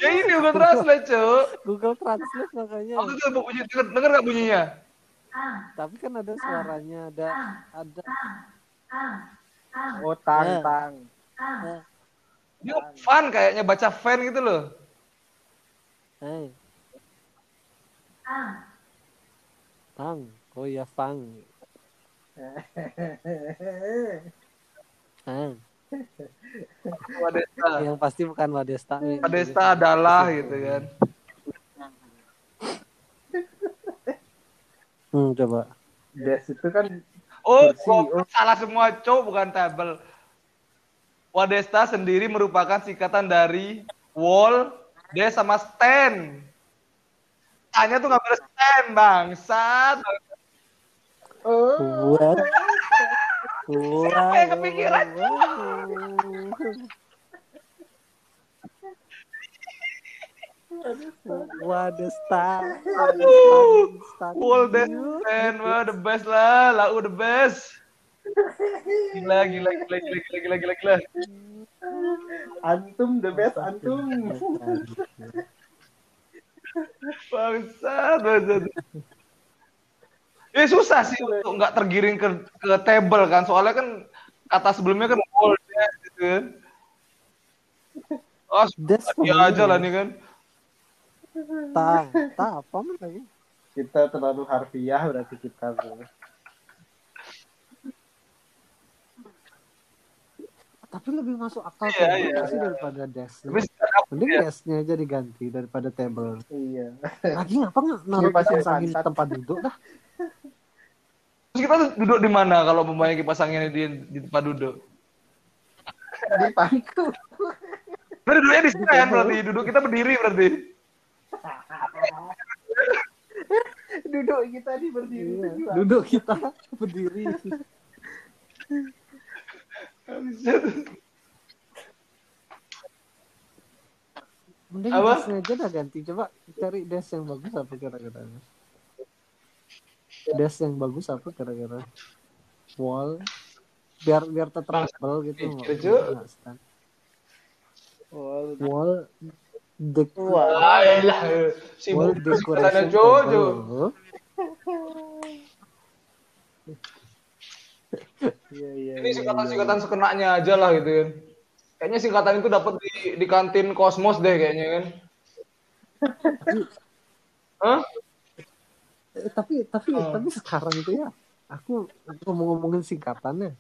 Ya ini Google Translate, cuk. Google Translate makanya. Waktu itu bunyi denger, denger gak bunyinya? Tapi kan ada suaranya, ada ada Oh, tang, tang. Dia fun kayaknya baca fan gitu loh. eh Tang. Oh ya, Fang. Tang. [LAUGHS] Wadesta. Yang pasti bukan Wadesta. Wadesta adalah gitu kan. Hmm, coba. Des itu kan Oh, goblok, salah semua cowok bukan table. Wadesta sendiri merupakan singkatan dari wall, des sama stand. Tanya tuh nggak boleh stand, bangsat. What? Siapa yang kepikiran? Wadesta. Wall, des, stand, wah the best lah, lau the best. Gila, gila, gila, gila, gila, gila, gila, gila. antum the best antum. Bangsat, bangsat. Eh susah sih untuk nggak tergiring ke ke table kan, soalnya kan kata sebelumnya kan wall des gitu kan. Oh, dia aja lah nih kan. Ta, ta apa lagi? Kita terlalu harfiah berarti kita bro. Tapi lebih masuk akal Iya, table iya, sih daripada desk. Tapi sekarang Mending ya. desknya aja diganti daripada table. Iya. Lagi ngapa nggak naruh Kipas angin tempat duduk dah? Terus kita duduk di mana kalau pemain kipas anginnya di, di tempat duduk? Di pangku. Berarti duduknya di sini kan berarti duduk kita berdiri berarti. [LAUGHS] Duduk kita di berdiri Iya, juga. Duduk kita [LAUGHS] berdiri. Mending Apa? aja dah ganti. Coba cari desk yang bagus apa kira-kira. Desk yang bagus apa kira-kira? Wall. Biar biar tetap gitu. stand. Oh, Wall. Dek Wah. Ah, elah. Sibuk decoration Jojo. Iya iya. Ini singkatan-singkatan sekenaknya aja lah gitu kan. Kayaknya singkatan itu dapat di, di kantin Kosmos deh kayaknya kan. Hah? Eh, tapi tapi Oh. tapi sekarang itu ya aku ngomong-ngomongin singkatannya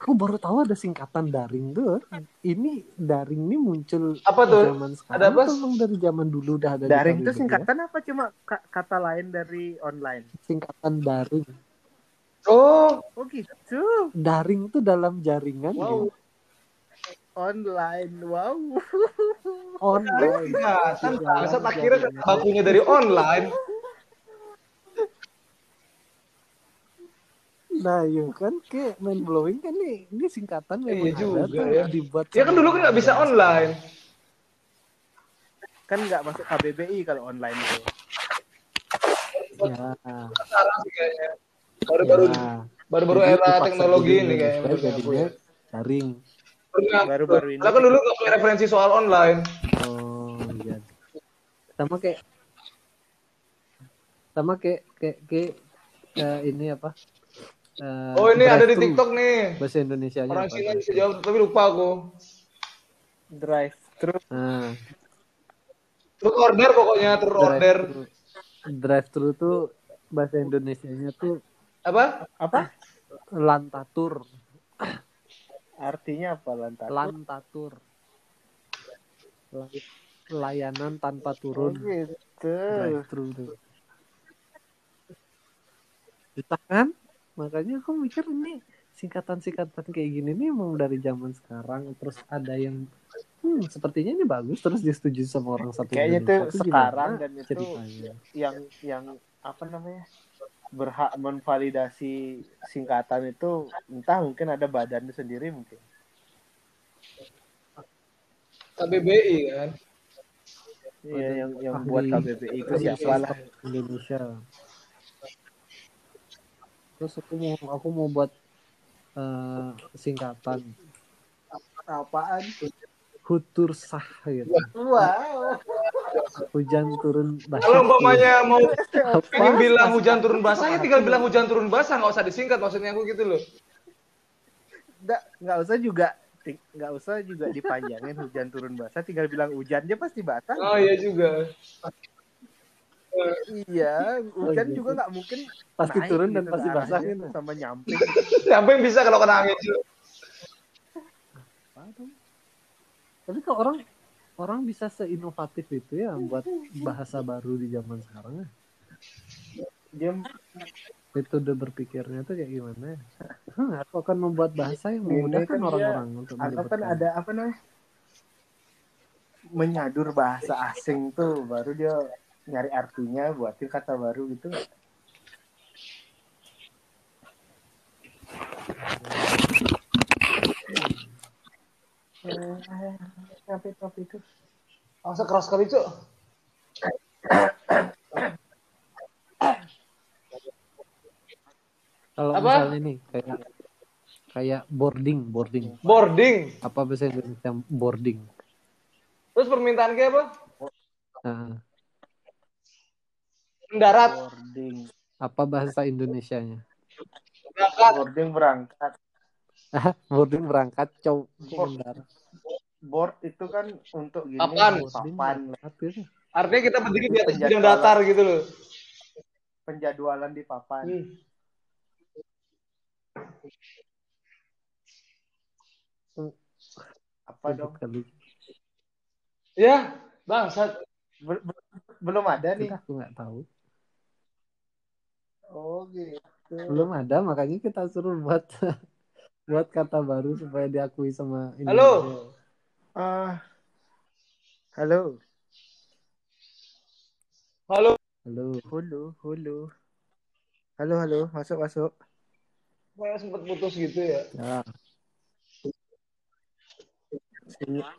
aku baru tahu ada singkatan daring tuh ini daring ini muncul Apa tuh? zaman sekarang Ada apa? emang dari zaman dulu udah ada Daring itu ya? singkatan apa cuma ka- kata lain dari online? singkatan daring Oh, Oh gitu. daring itu dalam jaringan Wow. ya. Online. Wow. online iya. Kan bangsa tak kira kan bakunya dari online. Nah iya kan kayak main blowing kan nih ini singkatan memang Iya juga, tuh ya. dibuat Ya kan dulu kan nggak bisa online. Kan nggak masuk KBBI kalau online itu. ya, Sekarang sih kayaknya. Baru-baru ya. baru-baru era teknologi ini kayaknya. Jadinya daring Baru-baru ini. Lah kan dulu nggak punya referensi soal online. Oh iya. Sama kayak sama kayak kayak kayak eh, ini apa? Eh, Oh ini ada di. TikTok nih. Bahasa Indonesia nya Orang? Cina bisa jawab tapi lupa aku. Drive thru. Nah, Terus order pokoknya terus order. drive thru tuh bahasa Indonesia nya tuh Apa? Apa? lantatur, Artinya apa lantatur. Lay- Layanan tanpa Oh, turun. gitu. Drive thru tuh. Susah kan? Makanya aku mikir ini singkatan-singkatan kayak gini nih emang dari zaman sekarang terus ada yang hmm sepertinya ini bagus terus disetujui sama orang satu Kayaknya tuh sekarang dan itu ceritanya? yang yang apa namanya berhak menvalidasi singkatan itu entah mungkin ada badannya sendiri mungkin KBBI kan. Iya yang yang buat KBBI itu siapa lah Indonesia terus aku mau aku mau buat eh, singkatan apaan hutur sah gitu wow hujan turun basah Kalau umpamanya mau Apa? pengen bilang hujan turun basah ya tinggal bilang hujan turun basah nggak usah disingkat maksudnya aku gitu loh. nggak nggak usah juga nggak usah juga dipanjangin hujan turun basah tinggal bilang hujan aja pasti basah Oh iya juga. Iya, hujan iya juga nggak mungkin Pasti naik turun dan gitu pasti ke basah gitu. sama nyamping. [LAUGHS] Yang bisa kalau kena angin? Cuk? Tapi kok orang orang bisa seinovatif itu ya buat bahasa baru di zaman sekarang ya. Dia Metode berpikirnya tuh kayak gimana ya? Hmm, aku akan membuat bahasa yang Ini memudahkan kan dia- orang-orang untuk atau kan ada apa namanya? Menyadur bahasa asing tuh baru dia nyari artinya buatin kata baru gitu. Sampai top itu. Masa keras sekali, Cuk. Kalau Apa? misalnya nih kayak kayak boarding, boarding. Boarding. Apa bahasa Indonesia boarding? Terus permintaan kayak apa? Nah, Mendarat. Boarding. apa bahasa Indonesianya? Berangkat. Boarding berangkat. boarding berangkat, cow. Board. Board itu kan untuk gini Papan. papan gitu. Artinya kita berdiri di atas bidang datar gitu loh. penjadwalan di papan. Hmm. Apa dong? Kali. Ya. Bel- bel- belum ada nih. Aku nggak tahu. Oh gitu. Belum ada, makanya kita suruh buat [LAUGHS] buat kata baru supaya diakui sama Indonesia. Halo. Ah, halo, Halo. Halo. hulu, hulu. Halo, halo, masuk, masuk. Kayak sempet putus gitu ya. Ya, Sinyal,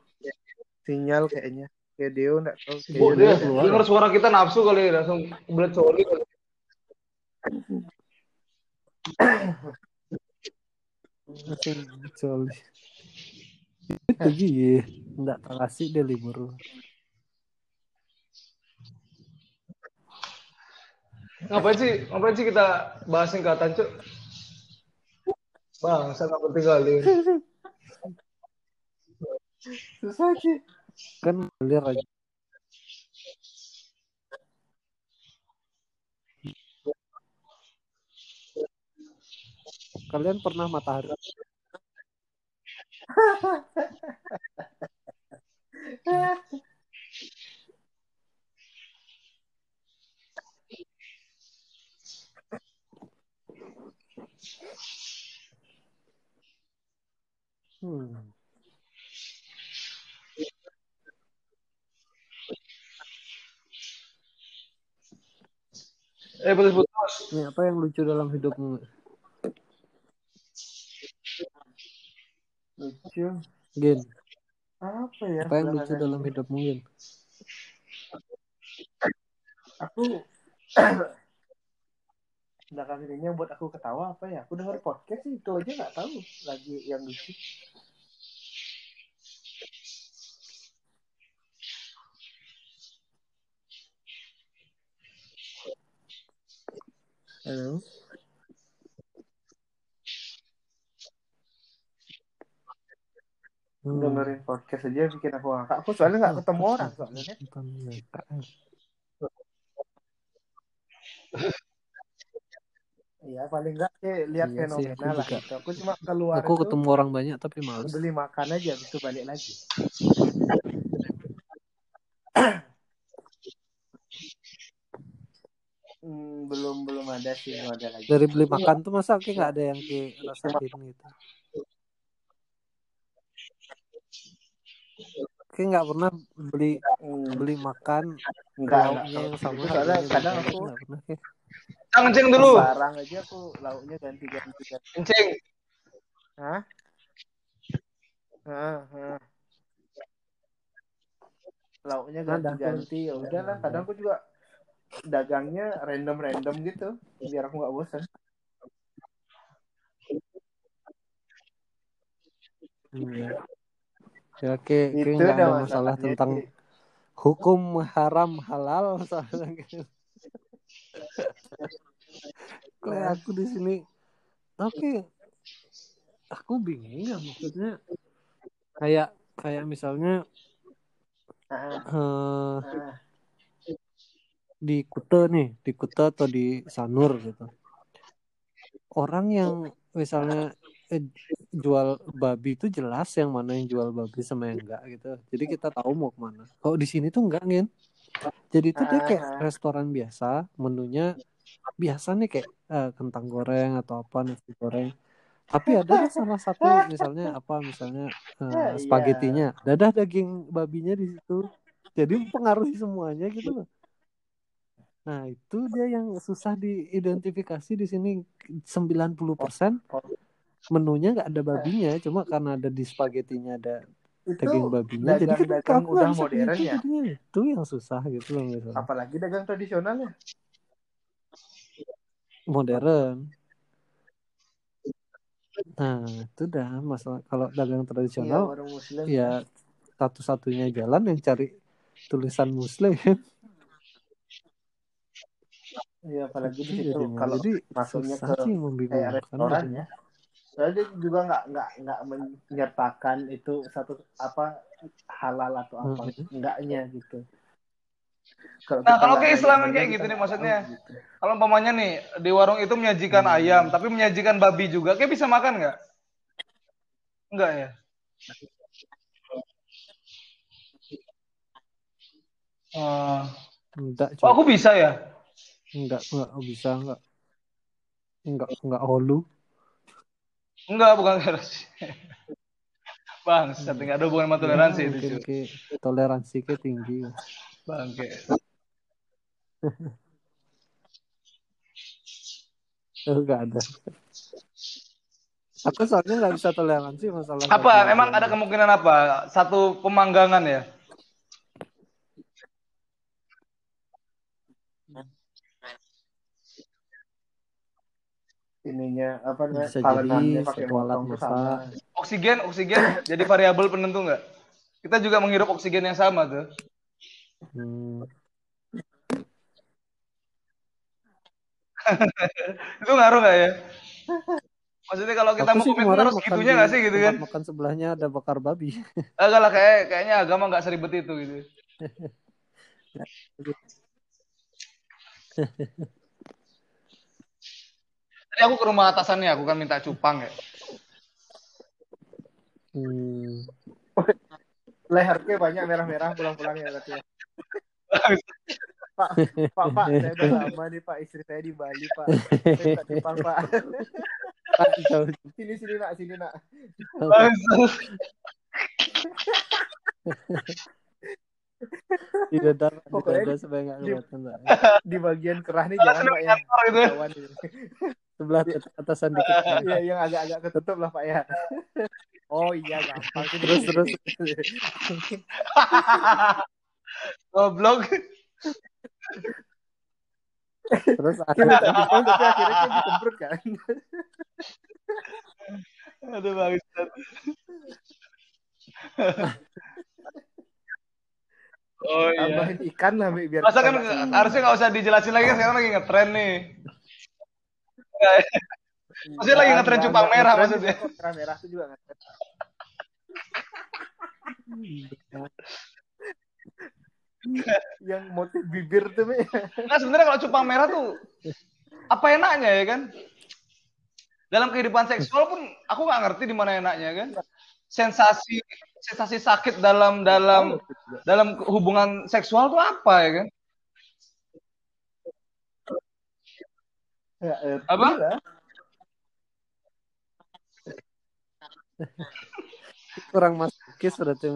sinyal kayaknya. Kayak Deo nggak tahu. Bu, Kayaknya dia denger suara kita nafsu kali ya, langsung kebelet coli. Sorry. Itu dia. Nggak terkasih dia libur. Ngapain sih? Ngapain sih kita bahas singkatan, Cuk? Bangsa nggak penting kali. [LAUGHS] susah sih. Kan clear aja. Kalian pernah matahari Hmm. Eh, putus-putus. Ini apa yang lucu dalam hidupmu? Lucu. Gin, Apa ya? apa yang lucu dalam hidupmu, Gin? Aku belakangan ini yang buat aku ketawa apa ya? Aku denger podcast sih itu aja nggak tahu lagi yang lucu. Halo. Hmm. dengerin podcast aja bikin aku ngakak. Aku soalnya nggak ketemu orang soalnya. Iya paling nggak sih lihat Iya sih, fenomena aku lah. Gitu. Aku cuma keluar Aku itu ketemu orang banyak tapi males. beli makan aja, itu balik lagi. Hmm, belum belum ada sih, belum ada lagi. Dari beli makan tuh masa Ki nggak ada yang Ki rasain gitu. Ki nggak pernah beli Hmm, beli makan enggak, lauknya yang sama soalnya kadang aku nggak pernah dulu. barang aja aku lauknya ganti-ganti. ganti. Kencing. Hah? Hah, hah. Lauknya Ada, aku- ganti-ganti. Ya udahlah, kadang aku juga dagangnya random-random gitu biar aku nggak bosan. Hmm. Ya Ki Itu nggak ada masalah tentang hukum haram halal soalnya. Kayak aku di sini tapi aku bingung ya maksudnya kayak kayak misalnya ah. di Kute nih, di Kute atau di Sanur gitu. Orang yang misalnya eh, jual babi itu jelas yang mana yang jual babi sama yang enggak gitu. Jadi kita tahu mau ke mana. Kalau di sini tuh enggak ngin. Jadi itu dia kayak Ah. restoran biasa, menunya biasa nih kayak eh, kentang goreng atau apa nasi goreng. Tapi ada salah satu misalnya apa misalnya Iya. spagettinya, dadah daging babinya di situ. Jadi mempengaruhi semuanya gitu loh. Nah, itu dia yang susah diidentifikasi di sini 90% menunya nggak ada babinya, cuma karena ada di spagettinya ada Itu daging babinya. Jadi kan dagang-dagang aku udah modern ya. Itu yang susah gitu loh misalnya. Apalagi dagang tradisional ya. Modern. Nah, itu dah masalah kalau dagang tradisional muslim. ya satu-satunya jalan yang cari tulisan muslim. Iya, apalagi di Itu situ jadinya. kalau Jadi masuknya ke sih kayak membingungkan restoran ya. Soalnya dia juga nggak nggak nggak menyertakan itu satu apa halal atau apa Mm-mm. enggaknya gitu. Nah, kita kalau keislaman kayak gitu nih, maksudnya. gitu. Kalau umpamanya nih di warung itu menyajikan Hmm. ayam, tapi menyajikan babi juga, kayak bisa makan nggak? Enggak ya? Eh, Enggak, oh, cuy. aku bisa ya? Enggak, enggak bisa, enggak. Enggak, enggak holu. Enggak, bukan toleransi. [LAUGHS] Bang, nggak ada hubungan sama toleransi Ya, itu, mungkin ke toleransi ke tinggi. Bangke. [LAUGHS] Oh, enggak ada. Aku soalnya nggak bisa toleransi masalah Apa? Emang ada kemungkinan apa? Satu pemanggangan ya? Ininya apa namanya? Jadi pakai sama. Oksigen, oksigen jadi variabel penentu nggak? Kita juga menghirup oksigen yang sama tuh. Hmm. [LAUGHS] Itu ngaruh nggak ya? Maksudnya kalau kita Aku mau komitmen harus gitunya nggak sih gitu kan? makan sebelahnya ada bakar babi. [LAUGHS] Agak lah kayak kayaknya agama nggak seribet itu gitu. [LAUGHS] Tadi aku ke rumah atasannya, aku kan minta cupang ya. Hmm. Lehernya banyak merah-merah pulang-pulang ya ya. Pak, Pak, Pak, saya udah lama nih Pak, istri saya di Bali Pak. Saya minta cupang Pak. Sini sini nak, sini nak. Di dada, di Pokoknya dada supaya nggak di- kelihatan. Pak. Di bagian kerah nih jangan Pak ya. Gitu. Sebelah atasan dikit. Iya, yang agak-agak ketutup lah Pak ya. Oh iya gampang sih. Terus terus. Goblok. Terus Dia akhirnya tapi [LAUGHS] akhirnya dia disemprot kan. Aduh bagus. [LAUGHS] Oh iya. Tambahin ikan lah Mi, biar Masa kan harusnya nggak usah dijelasin lagi kan sekarang lagi ngetren nih. Maksudnya lagi ngetren cupang merah ngetren maksudnya. kok, Merah merah itu juga ngetren. [LAUGHS] Yang motif bibir tuh Mi. Nah sebenarnya kalau cupang merah tuh apa enaknya ya kan? Dalam kehidupan seksual pun aku nggak ngerti di mana enaknya kan? Sensasi sensasi sakit dalam dalam dalam hubungan seksual tuh apa ya kan? Ya, eh, Apa? iya. [LAUGHS] kurang masukis berarti.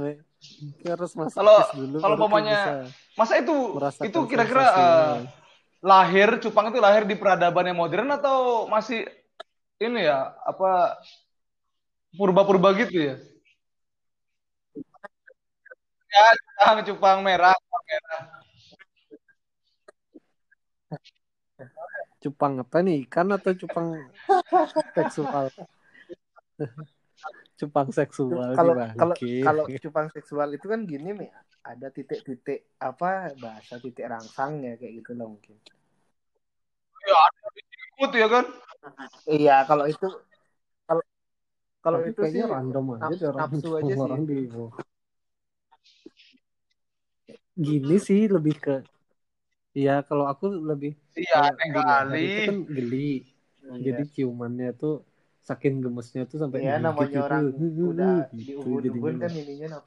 Kita harus masukis Kalau- dulu. kalau bisa Masa itu itu kira-kira eh, lahir cupang itu lahir di peradaban yang modern atau masih ini ya apa purba-purba gitu ya? Ya, cupang, cupang merah, cupang merah. cupang apa nih ikan atau cupang seksual cupang seksual Kalau kalau kalau cupang seksual itu kan gini Mi, ada titik-titik apa bahasa titik rangsangnya kayak gitu loh mungkin. Ya, ada ikut ya kan? Iya, kalau itu kalau kalau Tapi itu sih kayaknya random aja nafsu aja sih. orang di gini sih lebih ke ya kalau aku lebih iya ya, kali. kan geli. Oh, iya. jadi ciumannya tuh saking gemesnya tuh sampai ya namanya gitu. orang udah gitu, diubun-ubun kan ininya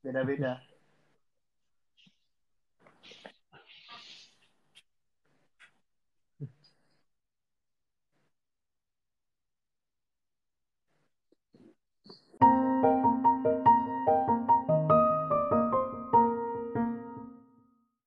beda-beda.